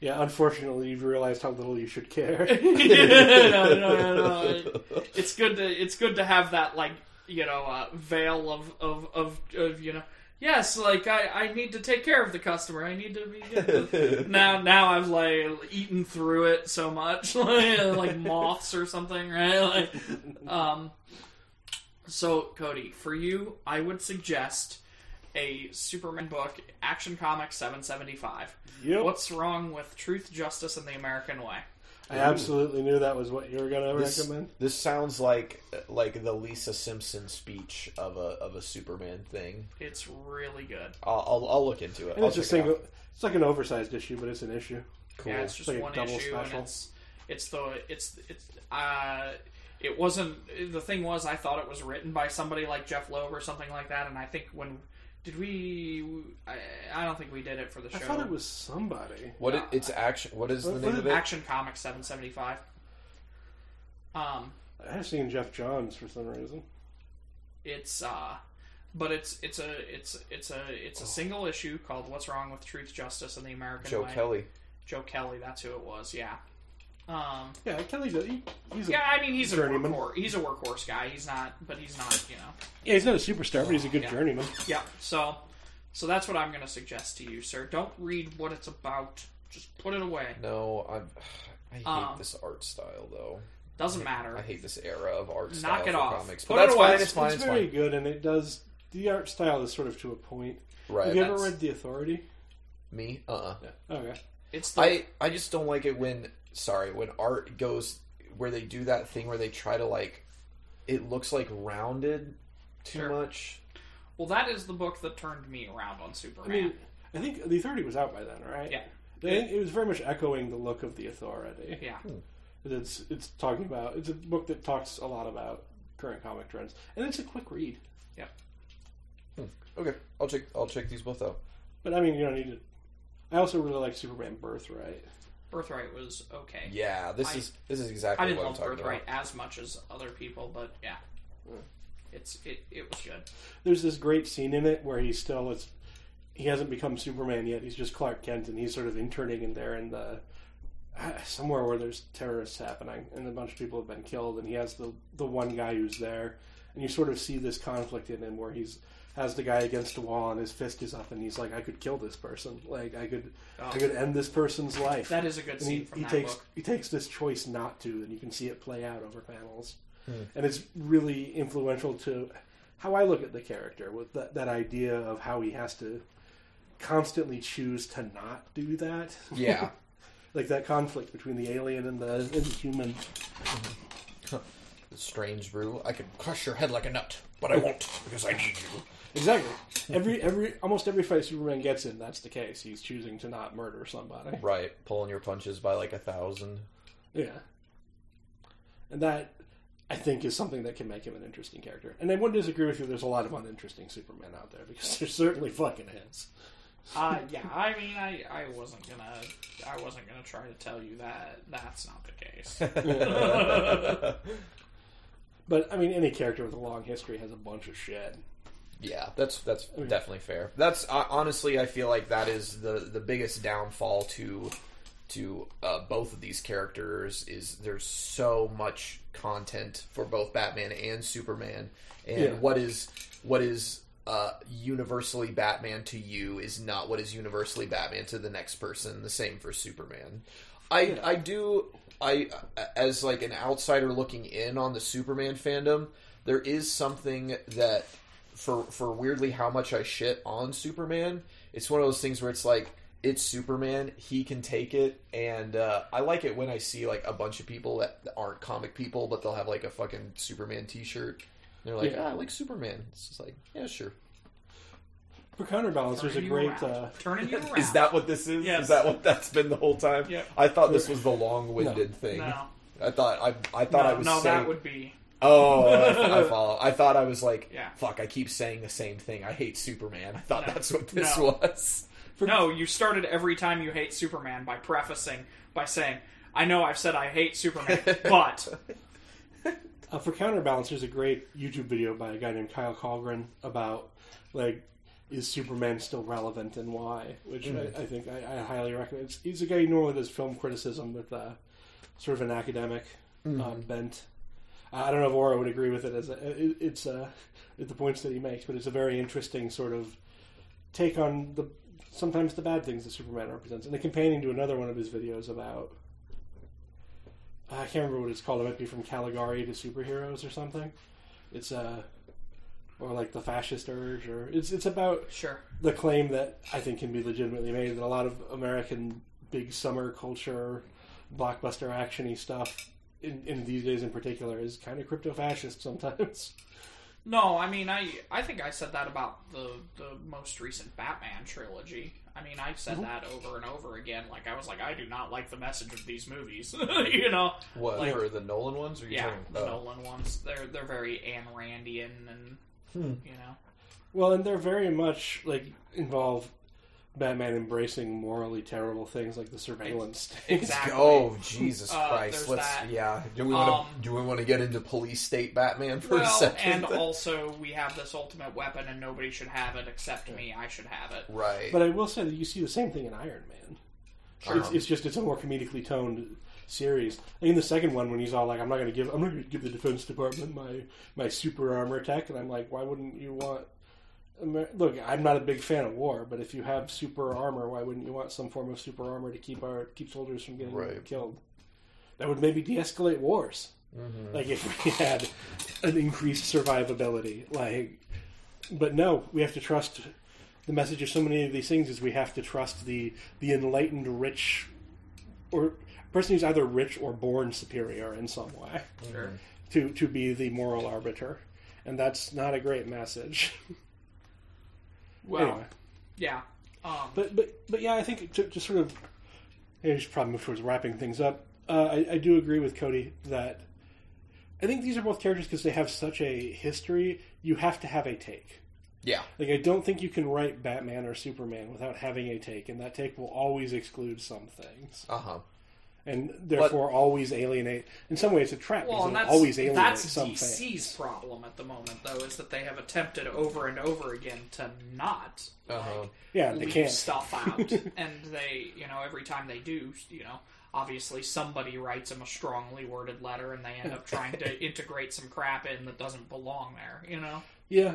Yeah, unfortunately, you've realized how little you should care. no, no, no, no. It's good to it's good to have that like you know uh, veil of, of of of you know. Yes, like I, I need to take care of the customer. I need to be good. (laughs) now. Now I've like eaten through it so much, like, (laughs) like moths or something, right? Like, um. So Cody, for you, I would suggest a Superman book, Action Comics seven seventy five. Yep. What's wrong with Truth, Justice, and the American Way? I absolutely knew that was what you were going to This, recommend. this sounds like like the Lisa Simpson speech of a of a Superman thing. It's really good. I'll I'll, I'll look into it. And I'll it's a check it single. It's like an oversized issue, but it's an issue. Cool. Yeah, it's just Like one double issue, special. and it's it's the it's it's uh it wasn't the thing was I thought it was written by somebody like Jeph Loeb or something like that, and I think when did we? I, I don't think we did it for the show. I thought it was somebody. What it, it's action? What is the What- name what of it? Action Comics seven seventy five. Um, I've seen Geoff Johns for some reason. it's uh, but it's it's a it's it's a it's a single issue called "What's Wrong with Truth, Justice, and the American Way Joe Way." Kelly. Joe Kelly, that's who it was. Yeah. Um, Yeah, Kelly. does- He, he's a, yeah, I mean he's a Journeyman. workhorse. He's a workhorse guy. He's not, but he's not. You know. yeah, he's not a superstar, but he's a good Yeah. journeyman. Yeah. So, so that's what I'm going to suggest to you, sir. Don't read what it's about. Just put it away. No, I'm. I hate Um, this art style though. Doesn't matter. I hate this era of art Knock style it for off. comics. Put but that's it away. fine. It's fine. It's It's very fine. good, and it does. The art style is sort of to a point. Right. Have you ever read The Authority? Me? Uh. uh Okay. It's the I I just don't like it when sorry when art goes where they do that thing where they try to like it looks like rounded too Sure. much. well. That is the book that turned me around on I Superman. mean, I think The Authority was out by then, right? Yeah. I it was very much echoing the look of The Authority. yeah. Hmm. It's it's talking about. It's a book that talks a lot about current comic trends, and it's a quick read. Yeah. Hmm. Okay, I'll check I'll check these both out. But I mean, you don't need to. I also really like Superman Birthright. Birthright was okay. Yeah, this I- is this is exactly I didn't what I'm love talking Birthright about. as much as other people, but yeah, it's it, it was good. There's this great scene in it where he's still it's he hasn't become Superman yet. He's just Clark Kent, and he's sort of interning in there in the ah, somewhere where there's terrorists happening, and a bunch of people have been killed, and he has the the one guy who's there, and you sort of see this conflict in him where he's has the guy against the wall and his fist is up and he's like I could kill this person like I could I oh. could end this person's life That is a good and scene he, from he that takes book. he takes this choice not to and you can see it play out over panels hmm. and it's really influential to how I look at the character with that, that idea of how he has to constantly choose to not do that. Yeah. (laughs) like that conflict between the alien and the, and the human. Strange brew. I could crush your head like a nut, but I won't because I need you. Exactly. (laughs) Every every almost every fight Superman gets in, that's the case. He's choosing to not murder somebody. Right, pulling your punches by like a thousand. Yeah. And that I think is something that can make him an interesting character. And I wouldn't disagree with you. There's a lot of uninteresting Supermen out there because (laughs) there's certainly fucking is. Uh, yeah, I mean, I, I wasn't gonna I wasn't gonna try to tell you that that's not the case. (laughs) But I mean, any character with a long history has a bunch of shit. Yeah, that's that's definitely fair. That's uh, honestly, I feel like that is the the biggest downfall to to uh, both of these characters is there's so much content for both Batman and Superman, and Yeah. what is what is uh, universally Batman to you is not what is universally Batman to the next person. The same for Superman. I I do I as like an outsider looking in on the Superman fandom, there is something that for for weirdly how much I shit on Superman, it's one of those things where it's like it's Superman, he can take it, and uh, I like it when I see like a bunch of people that aren't comic people, but they'll have like a fucking Superman T-shirt. They're like, Yeah. ah, I like Superman. It's just like, yeah, sure. For counterbalance, there's a great. Uh, turning you around. (laughs) Is that what this is? Yes. Is that what that's been the whole time? Yep. I thought this was the long-winded thing. no? I thought I I thought no, I was no, saying. that would be Oh, I, (laughs) I follow. I thought I was like, Yeah. fuck. I keep saying the same thing. I hate Superman. I thought No. that's what this No. was. (laughs) no. You started every time you hate Superman by prefacing by saying, "I know I've said I hate Superman, (laughs) but uh, for counterbalance, there's a great YouTube video by a guy named Kyle Kallgren about like is Superman still relevant and why? Which I, I think I, I highly recommend. It's, he's a guy who normally does film criticism with uh, sort of an academic uh, bent. I don't know if Aura would agree with it as a, it, it's uh, the points that he makes, but it's a very interesting sort of take on the sometimes the bad things that Superman represents, and a companion to another one of his videos about. I can't remember what it's called. It might be from Caligari to superheroes or something. It's uh, or like the fascist urge, or it's it's about sure." the claim that I think can be legitimately made that a lot of American big summer culture, blockbuster actiony stuff, in, in these days in particular, is kind of crypto fascist sometimes. No, I mean, I I think I said that about the the most recent Batman trilogy. I mean, I've said mm-hmm. that over and over again. Like I was like, I do not like the message of these movies. (laughs) you know, What Like- for the Nolan ones? Or are you yeah, talking? the oh. Nolan ones. They're they're very Ayn Randian and hmm. you know. Well, and they're very much like involve Batman embracing morally terrible things like the surveillance state. Exactly. (laughs) Oh Jesus Uh, Christ! Let's that. yeah. Do we want to Um, do we want to get into police state Batman for a Well, second? and (laughs) also we have this ultimate weapon, and nobody should have it except me. I should have it. right. But I will say that you see the same thing in Iron Man. It's, Um, it's just it's a more comedically toned series. Like in the second one, when he's all like, "I'm not going to give, I'm not going to give the Defense Department my my super armor tech," and I'm like, "Why wouldn't you want?" Amer- Look, I'm not a big fan of war, but if you have super armor, why wouldn't you want some form of super armor to keep our keep soldiers from getting Right. killed? That would maybe de-escalate wars. Mm-hmm. Like if we had an increased survivability, like. But no, we have to trust the message of so many of these things is we have to trust the the enlightened rich or person who's either rich or born superior in some way Sure. to to be the moral arbiter and that's not a great message (laughs) Well, anyway yeah. Um, but but but yeah i think to, to sort of I should probably move towards wrapping things up uh, I, I do agree with cody that i think these are both characters because they have such a history you have to have a take yeah. Like I don't think you can write Batman or Superman without having a take, and that take will always exclude some things, Uh huh. And therefore always alienate. In some ways, it's a trap well, because and that's always alienate that's some DC's fans. problem at the moment, though, is that they have attempted over and over again to not Uh-huh. Yeah, they leave can't. stuff (laughs) out, and they, you know, every time they do, you know, obviously somebody writes them a strongly worded letter, and they end up trying to (laughs) integrate some crap in that doesn't belong there, you know. Yeah,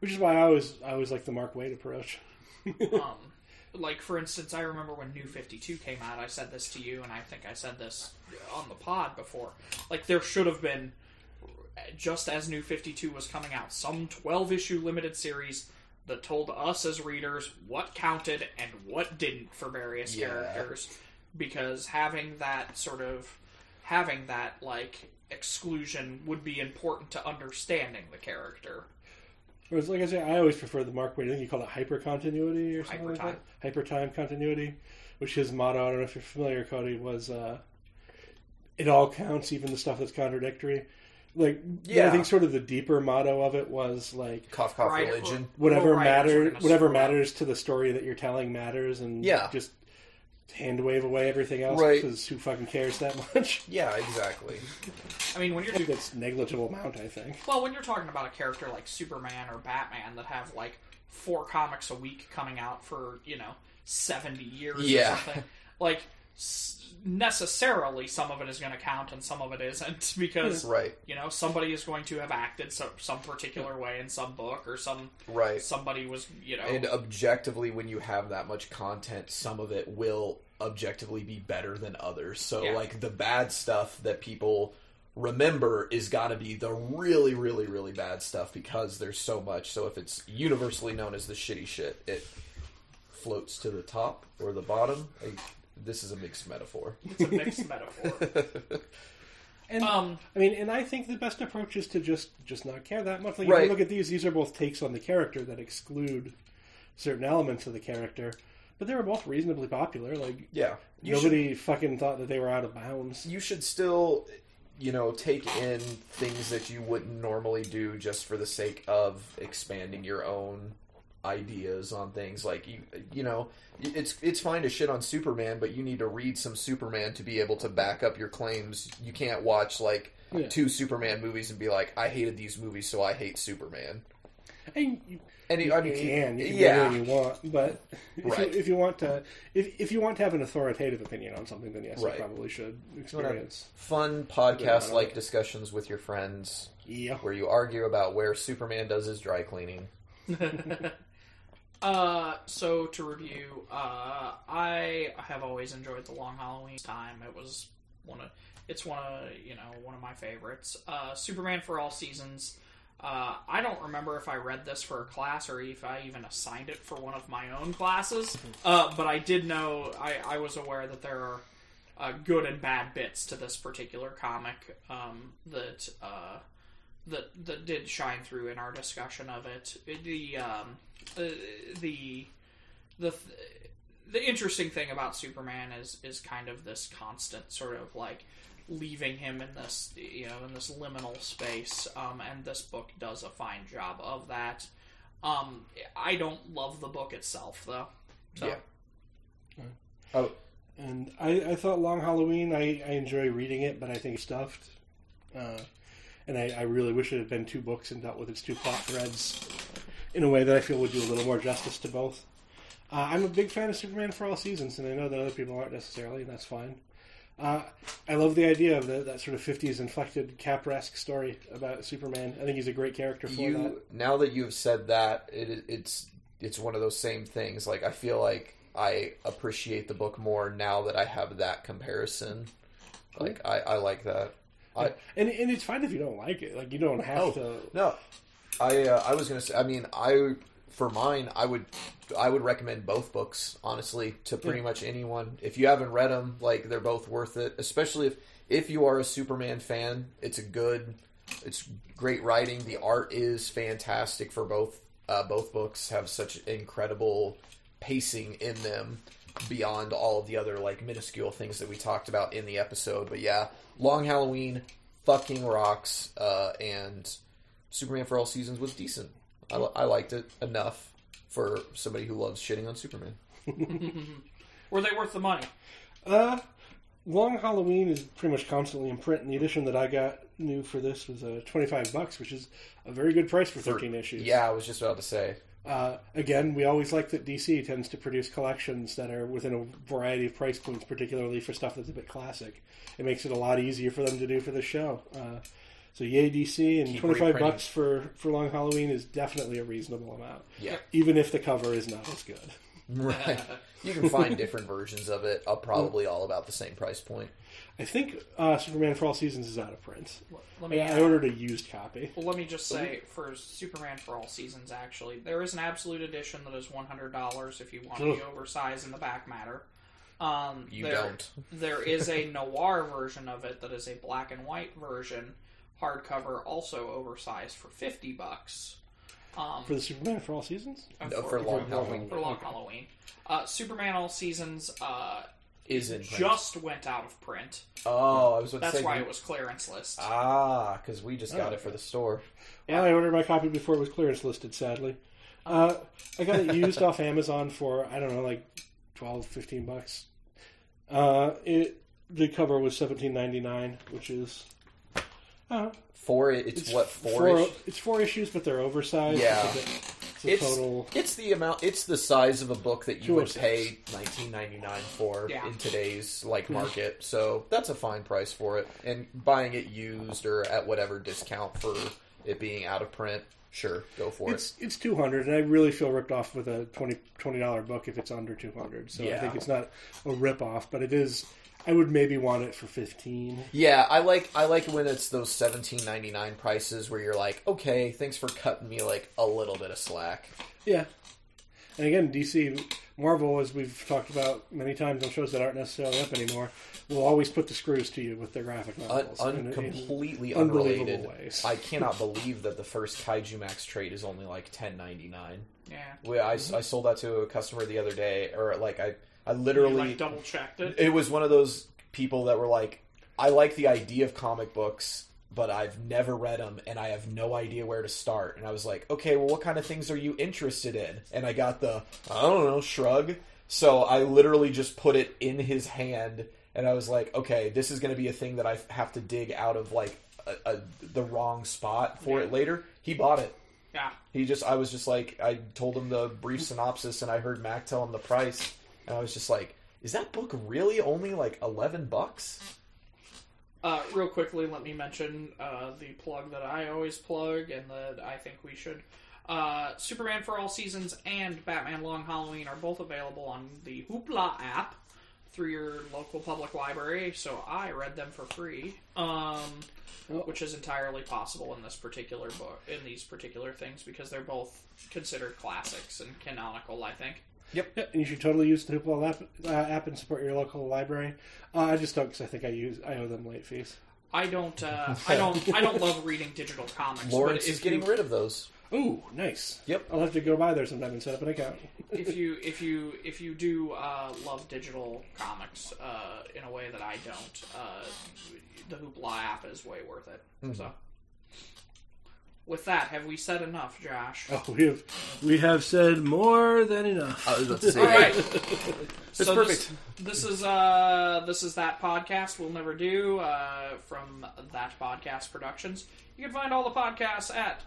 which is why I always I always like the Mark Waid approach. (laughs) um, like for instance, I remember when New Fifty Two came out. I said this to you, and I think I said this on the pod before. Like there should have been just as New 52 was coming out, some 12 issue limited series that told us as readers what counted and what didn't for various Yeah. characters. Because having that sort of having that like exclusion would be important to understanding the character. Whereas, like I say, I always prefer the Mark Waid. I think you call it hyper continuity or something like that. Hyper time continuity, which his motto. I don't know if you're familiar, Cody. Was uh, it all counts, even the stuff that's contradictory. Like, yeah, Yeah. I think sort of the deeper motto of it was like Cough, cough, Right. religion. whatever Well, writers are matters, gonna whatever screw matters to the story that you're telling matters, and Yeah. just hand wave away everything else Right. because who fucking cares that much? (laughs) Yeah, exactly. I mean, when you're I think that's negligible amount. I think. Well, when you're talking about a character like Superman or Batman that have like four comics a week coming out for you know seventy years Yeah. or something, like s- necessarily some of it is going to count and some of it isn't (laughs) because hmm. Right, you know somebody is going to have acted so, some particular hmm. way in some book or some right. somebody was you know And objectively, when you have that much content, some of it will objectively be better than others. So, Yeah. like the bad stuff that people remember is got to be the really, really, really bad stuff because there's so much. So, if it's universally known as the shitty shit, it floats to the top or the bottom. Like, this is a mixed metaphor. it's a mixed metaphor. (laughs) And Um, I mean, and I think the best approach is to just just not care that much. Like if you look at these; these are both takes on the character that exclude certain elements of the character, but they were both reasonably popular. Like Yeah, you should nobody fucking thought that they were out of bounds. you should still you know take in things that you wouldn't normally do just for the sake of expanding your own ideas on things like you you know it's it's fine to shit on superman but you need to read some superman to be able to back up your claims you can't watch like Yeah. two superman movies and be like i hated these movies so i hate superman And you, and you, you I mean, can, you can yeah do you want, but if, Right. you, if you want to, if, if you want to have an authoritative opinion on something, then yes, Right. you probably should experience. fun podcast like discussions with your friends Yeah. where you argue about where superman does his dry cleaning (laughs) Uh, so to review, uh, I have always enjoyed the Long Halloween time. It was one of, it's one of, you know, one of my favorites. Uh, Superman for All Seasons. Uh, I don't remember if I read this for a class or if I even assigned it for one of my own classes. Uh, but I did know, I, I was aware that there are uh, good and bad bits to this particular comic um, that uh, that that did shine through in our discussion of it. The um, uh, the the the interesting thing about Superman is is kind of this constant sort of like leaving him in this you know in this liminal space um, and this book does a fine job of that um, I don't love the book itself though so Yeah. oh And I, I thought Long Halloween, I, I enjoy reading it, but I think it's stuffed. Uh, and I, I really wish it had been two books and dealt with its two plot threads in a way that I feel would do a little more justice to both. Uh, I'm a big fan of Superman for all seasons, and I know that other people aren't necessarily, and that's fine. Uh, I love the idea of the, that sort of 50s inflected Capra-esque story about Superman. I think he's a great character for that. you now that you have said that it, it's it's one of those same things like i feel like i appreciate the book more now that i have that comparison like i, I like that I, And, and it's fine if you don't like it. Like, you don't have Oh. to. no i uh, i was gonna say i mean i for mine i would i would recommend both books honestly to pretty much anyone if you haven't read them like they're both worth it especially if if you are a superman fan it's a good it's great writing the art is fantastic for both uh, both books have such incredible pacing in them beyond all of the other like minuscule things that we talked about in the episode. But yeah long halloween fucking rocks uh, and superman for all seasons was decent. I, I liked it enough for somebody who loves shitting on superman. (laughs) Were they worth the money? Uh, Long Halloween is pretty much constantly in print, and the edition that I got new for this was uh, 25 bucks, which is a very good price for 13 issues. yeah i was just about to say Uh, again, we always like that DC tends to produce collections that are within a variety of price points, particularly for stuff that's a bit classic. It makes it a lot easier for them to do for the show. Uh, so yay DC, and Keep 25 reprinting. bucks for, for Long Halloween is definitely a reasonable amount. yeah Even if the cover is not as good. (laughs) Right. (laughs) You can find different versions of it, uh, probably all about the same price point. I think uh, Superman for All Seasons is out of print. Let me, I, I ordered a used copy. Well, let me just say, for Superman for all seasons, actually, there is an absolute edition that is one hundred dollars if you want Ugh. the oversized and the back matter. Um, You there- don't. there is a (laughs) noir version of it that is a black and white version, hardcover, also oversized for fifty bucks. Um, For the Superman for All Seasons? uh, No, for long Halloween. for long Halloween. Uh, Superman All Seasons uh, Is in print. just went out of print. Oh, I was about to That's say. why it was clearance list. Ah, because we just got Oh, it for the store. Well, I ordered my copy before it was clearance listed, sadly. Uh, I got it used off Amazon for, I don't know, like 12, 15 bucks. Uh, it The cover was seventeen ninety nine, which is. Uh, Four. It's, it's what four, four? It's four issues, but they're oversized. Yeah. It's a, bit- it's a It's total. it's the amount. It's the size of a book that you would 206. pay nineteen ninety nine for Yeah. in today's like market. So that's a fine price for it. And buying it used or at whatever discount for it being out of print, sure, go for it. It's it's two hundred, and I really feel ripped off with a 20 dollar book if it's under two hundred. So I think it's not a rip off, but it is. I would maybe want it for fifteen. Yeah, I like I like when it's those seventeen ninety nine prices where you're like, okay, thanks for cutting me like a little bit of slack. Yeah. And again, DC, Marvel, as we've talked about many times on shows that aren't necessarily up anymore, will always put the screws to you with their graphic novels. un- in- in completely unbelievable unrelated. ways. I (laughs) cannot believe that the first Kaijumax trade is only like ten ninety nine. yeah. We, I, I sold that to a customer the other day, or like I, I literally, like double checked it. it was one of those people that were like, I like the idea of comic books, but I've never read them, and I have no idea where to start. And I was like, okay, well, what kind of things are you interested in? And I got the, I don't know, shrug. So I literally just put it in his hand, and I was like, okay, this is going to be a thing that I have to dig out of like a, a, the wrong spot for it later. He bought it. Yeah. He just, I was just like, I told him the brief synopsis, and I heard Mac tell him the price, and I was just like, is that book really only like eleven bucks? Uh, real quickly, let me mention uh, the plug that I always plug and that I think we should. Uh, Superman for All Seasons and Batman Long Halloween are both available on the Hoopla app through your local public library, so I read them for free, um, which is entirely possible in this particular book, in these particular things, because they're both considered classics and canonical, I think. Yeah, and you should totally use the Hoopla app, uh, app and support your local library. Uh, I just don't because I think I use I owe them late fees. I don't, uh, I don't, I don't love reading digital comics. Lawrence but is getting you, rid of those. Ooh, nice. Yep. I'll have to go by there sometime and set up an account. (laughs) if you if you if you do uh, love digital comics uh, in a way that I don't, uh, the Hoopla app is way worth it. Mm-hmm. So, with that, have we said enough, Josh? Oh, we have we have said more than enough. I was about to say, All right. (laughs) That's so perfect. This, this is uh this is that podcast we'll never do uh, from that podcast productions. You can find all the podcasts at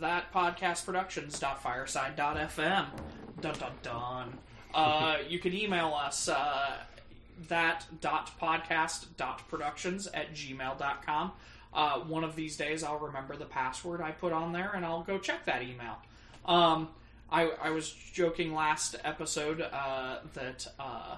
thatpodcastproductions.fireside.fm. Dun dun dun. Uh, you can email us uh, that dot podcast dot productions at gmail.com. Uh, one of these days I'll remember the password I put on there and I'll go check that email. Um, I, I was joking last episode uh, that uh,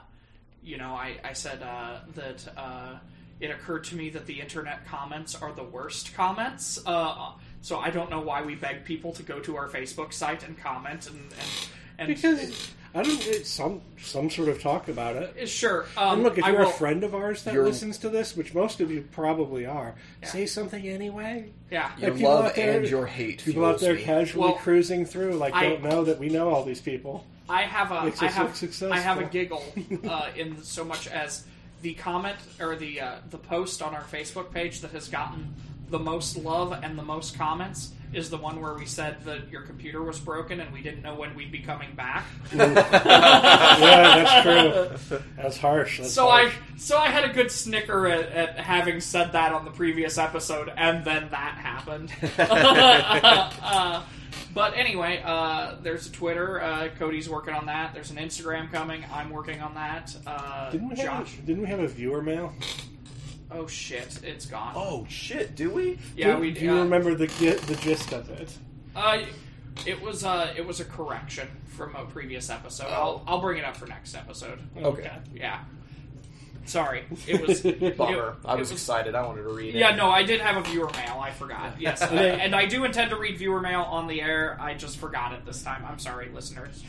you know I, I said uh, that uh, it occurred to me that the internet comments are the worst comments. Uh, so I don't know why we beg people to go to our Facebook site and comment and and, and because I don't. It's some some sort of talk about it. sure. Um, And look, if I you're will, a friend of ours that listens to this, which most of you probably are, say something anyway. yeah, Your Like, love there- and your hate People out there me. casually Well, cruising through, like, I- don't know that we know all these people. I have a Makes I us have successful. I have a giggle (laughs) uh, in so much as the comment or the uh, the post on our Facebook page that has gotten the most love and the most comments is the one where we said that your computer was broken and we didn't know when we'd be coming back. (laughs) yeah, that's true. That's harsh. That's So I so I had a good snicker at, at having said that on the previous episode, and then that happened. (laughs) uh, but anyway, uh, there's a Twitter. Uh, Cody's working on that. There's an Instagram coming. I'm working on that. Uh, didn't we have a, didn't we have a viewer mail? Oh shit, it's gone. Oh shit, do we? yeah, do, we do you uh, remember the gi- the gist of it? Uh, It was uh, it was a correction from a previous episode. Oh. I'll I'll bring it up for next episode. Okay. Yeah. Sorry, it was (laughs) Bummer. it- I it was excited. I wanted to read it. Yeah, no, I did have a viewer mail. I forgot. (laughs) Yes, I, and I do intend to read viewer mail on the air. I just forgot it this time. I'm sorry, listeners.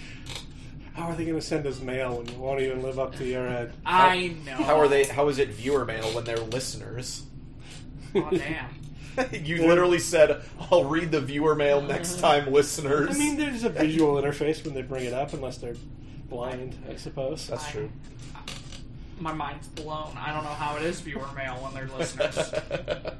How are they going to send us mail when you won't even live up to your ad? I know. How are they? How is it viewer mail when they're listeners? Oh damn. (laughs) you literally said, "I'll read the viewer mail next time, listeners." I mean, there's a visual interface when they bring it up, unless they're blind, I suppose. that's true. My mind's blown. I don't know how it is viewer mail when they're listeners. (laughs)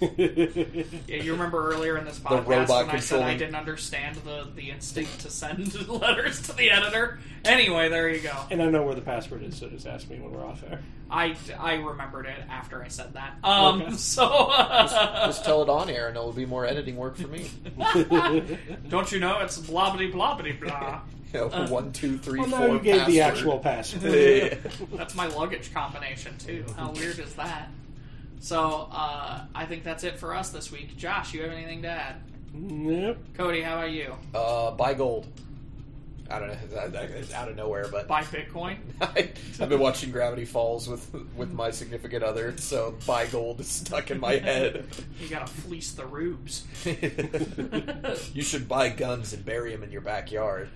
(laughs) Yeah, you remember earlier in this podcast robot when I said I didn't understand the, the instinct to send (laughs) letters to the editor? Anyway, there you go. and I know where the password is, so just ask me when we're off air. I, I remembered it after I said that. Um, Okay. so (laughs) Just tell it on air, and it'll be more editing work for me. don't you know it's blobbity blobbity blah. You know, one, two, three, well, four. now you gave the actual password. That's my luggage combination too. How weird is that? So uh, I think that's it for us this week. Josh, you have anything to add? Nope. Cody, how about you? Uh, buy gold. I don't know. (laughs) that- that- It's out of nowhere, but Buy Bitcoin? (laughs) I, I've been watching Gravity Falls with with my significant other, so buy gold is stuck in my head. You gotta fleece the rubes. (laughs) you should buy guns and bury them in your backyard.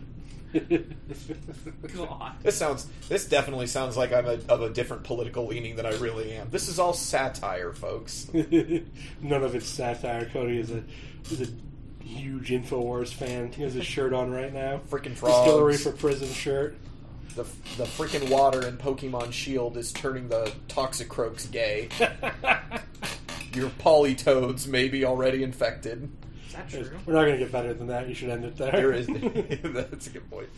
God. This sounds. This definitely sounds like I'm a, of a different political leaning than I really am. This is all satire, folks. (laughs) None of it's satire. Cody is a is a huge Infowars fan. He has his shirt on right now. Freaking frog. Distillery frogs. for prison shirt. The the freaking water in Pokemon Shield is turning the Toxicroaks gay. (laughs) Your Politoeds may be already infected. Is that true? We're not going to get better than that. You should end it there. There is. (laughs) (laughs) That's a good point.